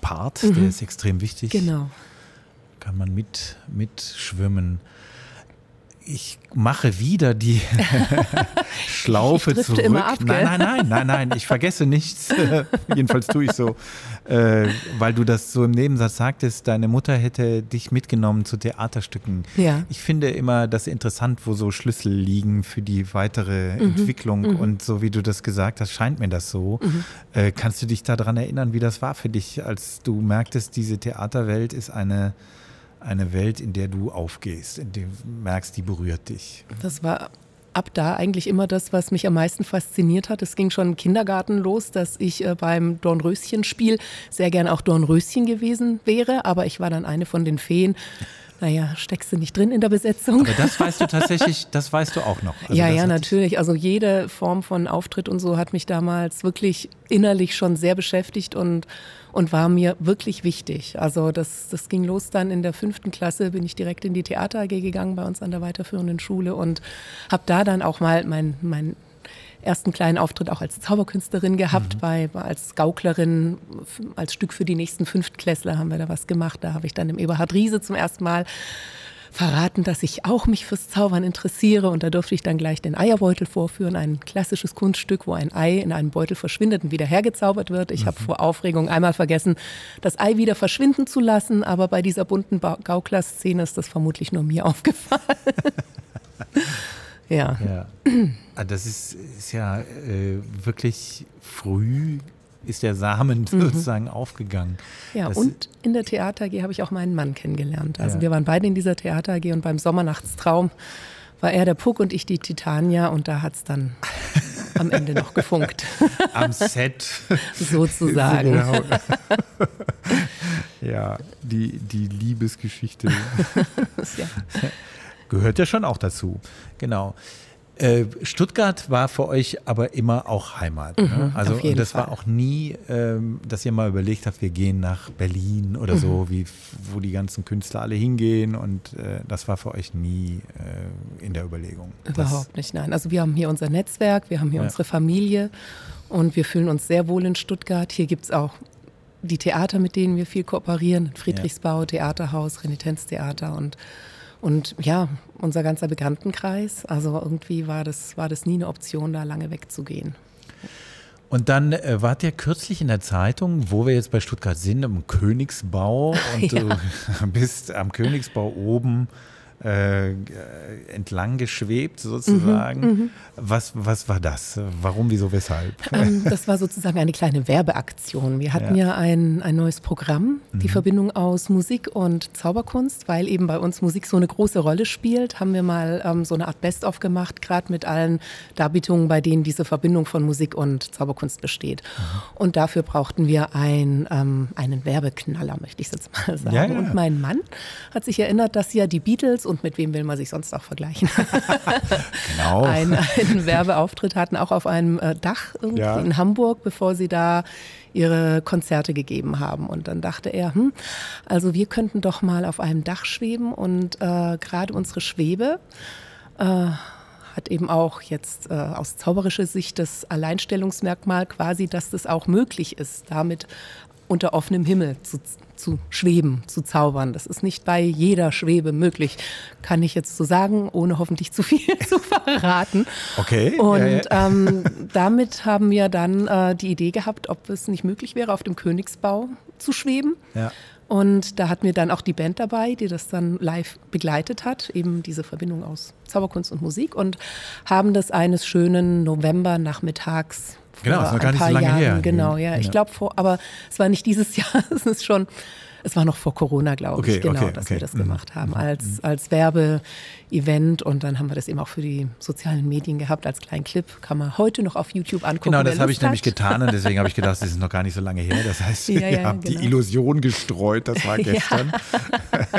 Part, der ist extrem wichtig. Mhm. Genau. Kann man mit, mitschwimmen. Ich mache wieder die Schlaufe Ich zurück. immer ab, nein, nein, nein, nein, nein, ich vergesse nichts. Jedenfalls tue ich so. Äh, weil du das so im Nebensatz sagtest, deine Mutter hätte dich mitgenommen zu Theaterstücken. Ja. Ich finde immer das interessant, wo so Schlüssel liegen für die weitere Mhm. Entwicklung. Und so wie du das gesagt hast, scheint mir das so. Mhm. Äh, kannst du dich daran erinnern, wie das war für dich, als du merktest, diese Theaterwelt ist eine, eine Welt, in der du aufgehst, in der du merkst, die berührt dich? Das war ab da eigentlich immer das, was mich am meisten fasziniert hat. Es ging schon im Kindergarten los, dass ich äh, beim Dornröschen-Spiel sehr gern auch Dornröschen gewesen wäre, aber ich war dann eine von den Feen. Naja, steckst du nicht drin in der Besetzung? Aber das weißt du tatsächlich, das weißt du auch noch. Also ja, ja, natürlich. Also jede Form von Auftritt und so hat mich damals wirklich innerlich schon sehr beschäftigt und, und war mir wirklich wichtig. Also das, das ging los dann in der fünften Klasse, bin ich direkt in die Theater AG gegangen bei uns an der weiterführenden Schule und habe da dann auch mal mein, mein ersten kleinen Auftritt auch als Zauberkünstlerin gehabt, bei, war als Gauklerin, als Stück für die nächsten Fünftklässler haben wir da was gemacht. Da habe ich dann dem Eberhard Riese zum ersten Mal verraten, dass ich auch mich fürs Zaubern interessiere und da durfte ich dann gleich den Eierbeutel vorführen, ein klassisches Kunststück, wo ein Ei in einem Beutel verschwindet und wieder hergezaubert wird. Ich habe vor Aufregung einmal vergessen, das Ei wieder verschwinden zu lassen, aber bei dieser bunten Gaukler-Szene ist das vermutlich nur mir aufgefallen. ja. Ja. Ah, Das ist, ist ja äh, wirklich früh ist der Samen sozusagen aufgegangen. Mhm. Ja, Das- und in der Theater AG habe ich auch meinen Mann kennengelernt. Also Ja. wir waren beide in dieser Theater AG und beim Sommernachtstraum war er der Puck und ich die Titania und da hat es dann am Ende noch gefunkt, am Set. sozusagen. Genau. ja, die, die Liebesgeschichte ja. Gehört ja schon auch dazu. Genau. Äh, Stuttgart war für euch aber immer auch Heimat. Mhm, ne? Also das Fall. war auch nie, ähm, dass ihr mal überlegt habt, wir gehen nach Berlin oder Mhm. so, wie wo die ganzen Künstler alle hingehen. Und äh, das war für euch nie äh, in der Überlegung. Das- Überhaupt nicht, nein. Also wir haben hier unser Netzwerk, wir haben hier Ja. unsere Familie und wir fühlen uns sehr wohl in Stuttgart. Hier gibt es auch die Theater, mit denen wir viel kooperieren. Friedrichsbau, Theaterhaus, Renitenztheater und, und ja, unser ganzer Bekanntenkreis. Also irgendwie war das, war das nie eine Option, da lange wegzugehen. Und dann äh, wart ihr kürzlich in der Zeitung, wo wir jetzt bei Stuttgart sind, im Königsbau und du bist am Königsbau oben äh, entlang geschwebt sozusagen. Was, was war das? Warum, wieso, weshalb? Ähm, das war sozusagen eine kleine Werbeaktion. Wir hatten ja, ein, ein neues Programm, die Verbindung aus Musik und Zauberkunst, weil eben bei uns Musik so eine große Rolle spielt, haben wir mal ähm, so eine Art Best-of gemacht, gerade mit allen Darbietungen, bei denen diese Verbindung von Musik und Zauberkunst besteht. Und dafür brauchten wir ein, ähm, einen Werbeknaller, möchte ich jetzt mal sagen. Ja, ja. Und mein Mann hat sich erinnert, dass ja die Beatles und mit wem will man sich sonst auch vergleichen? Genau. ein, einen Werbeauftritt hatten, auch auf einem äh, Dach irgendwie Ja. in Hamburg, bevor sie da ihre Konzerte gegeben haben. Und dann dachte er, hm, also wir könnten doch mal auf einem Dach schweben und äh, gerade unsere Schwebe äh, hat eben auch jetzt äh, aus zauberischer Sicht das Alleinstellungsmerkmal quasi, dass das auch möglich ist, damit unter offenem Himmel zu, zu schweben, zu zaubern. Das ist nicht bei jeder Schwebe möglich, kann ich jetzt so sagen, ohne hoffentlich zu viel zu verraten. Okay, ja, Und ja. Ähm, damit haben wir dann äh, die Idee gehabt, ob es nicht möglich wäre, auf dem Königsbau zu schweben. Ja. Und da hatten wir dann auch die Band dabei, die das dann live begleitet hat, eben diese Verbindung aus Zauberkunst und Musik und haben das eines schönen November-Nachmittags Genau, ist noch gar ein nicht so lange Jahren, her. Genau, ja. Ich Ja. glaube vor, aber es war nicht dieses Jahr, es ist schon, es war noch vor Corona, glaube Okay, ich, genau, okay, dass okay. wir das Mhm. gemacht haben als, als Werbeevent und dann haben wir das eben auch für die sozialen Medien gehabt als kleinen Clip. Kann man heute noch auf YouTube angucken. Genau, das habe ich Lust nämlich hat. getan und deswegen habe ich gedacht, das ist noch gar nicht so lange her. Das heißt, Ja, ihr ja, habt die genau. Illusion gestreut, das war Ja. gestern.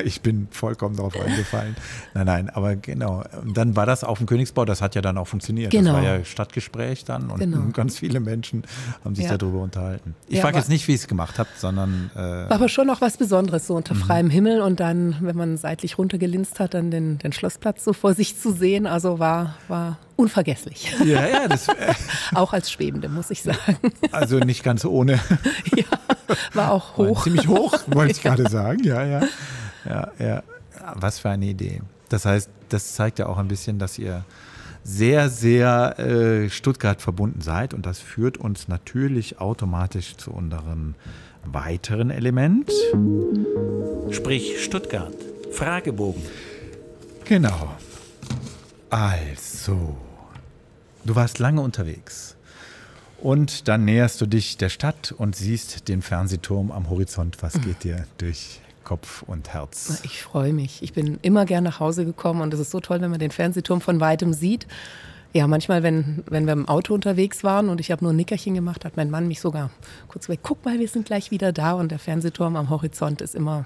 Ich bin vollkommen darauf eingefallen. Nein, nein, aber genau. Und Dann war das auf dem Königsbau, das hat ja dann auch funktioniert. Genau. Das war ja Stadtgespräch dann und Genau. ganz viele Menschen haben sich Ja. darüber unterhalten. Ich Ja, frage jetzt nicht, wie ihr es gemacht habt, sondern äh, War aber schon noch was Besonderes, so Mhm. unter freiem Himmel und dann, wenn man seitlich runtergelinst hat, dann den, den Schlossplatz so vor sich zu sehen. Also war, war unvergesslich. ja, ja, das, äh, auch als Schwebende, muss ich sagen. also nicht ganz ohne. ja, war auch War hoch. Ziemlich hoch, wollte ich gerade sagen. Ja, ja. Ja, ja. Was für eine Idee. Das heißt, das zeigt ja auch ein bisschen, dass ihr sehr, sehr äh, Stuttgart verbunden seid und das führt uns natürlich automatisch zu unserem weiteren Element. Sprich Stuttgart. Fragebogen. Genau. Also, du warst lange unterwegs und dann näherst du dich der Stadt und siehst den Fernsehturm am Horizont. Was geht dir durch Kopf und Herz? Ich freue mich. Ich bin immer gern nach Hause gekommen und es ist so toll, wenn man den Fernsehturm von weitem sieht. Ja, manchmal, wenn, wenn wir im Auto unterwegs waren und ich habe nur ein Nickerchen gemacht, hat mein Mann mich sogar kurz weg, guck mal, wir sind gleich wieder da und der Fernsehturm am Horizont ist immer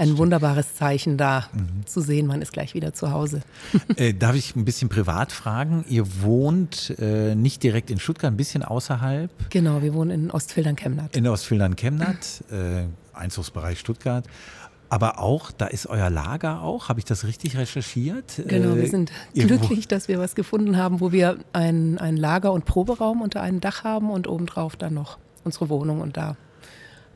ein wunderbares Zeichen da zu sehen, man ist gleich wieder zu Hause. Äh, darf ich ein bisschen privat fragen? Ihr wohnt äh, nicht direkt in Stuttgart, ein bisschen außerhalb, Genau, wir wohnen in Ostfildern-Chemnat. in Ostfildern-Chemnat, äh, Einzugsbereich Stuttgart. Aber auch, da ist euer Lager auch, habe ich das richtig recherchiert? Genau, Äh, wir sind ihr wo- glücklich, dass wir was gefunden haben, wo wir ein, ein Lager- und Proberaum unter einem Dach haben und obendrauf dann noch unsere Wohnung und da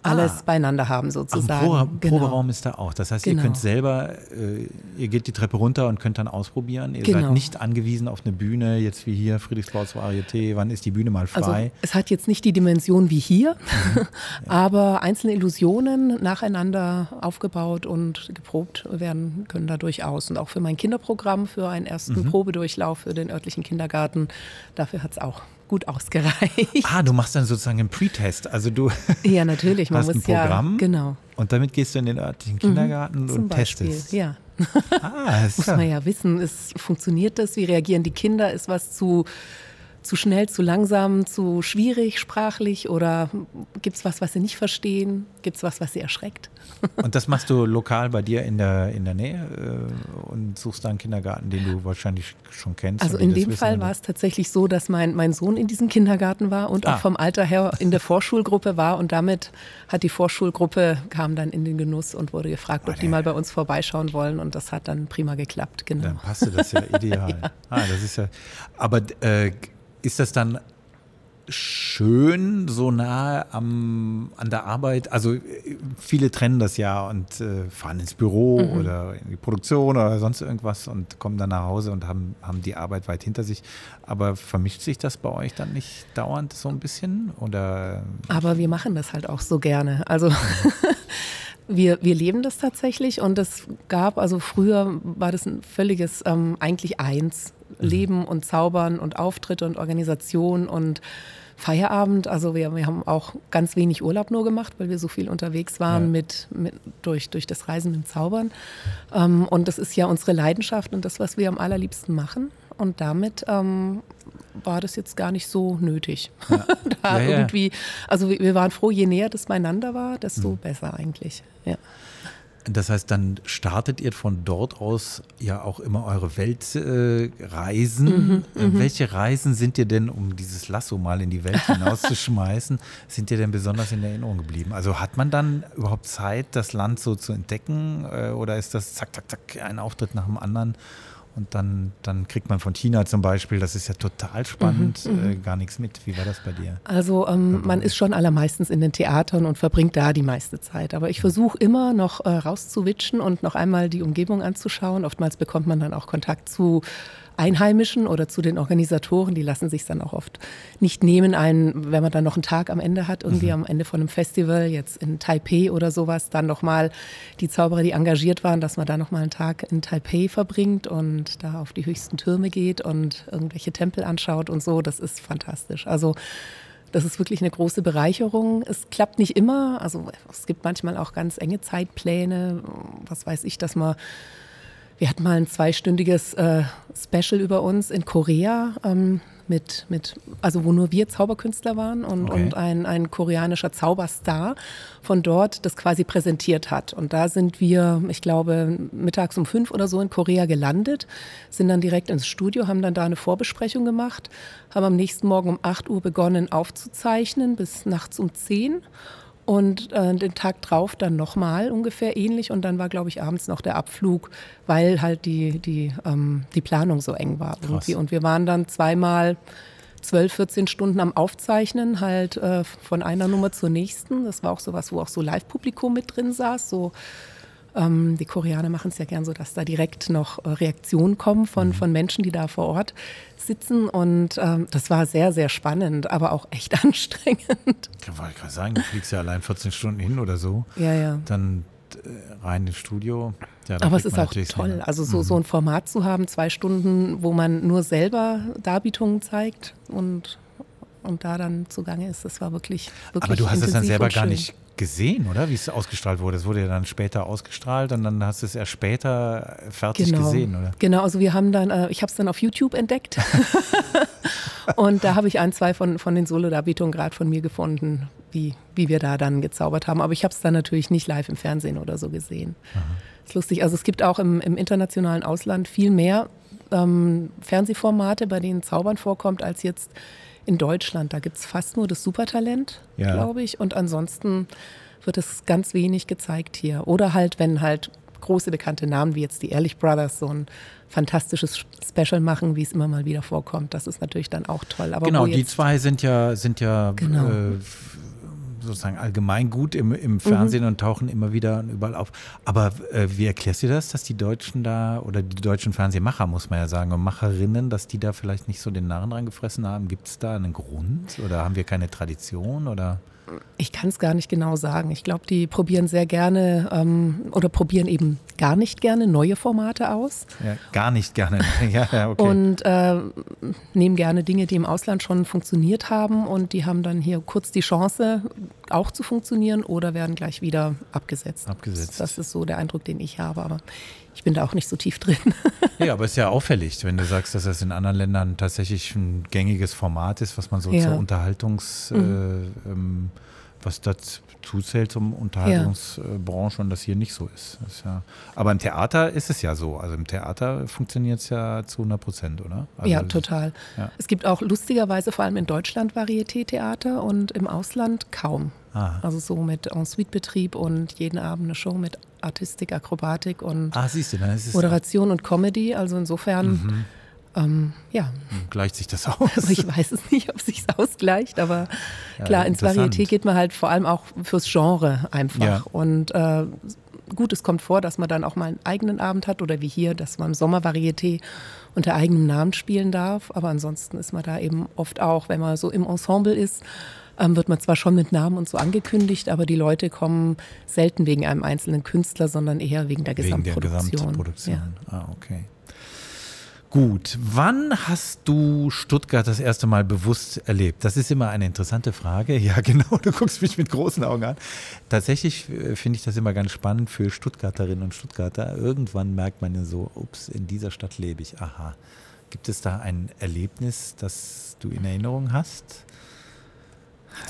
alles Ah. beieinander haben Ach, sozusagen. Probe Genau. Proberaum ist da auch. Das heißt, ihr Genau. könnt selber, äh, ihr geht die Treppe runter und könnt dann ausprobieren. Ihr seid Genau. nicht angewiesen auf eine Bühne, jetzt wie hier Friedrichsbaus Varieté. Wann ist die Bühne mal Also frei? es hat jetzt nicht die Dimension wie hier, Mhm. aber einzelne Illusionen nacheinander aufgebaut und geprobt werden können da durchaus. Und auch für mein Kinderprogramm, für einen ersten Mhm. Probedurchlauf für den örtlichen Kindergarten, dafür hat es auch gut ausgereicht. ah, du machst dann sozusagen einen Pre-Test. Also du Ja, natürlich, man hast ein muss Programm ja genau und damit gehst du in den örtlichen Kindergarten zum und Beispiel. testest. Ja, Ah, muss man ja wissen, ist, funktioniert das, wie reagieren die Kinder, ist was zu zu schnell, zu langsam, zu schwierig sprachlich oder gibt es was, was sie nicht verstehen? Gibt es was, was sie erschreckt? Und das machst du lokal bei dir in der, in der Nähe äh, und suchst da einen Kindergarten, den du wahrscheinlich schon kennst? Also in dem Fall war es tatsächlich so, dass mein, mein Sohn in diesem Kindergarten war und ah. auch vom Alter her in der Vorschulgruppe war und damit hat die Vorschulgruppe, kam dann in den Genuss und wurde gefragt, ob oh, die mal bei uns vorbeischauen wollen und das hat dann prima geklappt, genau. Dann passte das ja ideal. ja. Ah, das ist ja, aber äh, ist das dann schön so nahe am, an der Arbeit? Also viele trennen das ja und äh, fahren ins Büro mhm. oder in die Produktion oder sonst irgendwas und kommen dann nach Hause und haben, haben die Arbeit weit hinter sich. Aber vermischt sich das bei euch dann nicht dauernd so ein bisschen? Oder? Aber wir machen das halt auch so gerne. Also mhm. Wir, wir leben das tatsächlich und es gab, also früher war das ein völliges ähm, eigentlich eins. Mhm. Leben und Zaubern und Auftritte und Organisation und Feierabend. Also wir, wir haben auch ganz wenig Urlaub nur gemacht, weil wir so viel unterwegs waren ja. mit, mit, durch, durch das Reisen mit dem Zaubern. Ähm, und das ist ja unsere Leidenschaft und das, was wir am allerliebsten machen. Und damit ähm, war das jetzt gar nicht so nötig. Ja. da ja, irgendwie, also wir waren froh, je näher das beieinander war, desto mhm. besser eigentlich. Ja. Das heißt, dann startet ihr von dort aus ja auch immer eure Weltreisen. Äh, mhm, äh, Welche Reisen sind dir denn, um dieses Lasso mal in die Welt hinauszuschmeißen, sind dir denn besonders in Erinnerung geblieben? Also hat man dann überhaupt Zeit, das Land so zu entdecken? Äh, oder ist das zack, zack, zack, ein Auftritt nach dem anderen? Und dann, dann kriegt man von China zum Beispiel, das ist ja total spannend, mhm, mhm. äh, gar nichts mit. Wie war das bei dir? Also ähm, man ist schon allermeistens in den Theatern und verbringt da die meiste Zeit. Aber ich versuche immer noch äh, rauszuwitschen und noch einmal die Umgebung anzuschauen. Oftmals bekommt man dann auch Kontakt zu Einheimischen oder zu den Organisatoren, die lassen sich dann auch oft nicht nehmen, einen, wenn man dann noch einen Tag am Ende hat, irgendwie mhm. am Ende von einem Festival, jetzt in Taipei oder sowas, dann nochmal die Zauberer, die engagiert waren, dass man da nochmal einen Tag in Taipei verbringt und da auf die höchsten Türme geht und irgendwelche Tempel anschaut und so. Das ist fantastisch. Also das ist wirklich eine große Bereicherung. Es klappt nicht immer. Also es gibt manchmal auch ganz enge Zeitpläne. Was weiß ich, dass man wir hatten mal ein zweistündiges äh, Special über uns in Korea ähm, mit, mit, also wo nur wir Zauberkünstler waren und, okay. und ein, ein koreanischer Zauberstar von dort das quasi präsentiert hat. Und da sind wir, ich glaube, mittags um fünf oder so in Korea gelandet, sind dann direkt ins Studio, haben dann da eine Vorbesprechung gemacht, haben am nächsten Morgen um acht Uhr begonnen aufzuzeichnen bis nachts um zehn und äh, den Tag drauf dann nochmal ungefähr ähnlich. Und dann war, glaube ich, abends noch der Abflug, weil halt die, die, ähm, die Planung so eng war. Irgendwie. Und wir waren dann zweimal 12, 14 Stunden am Aufzeichnen, halt äh, von einer Nummer zur nächsten. Das war auch sowas, wo auch so Live-Publikum mit drin saß. So ähm, die Koreaner machen es ja gern so, dass da direkt noch äh, Reaktionen kommen von, mhm. von Menschen, die da vor Ort sitzen. Und ähm, das war sehr, sehr spannend, aber auch echt anstrengend. Ja, wollte ich gerade sagen, du fliegst ja allein 14 Stunden hin oder so. Ja, ja. Dann äh, rein ins Studio. Ja, aber es ist auch toll, also so, mhm. so ein Format zu haben, zwei Stunden, wo man nur selber Darbietungen zeigt und, und da dann zugange ist. Das war wirklich, wirklich Aber du hast es dann selber gar nicht gesehen, oder? Wie es ausgestrahlt wurde. Es wurde ja dann später ausgestrahlt und dann hast du es erst später fertig genau. gesehen, oder? Genau, also wir haben dann, äh, ich habe es dann auf YouTube entdeckt und da habe ich ein, zwei von, von den Solo-Darbietungen gerade von mir gefunden, wie, wie wir da dann gezaubert haben. Aber ich habe es dann natürlich nicht live im Fernsehen oder so gesehen. Aha. Ist lustig. Also es gibt auch im, im internationalen Ausland viel mehr ähm, Fernsehformate, bei denen Zaubern vorkommt, als jetzt in Deutschland. Da gibt es fast nur das Supertalent, ja. glaube ich. Und ansonsten wird es ganz wenig gezeigt hier. Oder halt, wenn halt große bekannte Namen wie jetzt die Ehrlich Brothers so ein fantastisches Special machen, wie es immer mal wieder vorkommt. Das ist natürlich dann auch toll. Aber genau, die zwei sind ja, sind ja genau. äh, sozusagen allgemein gut im, im Fernsehen mhm. und tauchen immer wieder und überall auf. Aber äh, wie erklärst du das, dass die Deutschen da oder die deutschen Fernsehmacher, muss man ja sagen, und Macherinnen, dass die da vielleicht nicht so den Narren dran gefressen haben? Gibt es da einen Grund oder haben wir keine Tradition oder? Ich kann es gar nicht genau sagen. Ich glaube, die probieren sehr gerne ähm, oder probieren eben gar nicht gerne neue Formate aus. Ja, gar nicht gerne. ja, ja, okay. Und äh, nehmen gerne Dinge, die im Ausland schon funktioniert haben und die haben dann hier kurz die Chance, auch zu funktionieren oder werden gleich wieder abgesetzt. Abgesetzt. Das ist so der Eindruck, den ich habe. Aber ich bin da auch nicht so tief drin. Ja, aber es ist ja auffällig, wenn du sagst, dass das in anderen Ländern tatsächlich ein gängiges Format ist, was man so Ja. zur Unterhaltungs, Mhm. äh, ähm, was dazu zählt zum Unterhaltungsbranche und das hier nicht so ist. Ist ja, aber im Theater ist es ja so. Also im Theater funktioniert es ja zu 100 Prozent, oder? Also ja, total. ja. Es gibt auch lustigerweise vor allem in Deutschland Varieté-Theater und im Ausland kaum. Ah. Also so mit Ensuite-Betrieb und jeden Abend eine Show mit Artistik, Akrobatik und Ah, du, ist Moderation und Comedy. Also insofern, Mhm. Ähm, ja, gleicht sich das aus. also ich weiß es nicht, ob sich ausgleicht, aber Ja, klar, ins. Varieté geht man halt vor allem auch fürs Genre einfach. Ja. Und äh, gut, es kommt vor, dass man dann auch mal einen eigenen Abend hat oder wie hier, dass man im Sommervarieté unter eigenem Namen spielen darf. Aber ansonsten ist man da eben oft auch, wenn man so im Ensemble ist, ähm, wird man zwar schon mit Namen und so angekündigt, aber die Leute kommen selten wegen einem einzelnen Künstler, sondern eher wegen der Wegen der Gesamtproduktion. Gesamtproduktion. Ja. Ah, okay. Gut, wann hast du Stuttgart das erste Mal bewusst erlebt? Das ist immer eine interessante Frage. Ja, genau, du guckst mich mit großen Augen an. Tatsächlich äh, finde ich das immer ganz spannend für Stuttgarterinnen und Stuttgarter. Irgendwann merkt man ja so, ups, in dieser Stadt lebe ich. Aha. Gibt es da ein Erlebnis, das du in Erinnerung hast?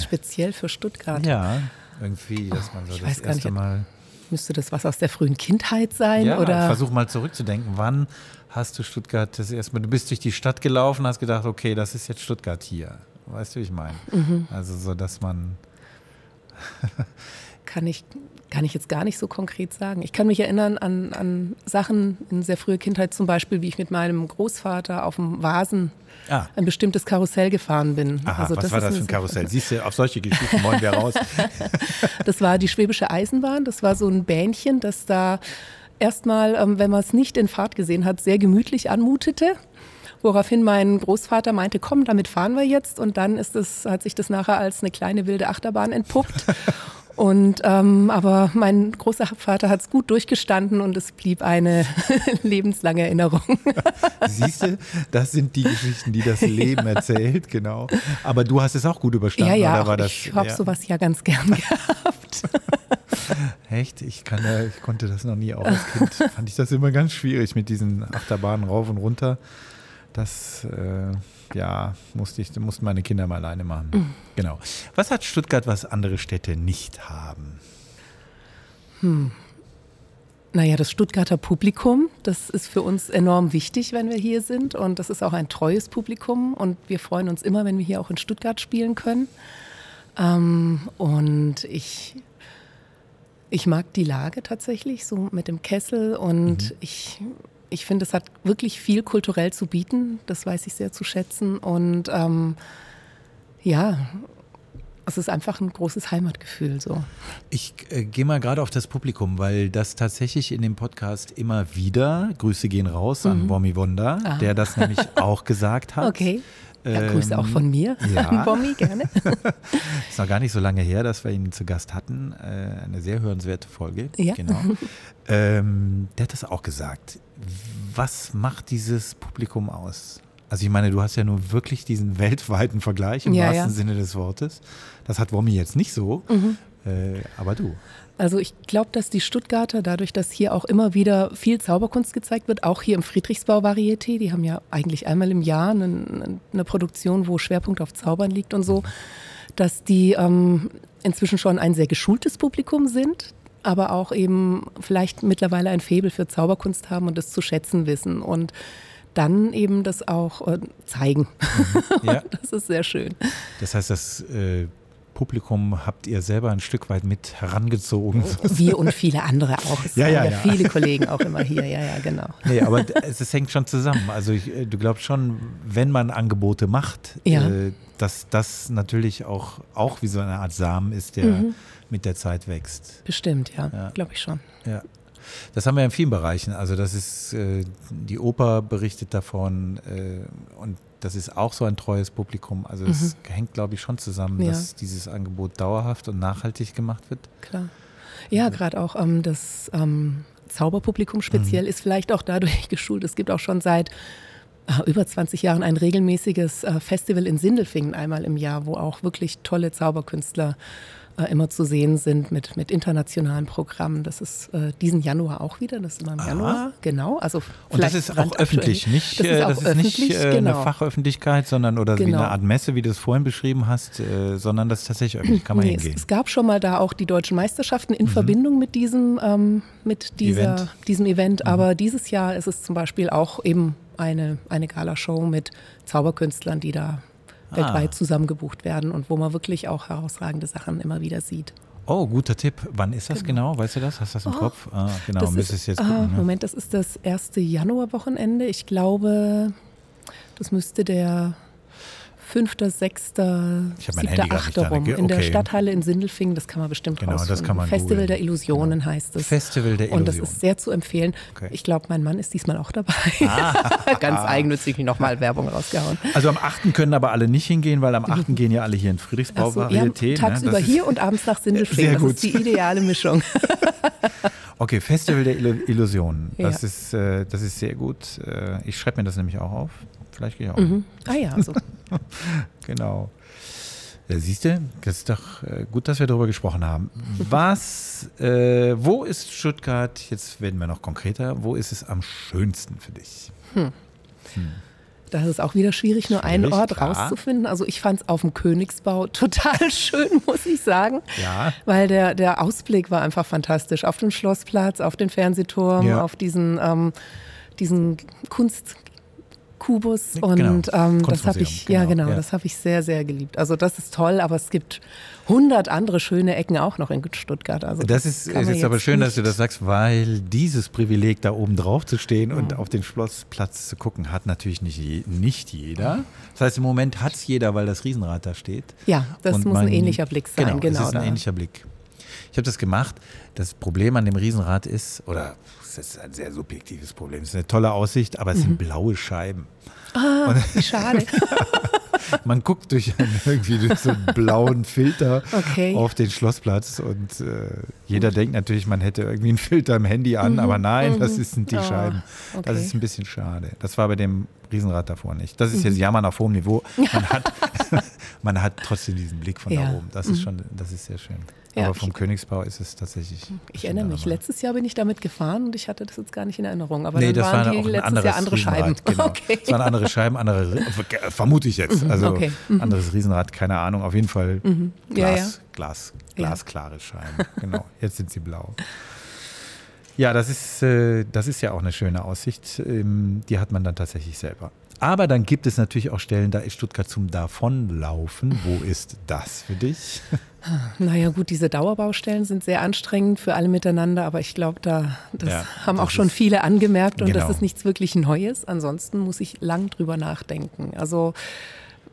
Speziell für Stuttgart. Ja, irgendwie, dass man so Oh, das erste. Mal. Müsste das was aus der frühen Kindheit sein? Ja, oder? versuch mal zurückzudenken. Wann hast du Stuttgart das erste Mal, du bist durch die Stadt gelaufen, hast gedacht, okay, das ist jetzt Stuttgart hier. Weißt du, wie ich meine? Mhm. Also so, dass man, kann ich, kann ich jetzt gar nicht so konkret sagen. Ich kann mich erinnern an, an Sachen in sehr früher Kindheit, zum Beispiel, wie ich mit meinem Großvater auf dem Vasen ah, ein bestimmtes Karussell gefahren bin. aha, Also was war das für ein. Karussell? Siehst du, auf solche Geschichten wollen wir raus. Das war die Schwäbische Eisenbahn. Das war so ein Bähnchen, das da erstmal, ähm, wenn man es nicht in Fahrt gesehen hat, sehr gemütlich anmutete. Woraufhin mein Großvater meinte, komm, damit fahren wir jetzt. Und dann ist es, hat sich das nachher als eine kleine wilde Achterbahn entpuppt. Und ähm, aber mein großer Vater hat es gut durchgestanden und es blieb eine lebenslange Erinnerung. Siehst du, das sind die Geschichten, die das Leben erzählt, genau. Aber du hast es auch gut überstanden, ja, ja, oder war das? ich habe ja. sowas ja ganz gern gehabt. Echt? Ich, kann, ja- ich konnte das noch nie auch als Kind. Fand ich das immer ganz schwierig mit diesen Achterbahnen rauf und runter. Das, äh, ja, musste ich, mussten meine Kinder mal alleine machen. Mhm. Genau. Was hat Stuttgart, was andere Städte nicht haben? Naja, das Stuttgarter Publikum, das ist für uns enorm wichtig, wenn wir hier sind. Und das ist auch ein treues Publikum. Und wir freuen uns immer, wenn wir hier auch in Stuttgart spielen können. Ähm, und ich, ich mag die Lage tatsächlich, so mit dem Kessel. Und ich, ich finde, es hat wirklich viel kulturell zu bieten. Das weiß ich sehr zu schätzen. Und ähm, ja, es ist einfach ein großes Heimatgefühl. So. Ich äh, gehe mal gerade auf das Publikum, weil das tatsächlich in dem Podcast immer wieder, Grüße gehen raus an Bommi Wonder, Mhm. Ah. der das nämlich auch gesagt hat. Okay. Ja, Grüße auch Ähm, von mir ja. an Bommi, gerne. Ist noch gar nicht so lange her, dass wir ihn zu Gast hatten. Äh, eine sehr hörenswerte Folge. Ja. Genau. ähm, der hat das auch gesagt. Was macht dieses Publikum aus? Also ich meine, du hast ja nur wirklich diesen weltweiten Vergleich im Ja, wahrsten ja. Mhm. Sinne des Wortes. Das hat Womi jetzt nicht so. Äh, aber du. Also ich glaube, dass die Stuttgarter, dadurch, dass hier auch immer wieder viel Zauberkunst gezeigt wird, auch hier im Friedrichsbau Varieté, die haben ja eigentlich einmal im Jahr eine, eine Produktion, wo Schwerpunkt auf Zaubern liegt und so, dass die ähm, inzwischen schon ein sehr geschultes Publikum sind, aber auch eben vielleicht mittlerweile ein Faible für Zauberkunst haben und das zu schätzen wissen und dann eben das auch äh, zeigen. Ja. Das ist sehr schön. Das heißt, das äh, Publikum habt ihr selber ein Stück weit mit herangezogen. Wir und viele andere auch. Es Ja, ja, ja, ja. viele Kollegen auch immer hier. Ja, ja, genau. Nee, aber es, es hängt schon zusammen. Also ich, äh, du glaubst schon, wenn man Angebote macht, Ja. äh, dass das natürlich auch, auch wie so eine Art Samen ist, der Mhm. mit der Zeit wächst. Bestimmt, ja, Ja. glaube ich schon. Ja. Das haben wir in vielen Bereichen. Also das ist, äh, die Oper berichtet davon äh, und das ist auch so ein treues Publikum. Also es hängt, glaube ich, schon zusammen, Mhm. Ja. dass dieses Angebot dauerhaft und nachhaltig gemacht wird. Klar. Ja, gerade auch ähm, das ähm, Zauberpublikum speziell ist vielleicht auch dadurch geschult. Es gibt auch schon seit äh, über 20 Jahren ein regelmäßiges äh, Festival in Sindelfingen einmal im Jahr, wo auch wirklich tolle Zauberkünstler äh, immer zu sehen sind mit, mit internationalen Programmen. Das ist äh, diesen Januar auch wieder, das ist immer im Aha. Januar, genau. Also Und das ist auch öffentlich, nicht, Das ist, äh, das ist öffentlich, nicht äh, genau. eine Fachöffentlichkeit, sondern oder wie Genau. eine Art Messe, wie du es vorhin beschrieben hast, äh, sondern das ist tatsächlich öffentlich, kann man Nee, es, hingehen. es gab schon mal da auch die deutschen Meisterschaften in Verbindung mit diesem, ähm, mit dieser, Event. Mhm. diesem Event. Aber dieses Jahr ist es zum Beispiel auch eben eine, eine Galashow mit Zauberkünstlern, die da Ah. weltweit zusammengebucht werden und wo man wirklich auch herausragende Sachen immer wieder sieht. Oh, guter Tipp. Wann ist das genau? Weißt du das? Hast du das im Oh, Kopf? Ah, genau, Das müsstest ist, jetzt ah, gucken. ne? Moment, das ist das erste Januarwochenende. Ich glaube, das müsste der 5., 6., Ich hab mein 7., Handy grad nicht 8. da, rum. ne? In der Okay. Stadthalle in Sindelfingen, das kann man bestimmt Genau, das rausfinden. kann man Festival googeln. der Illusionen heißt es. Festival der Und das Illusionen. ist sehr zu empfehlen. Okay. Ich glaube, mein Mann ist diesmal auch dabei. Ah. Ganz eigennützig nochmal Werbung rausgehauen. Also am 8. können aber alle nicht hingehen, weil am 8. gehen ja alle hier in Friedrichsbau so, ja, Varieté. tagsüber ne? Das ist- hier und abends nach Sindelfingen. Sehr das ist die ideale Mischung. Okay, Festival der Illu- Illusionen. Das, Ja. ist, äh, das ist sehr gut. Äh, ich schreibe mir das nämlich auch auf. Vielleicht gehe ich auch. Mhm. Ah ja, so. Genau. Ja, siehst du, das ist doch äh, gut, dass wir darüber gesprochen haben. Was, äh, wo ist Stuttgart, jetzt werden wir noch konkreter, wo ist es am schönsten für dich? Das ist auch wieder schwierig, nur einen Schwierig, Ort klar. rauszufinden. Also ich fand es auf dem Königsbau total schön, muss ich sagen. Ja. Weil der, der Ausblick war einfach fantastisch. Auf den Schlossplatz, auf den Fernsehturm, Ja. auf diesen, ähm, diesen Kunstkubus. Genau, Und ähm, das habe ich, ja genau, genau, ja. das habe ich sehr, sehr geliebt. Also das ist toll, aber es gibt hundert andere schöne Ecken auch noch in Stuttgart. Also Das ist, man ist aber jetzt schön, dass du das sagst, weil dieses Privileg, da oben drauf zu stehen und auf den Schlossplatz zu gucken, hat natürlich nicht, je, nicht jeder. Das heißt, im Moment hat es jeder, weil das Riesenrad da steht. Ja, das Und muss man- ein ähnlicher Blick sein. Genau, Genau, es ist ein da. ähnlicher Blick. Ich habe das gemacht. Das Problem an dem Riesenrad ist, oder es ist ein sehr subjektives Problem, es ist eine tolle Aussicht, aber es Mhm. sind blaue Scheiben. Ah, wie schade. Man guckt durch einen, irgendwie durch so einen blauen Filter Okay. auf den Schlossplatz und äh, jeder denkt natürlich, man hätte irgendwie einen Filter im Handy an, aber nein, das ist- sind die Ah, Scheiben. Das okay. ist ein bisschen schade. Das war bei dem Riesenrad davor nicht. Das ist jetzt Jammern auf hohem Niveau. Man hat, man hat trotzdem diesen Blick von da Ja. oben. Das ist schon, das ist sehr schön. Ja, aber vom ich- Königsbau ist es tatsächlich. Ich erinnere mich, letztes Jahr bin ich damit gefahren und ich hatte das jetzt gar nicht in Erinnerung. Aber Nee, dann das waren war die auch ein letztes anderes Jahr andere Scheiben. Genau. Okay. Es waren andere Scheiben, andere, vermute ich jetzt. Also okay. Mhm. anderes Riesenrad, keine Ahnung. Auf jeden Fall Ja, Glas, ja. Glas, glasklare Scheiben. Genau, jetzt sind sie blau. Ja, das ist, äh, das ist ja auch eine schöne Aussicht. Ähm, die hat man dann tatsächlich selber. Aber dann gibt es natürlich auch Stellen, da ist Stuttgart zum Davonlaufen. Wo ist das für dich? Naja gut, diese Dauerbaustellen sind sehr anstrengend für alle miteinander, aber ich glaube, da das Ja, haben das auch schon viele angemerkt und Genau. das ist nichts wirklich Neues. Ansonsten muss ich lang drüber nachdenken. Also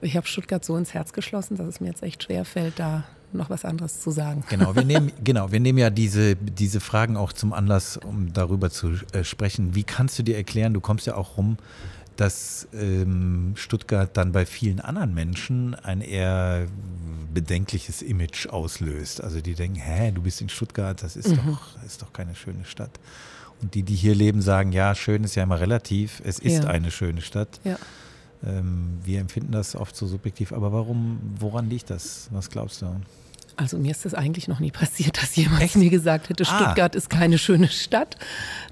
ich habe Stuttgart so ins Herz geschlossen, dass es mir jetzt echt schwer fällt, da noch was anderes zu sagen. Genau, wir nehmen, genau, wir nehmen ja diese, diese Fragen auch zum Anlass, um darüber zu äh, sprechen. Wie kannst du dir erklären, du kommst ja auch rum, dass ähm, Stuttgart dann bei vielen anderen Menschen ein eher bedenkliches Image auslöst. Also die denken, hä, du bist in Stuttgart, das ist, doch, ist doch keine schöne Stadt. Und die, die hier leben, sagen, ja, schön ist ja immer relativ, es ist Ja. eine schöne Stadt. Ja. Ähm, wir empfinden das oft so subjektiv, aber warum, woran liegt das? Was glaubst du? Also mir ist das eigentlich noch nie passiert, dass jemand Echt? mir gesagt hätte, Ah. Stuttgart ist keine schöne Stadt.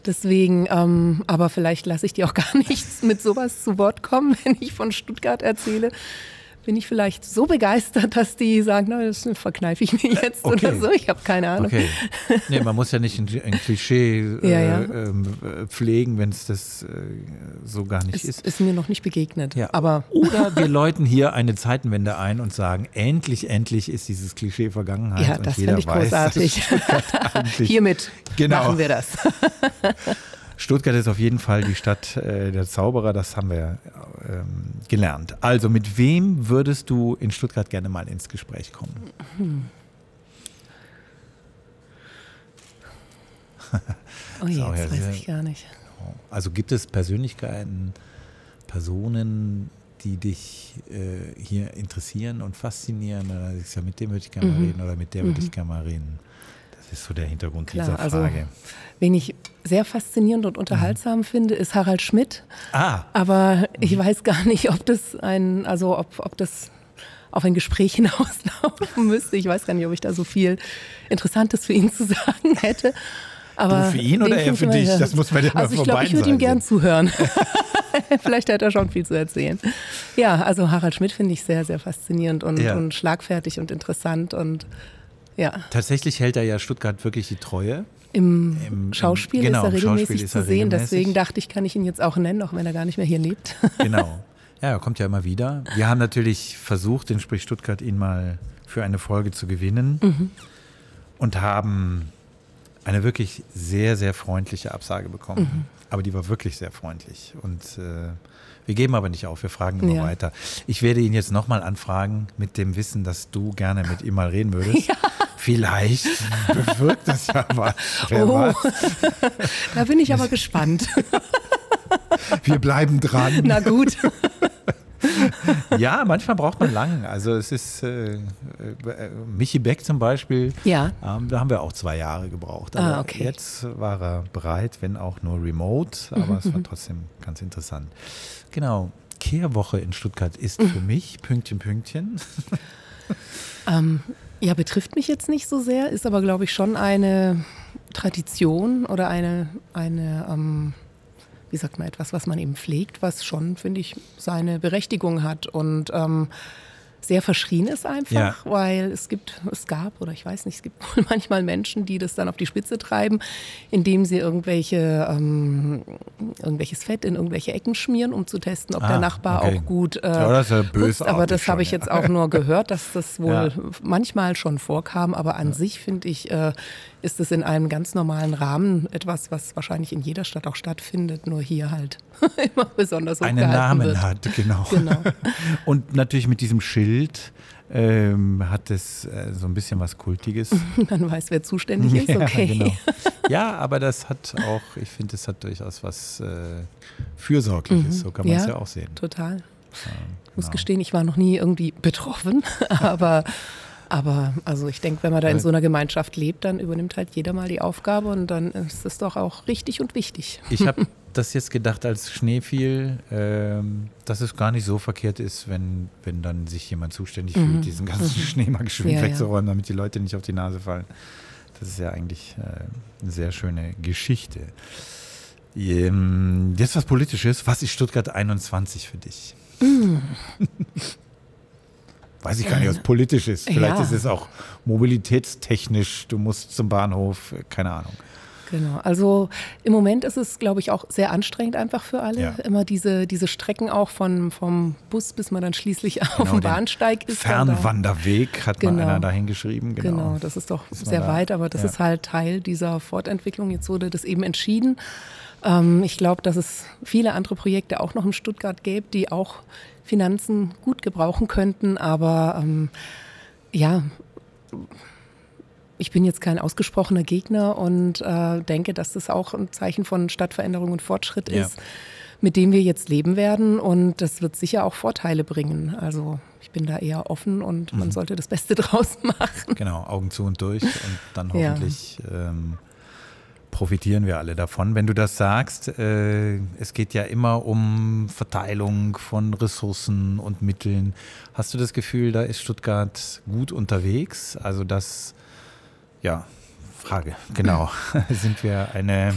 Deswegen, ähm, aber vielleicht lasse ich dir auch gar nichts mit sowas zu Wort kommen, wenn ich von Stuttgart erzähle. Bin ich vielleicht so begeistert, dass die sagen, na, das verkneife ich mir jetzt Okay. oder so. Ich habe keine Ahnung. Okay. Nee, man muss ja nicht ein, ein Klischee äh, Ja, ja. Ähm, äh, pflegen, wenn es das äh, so gar nicht Es ist. ist mir noch nicht begegnet. Ja. Aber Oder wir läuten hier eine Zeitenwende ein und sagen, endlich, endlich ist dieses Klischee Vergangenheit. ja, und das jeder finde ich weiß, großartig. Hiermit Genau. machen wir das. Stuttgart ist auf jeden Fall die Stadt äh, der Zauberer, das haben wir ähm, gelernt. Also mit wem würdest du in Stuttgart gerne mal ins Gespräch kommen? Oh je, ja jetzt weiß ich gar nicht. Also gibt es Persönlichkeiten, Personen, die dich äh, hier interessieren und faszinieren? Oder sagst ja, mit dem würde ich gerne mal reden oder mit der würde ich gerne mal reden. Das ist so der Hintergrund. Klar, dieser also Frage. Wen ich sehr faszinierend und unterhaltsam mhm. finde, ist Harald Schmidt. Ah. Aber ich mhm. weiß gar nicht, ob das ein, also ob, ob das auf ein Gespräch hinauslaufen müsste. Ich weiß gar nicht, ob ich da so viel Interessantes für ihn zu sagen hätte. Aber du für ihn oder er für dich? Das muss man ja also mal ich glaube, ich würde ihm gern zuhören. Vielleicht hat er schon viel zu erzählen. Ja, also Harald Schmidt finde ich sehr, sehr faszinierend und, ja. und schlagfertig und interessant und ja. Tatsächlich hält er ja Stuttgart wirklich die Treue. Im, Im Schauspiel genau, ist er regelmäßig ist er zu sehen, regelmäßig. deswegen dachte ich, kann ich ihn jetzt auch nennen, auch wenn er gar nicht mehr hier lebt. Genau. Ja, er kommt ja immer wieder. Wir haben natürlich versucht, den Sprich Stuttgart ihn mal für eine Folge zu gewinnen mhm. und haben eine wirklich sehr, sehr freundliche Absage bekommen. Mhm. Aber die war wirklich sehr freundlich. Und äh, wir geben aber nicht auf, wir fragen immer ja. weiter. Ich werde ihn jetzt nochmal anfragen mit dem Wissen, dass du gerne mit ihm mal reden würdest. Ja. Vielleicht bewirkt das ja was. Wer oh. Da bin ich aber gespannt. Wir bleiben dran. Na gut. ja, manchmal braucht man lang. Also es ist äh, äh, Michi Beck zum Beispiel. Ja. Ähm, da haben wir auch zwei Jahre gebraucht. Aber ah, okay. jetzt war er bereit, wenn auch nur remote. Aber mhm. es war trotzdem ganz interessant. Genau. Kehrwoche in Stuttgart ist für mich Pünktchen, Pünktchen. ähm, ja, betrifft mich jetzt nicht so sehr, ist aber, glaube ich, schon eine Tradition oder eine, eine ähm, wie sagt man, etwas, was man eben pflegt, was schon, finde ich, seine Berechtigung hat. Und ähm, sehr verschrien ist einfach, ja. weil es gibt, es gab oder ich weiß nicht, es gibt wohl manchmal Menschen, die das dann auf die Spitze treiben, indem sie irgendwelche ähm, irgendwelches Fett in irgendwelche Ecken schmieren, um zu testen, ob ah, der Nachbar okay. auch gut äh, ja, das ist ja böse Aber das habe ich jetzt auch nur gehört, dass das wohl ja. manchmal schon vorkam, aber an sich finde ich äh, ist es in einem ganz normalen Rahmen etwas, was wahrscheinlich in jeder Stadt auch stattfindet, nur hier halt immer besonders Einen Namen wird. hat, genau. genau. Und natürlich mit diesem Schild ähm, hat es äh, so ein bisschen was Kultiges. Man weiß, wer zuständig ist, okay. Ja, genau. ja aber das hat auch, ich finde, es hat durchaus was äh, Fürsorgliches, mhm. so kann man es ja, ja, auch sehen. Total. Ich genau. muss gestehen, ich war noch nie irgendwie betroffen, aber aber also ich denke, wenn man da in so einer Gemeinschaft lebt, dann übernimmt halt jeder mal die Aufgabe und dann ist es doch auch richtig und wichtig. Ich habe das jetzt gedacht, als Schnee fiel, ähm, dass es gar nicht so verkehrt ist, wenn, wenn dann sich jemand zuständig mhm. fühlt, diesen ganzen mhm. Schnee mal geschwind ja, wegzuräumen, damit die Leute nicht auf die Nase fallen. Das ist ja eigentlich äh, eine sehr schöne Geschichte. Ähm, jetzt was Politisches. Was ist Stuttgart 21 für dich? Mhm. weiß ich gar nicht, was politisch ist. Vielleicht ja. ist es auch mobilitätstechnisch, du musst zum Bahnhof, keine Ahnung. Genau, also im Moment ist es, glaube ich, auch sehr anstrengend einfach für alle. Ja. Immer diese, diese Strecken auch von, vom Bus, bis man dann schließlich genau, auf dem Bahnsteig ist. Fernwanderweg hat genau. mal einer dahin geschrieben. Genau. genau, das ist doch ist sehr da? weit, aber das ja. ist halt Teil dieser Fortentwicklung. Jetzt wurde das eben entschieden. Ähm, ich glaube, dass es viele andere Projekte auch noch in Stuttgart gäbe, die auch Finanzen gut gebrauchen könnten. Aber ähm, ja, ich bin jetzt kein ausgesprochener Gegner und äh, denke, dass das auch ein Zeichen von Stadtveränderung und Fortschritt ja. ist, mit dem wir jetzt leben werden. Und das wird sicher auch Vorteile bringen. Also ich bin da eher offen und mhm. man sollte das Beste draus machen. Genau, Augen zu und durch und dann hoffentlich. Ja. Ähm, profitieren wir alle davon. Wenn du das sagst, äh, es geht ja immer um Verteilung von Ressourcen und Mitteln. Hast du das Gefühl, da ist Stuttgart gut unterwegs? Also das, ja, Frage, genau. Sind wir eine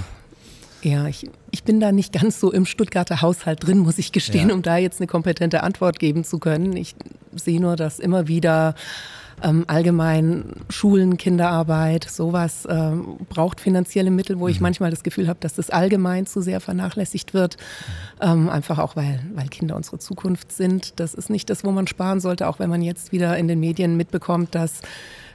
ja, ich, ich bin da nicht ganz so im Stuttgarter Haushalt drin, muss ich gestehen, ja. um da jetzt eine kompetente Antwort geben zu können. Ich sehe nur, dass immer wieder ähm, allgemein Schulen, Kinderarbeit, sowas ähm, braucht finanzielle Mittel, wo mhm. ich manchmal das Gefühl habe, dass das allgemein zu sehr vernachlässigt wird. Ähm, einfach auch, weil, weil Kinder unsere Zukunft sind. Das ist nicht das, wo man sparen sollte, auch wenn man jetzt wieder in den Medien mitbekommt, dass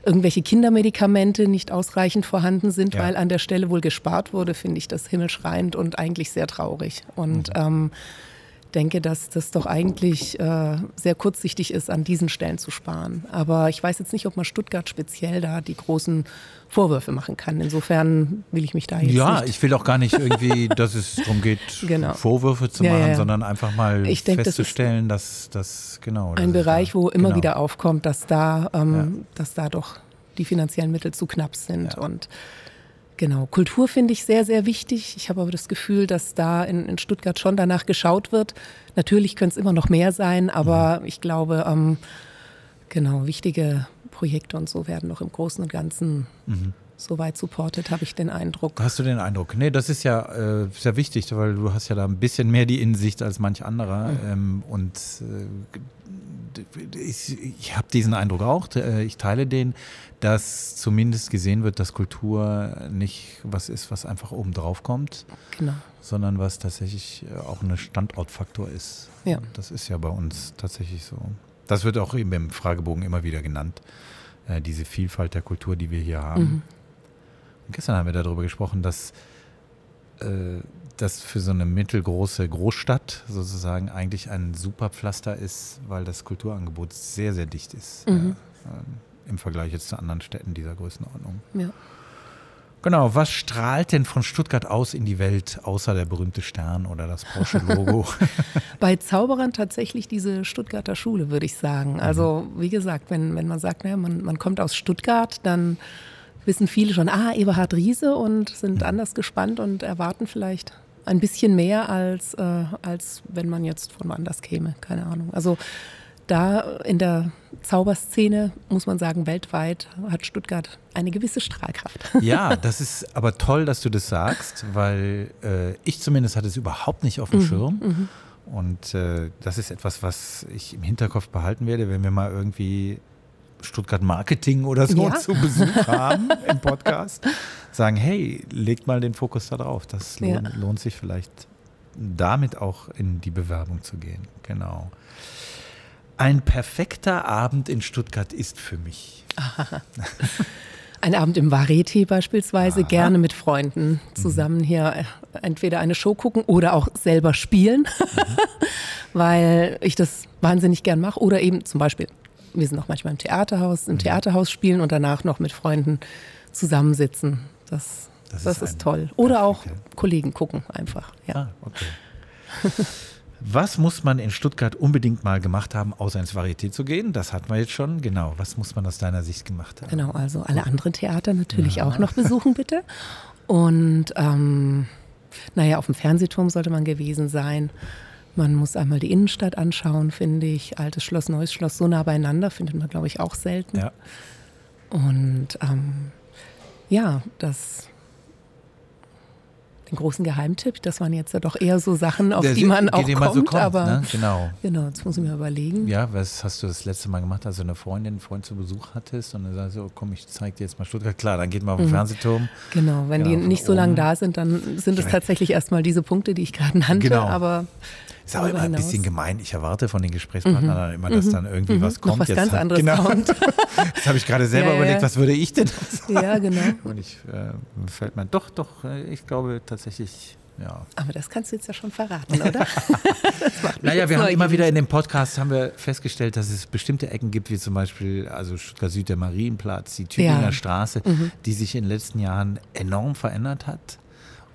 irgendwelche Kindermedikamente nicht ausreichend vorhanden sind, ja. weil an der Stelle wohl gespart wurde, finde ich das himmelschreiend und eigentlich sehr traurig. Und mhm. ähm, denke, dass das doch eigentlich äh, sehr kurzsichtig ist, an diesen Stellen zu sparen. Aber ich weiß jetzt nicht, ob man Stuttgart speziell da die großen Vorwürfe machen kann. Insofern will ich mich da jetzt Ja, nicht ich will auch gar nicht irgendwie, dass es darum geht, genau. Vorwürfe zu machen, ja, sondern einfach mal ich festzustellen, das dass das genau ein Bereich, da, wo immer genau. wieder aufkommt, dass da, ähm, ja. dass da doch die finanziellen Mittel zu knapp sind und Genau, Kultur finde ich sehr, sehr wichtig. Ich habe aber das Gefühl, dass da in, in Stuttgart schon danach geschaut wird. Natürlich könnte es immer noch mehr sein, aber ich glaube, ähm, genau, wichtige Projekte und so werden noch im Großen und Ganzen soweit supported, habe ich den Eindruck. Hast du den Eindruck? Nee, das ist ja äh, sehr wichtig, weil du hast ja da ein bisschen mehr die Insicht als manch anderer. Ähm, und äh, ich, ich habe diesen Eindruck auch, äh, ich teile den, dass zumindest gesehen wird, dass Kultur nicht was ist, was einfach oben drauf kommt, Genau. sondern was tatsächlich äh, auch ein Standortfaktor ist. Ja. Das ist ja bei uns tatsächlich so. Das wird auch eben im Fragebogen immer wieder genannt, äh, diese Vielfalt der Kultur, die wir hier haben. Mhm. Und gestern haben wir darüber gesprochen, dass das für so eine mittelgroße Großstadt sozusagen eigentlich ein super Pflaster ist, weil das Kulturangebot sehr, sehr dicht ist. Mhm. Ja, ähm, Im Vergleich jetzt zu anderen Städten dieser Größenordnung. Ja. Genau, was strahlt denn von Stuttgart aus in die Welt, außer der berühmte Stern oder das Porsche-Logo? Bei Zauberern tatsächlich diese Stuttgarter Schule, würde ich sagen. Also, wie gesagt, wenn, wenn man sagt, naja, man, man kommt aus Stuttgart, dann wissen viele schon, ah, Eberhard Riese und sind anders gespannt und erwarten vielleicht ein bisschen mehr, als, äh, als wenn man jetzt von woanders käme. Keine Ahnung. Also, da in der Zauberszene, muss man sagen, weltweit hat Stuttgart eine gewisse Strahlkraft. ja, das ist aber toll, dass du das sagst, weil äh, ich zumindest hatte es überhaupt nicht auf dem Schirm. Und äh, das ist etwas, was ich im Hinterkopf behalten werde, wenn wir mal irgendwie Stuttgart Marketing oder so Ja. zu Besuch haben im Podcast. Sagen, hey, legt mal den Fokus da drauf. Das Ja. lohnt, lohnt sich vielleicht damit auch in die Bewerbung zu gehen. Genau. Ein perfekter Abend in Stuttgart ist für mich. Ein Abend im Varieté beispielsweise, Aha. gerne mit Freunden zusammen hier äh, entweder eine Show gucken oder auch selber spielen, weil ich das wahnsinnig gern mache. Oder eben zum Beispiel, wir sind auch manchmal im Theaterhaus, im Theaterhaus spielen und danach noch mit Freunden zusammensitzen. Das, Das das, ist ist, toll. Oder auch Kollegen gucken einfach. Ja. Ah, okay. Was muss man in Stuttgart unbedingt mal gemacht haben, außer ins Varieté zu gehen? Das hatten wir jetzt schon. Genau. Was muss man aus deiner Sicht gemacht haben? Genau, also alle anderen Theater natürlich auch noch besuchen, bitte. Und ähm, naja, auf dem Fernsehturm sollte man gewesen sein. Man muss einmal die Innenstadt anschauen, finde ich. Altes Schloss, neues Schloss, so nah beieinander findet man, glaube ich, auch selten. Ja. Und ähm, ja, das. Den großen Geheimtipp, das waren jetzt ja doch eher so Sachen, auf Der die man auch immer kommt, so kommt, aber ne? Genau. genau, jetzt muss ich mir überlegen. Ja, was hast du das letzte Mal gemacht, als du eine Freundin, einen Freund zu Besuch hattest und dann sagst du, oh, komm, ich zeig dir jetzt mal Stuttgart. Klar, dann geht man auf den Fernsehturm. Genau, wenn Genau, die nicht so lange da sind, dann sind es tatsächlich erstmal diese Punkte, die ich gerade nannte. Genau. Aber Ist aber immer ein hinaus- bisschen gemein. Ich erwarte von den Gesprächspartnern dann immer, dass dann irgendwie was noch kommt. was Jetzt ganz hat- anderes genau. kommt. Das habe ich gerade selber Ja, ja, überlegt, was würde ich denn sagen? Ja, genau. Und ich äh, fällt mir doch, doch, äh, ich glaube tatsächlich, ja. Aber das kannst du jetzt ja schon verraten, oder? Naja, jetzt wir haben immer wieder in dem Podcast haben wir festgestellt, dass es bestimmte Ecken gibt, wie zum Beispiel also Stuttgart Süd, der Marienplatz, die Tübinger Ja. Straße, die sich in den letzten Jahren enorm verändert hat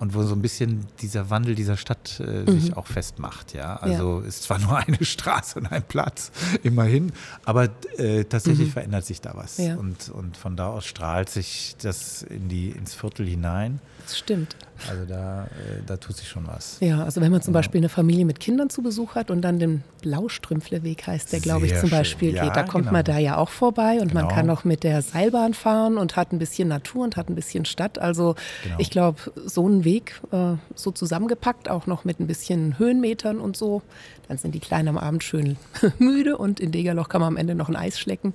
und wo so ein bisschen dieser Wandel dieser Stadt äh, sich auch festmacht. Ja, also ist zwar nur eine Straße und ein Platz, immerhin, aber äh, tatsächlich verändert sich da was Ja. und und von da aus strahlt sich das in die ins Viertel hinein. Das stimmt. Also da äh, da tut sich schon was. Ja, also wenn man zum Beispiel eine Familie mit Kindern zu Besuch hat und dann den Blaustrümpfleweg heißt der, glaube ich, zum. Beispiel Ja, geht, da kommt genau. man da ja auch vorbei und man Genau. kann auch mit der Seilbahn fahren und hat ein bisschen Natur und hat ein bisschen Stadt. Also Genau. ich glaube, so ein Weg äh, so zusammengepackt, auch noch mit ein bisschen Höhenmetern und so, dann sind die Kleinen am Abend schön müde und in Degerloch kann man am Ende noch ein Eis schlecken.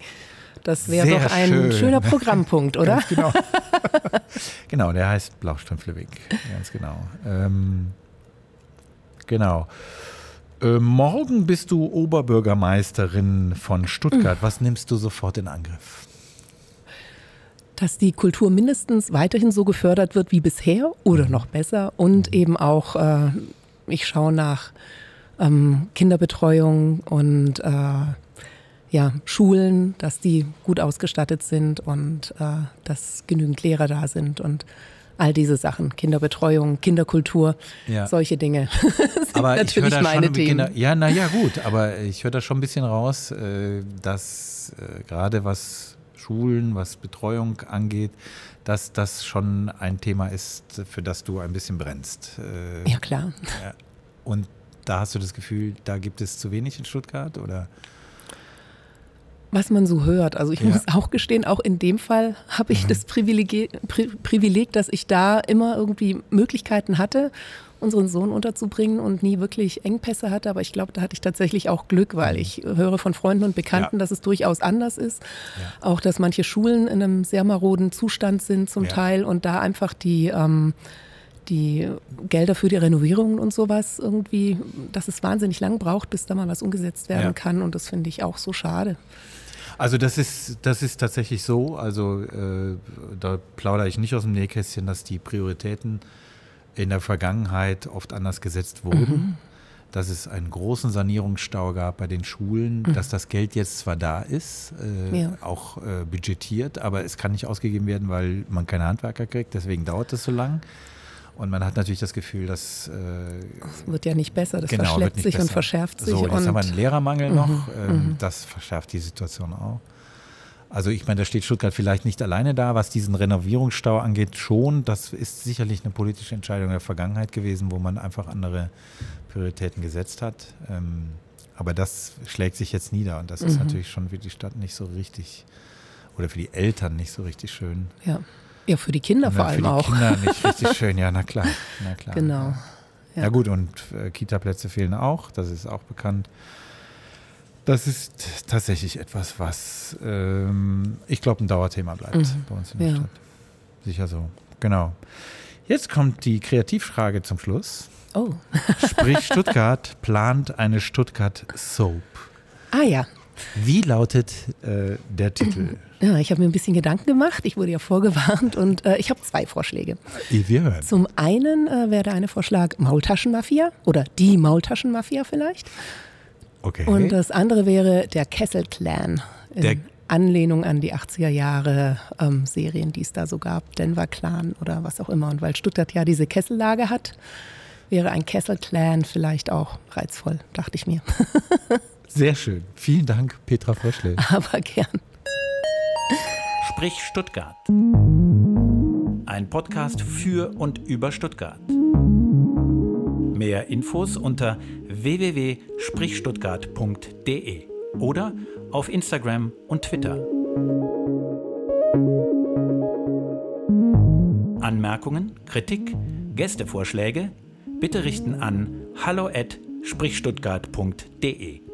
Das wäre doch ein schön. schöner Programmpunkt, oder? Ganz genau. genau, der heißt Blaustrümpfleweg. Ganz genau. Ähm, genau. Äh, morgen bist du Oberbürgermeisterin von Stuttgart. Was nimmst du sofort in Angriff? dass die Kultur mindestens weiterhin so gefördert wird wie bisher oder noch besser und eben auch, äh, ich schaue nach ähm, Kinderbetreuung und äh, ja, Schulen, dass die gut ausgestattet sind und äh, dass genügend Lehrer da sind und all diese Sachen, Kinderbetreuung, Kinderkultur, Ja. solche Dinge. sind Aber ich höre natürlich da meine schon, Themen. Genau, ja, naja, gut, aber ich höre da schon ein bisschen raus, äh, dass äh, gerade was Schulen, was Betreuung angeht, dass das schon ein Thema ist, für das du ein bisschen brennst. Äh, ja, klar. Und da hast du das Gefühl, da gibt es zu wenig in Stuttgart oder? Was man so hört. Also ich ja. muss auch gestehen, auch in dem Fall habe ich mhm. das Privileg, Pri Privileg, dass ich da immer irgendwie Möglichkeiten hatte, unseren Sohn unterzubringen und nie wirklich Engpässe hatte. Aber ich glaube, da hatte ich tatsächlich auch Glück, weil mhm. ich höre von Freunden und Bekannten, ja. dass es durchaus anders ist. Ja. Auch, dass manche Schulen in einem sehr maroden Zustand sind zum Teil und da einfach die... Ähm, die Gelder für die Renovierungen und sowas irgendwie, dass es wahnsinnig lang braucht, bis da mal was umgesetzt werden ja. kann. Und das finde ich auch so schade. Also das ist, das ist tatsächlich so. Also äh, da plaudere ich nicht aus dem Nähkästchen, dass die Prioritäten in der Vergangenheit oft anders gesetzt wurden. Mhm. Dass es einen großen Sanierungsstau gab bei den Schulen, mhm. dass das Geld jetzt zwar da ist, äh, ja. auch äh, budgetiert, aber es kann nicht ausgegeben werden, weil man keine Handwerker kriegt, deswegen dauert es so lang. Und man hat natürlich das Gefühl, dass. Äh, das wird ja nicht besser, das genau, verschleppt sich besser. und verschärft sich. So, jetzt haben wir einen Lehrermangel mhm, noch. Ähm, mhm. Das verschärft die Situation auch. Also ich meine, da steht Stuttgart vielleicht nicht alleine da, was diesen Renovierungsstau angeht, schon. Das ist sicherlich eine politische Entscheidung der Vergangenheit gewesen, wo man einfach andere Prioritäten gesetzt hat. Ähm, aber das schlägt sich jetzt nieder und das mhm. ist natürlich schon für die Stadt nicht so richtig oder für die Eltern nicht so richtig schön. Ja. Ja, für die Kinder vor allem auch. Für die Kinder nicht richtig schön, ja, na klar. Na klar. Genau. Ja, ja gut, und äh, Kita-Plätze fehlen auch, das ist auch bekannt. Das ist tatsächlich etwas, was ähm, ich glaube ein Dauerthema bleibt mhm. bei uns in der ja. Stadt. Sicher so. Genau. Jetzt kommt die Kreativfrage zum Schluss. Oh. Sprich, Stuttgart plant eine Stuttgart Soap. Ah ja. Wie lautet äh, der Titel? Ja, ich habe mir ein bisschen Gedanken gemacht. Ich wurde ja vorgewarnt und äh, ich habe zwei Vorschläge. Wir hören. Zum einen äh, wäre der eine Vorschlag Maultaschenmafia oder die Maultaschenmafia vielleicht. Okay. Und das andere wäre der Kessel Clan. Der Anlehnung an die 80er Jahre ähm, Serien, die es da so gab, Denver Clan oder was auch immer. Und weil Stuttgart ja diese Kessellage hat, wäre ein Kessel Clan vielleicht auch reizvoll, dachte ich mir. Sehr schön. Vielen Dank, Petra Fröschle. Aber gern. Sprich Stuttgart. Ein Podcast für und über Stuttgart. Mehr Infos unter www.sprichstuttgart.de oder auf Instagram und Twitter. Anmerkungen, Kritik, Gästevorschläge bitte richten an hallo@sprichstuttgart.de.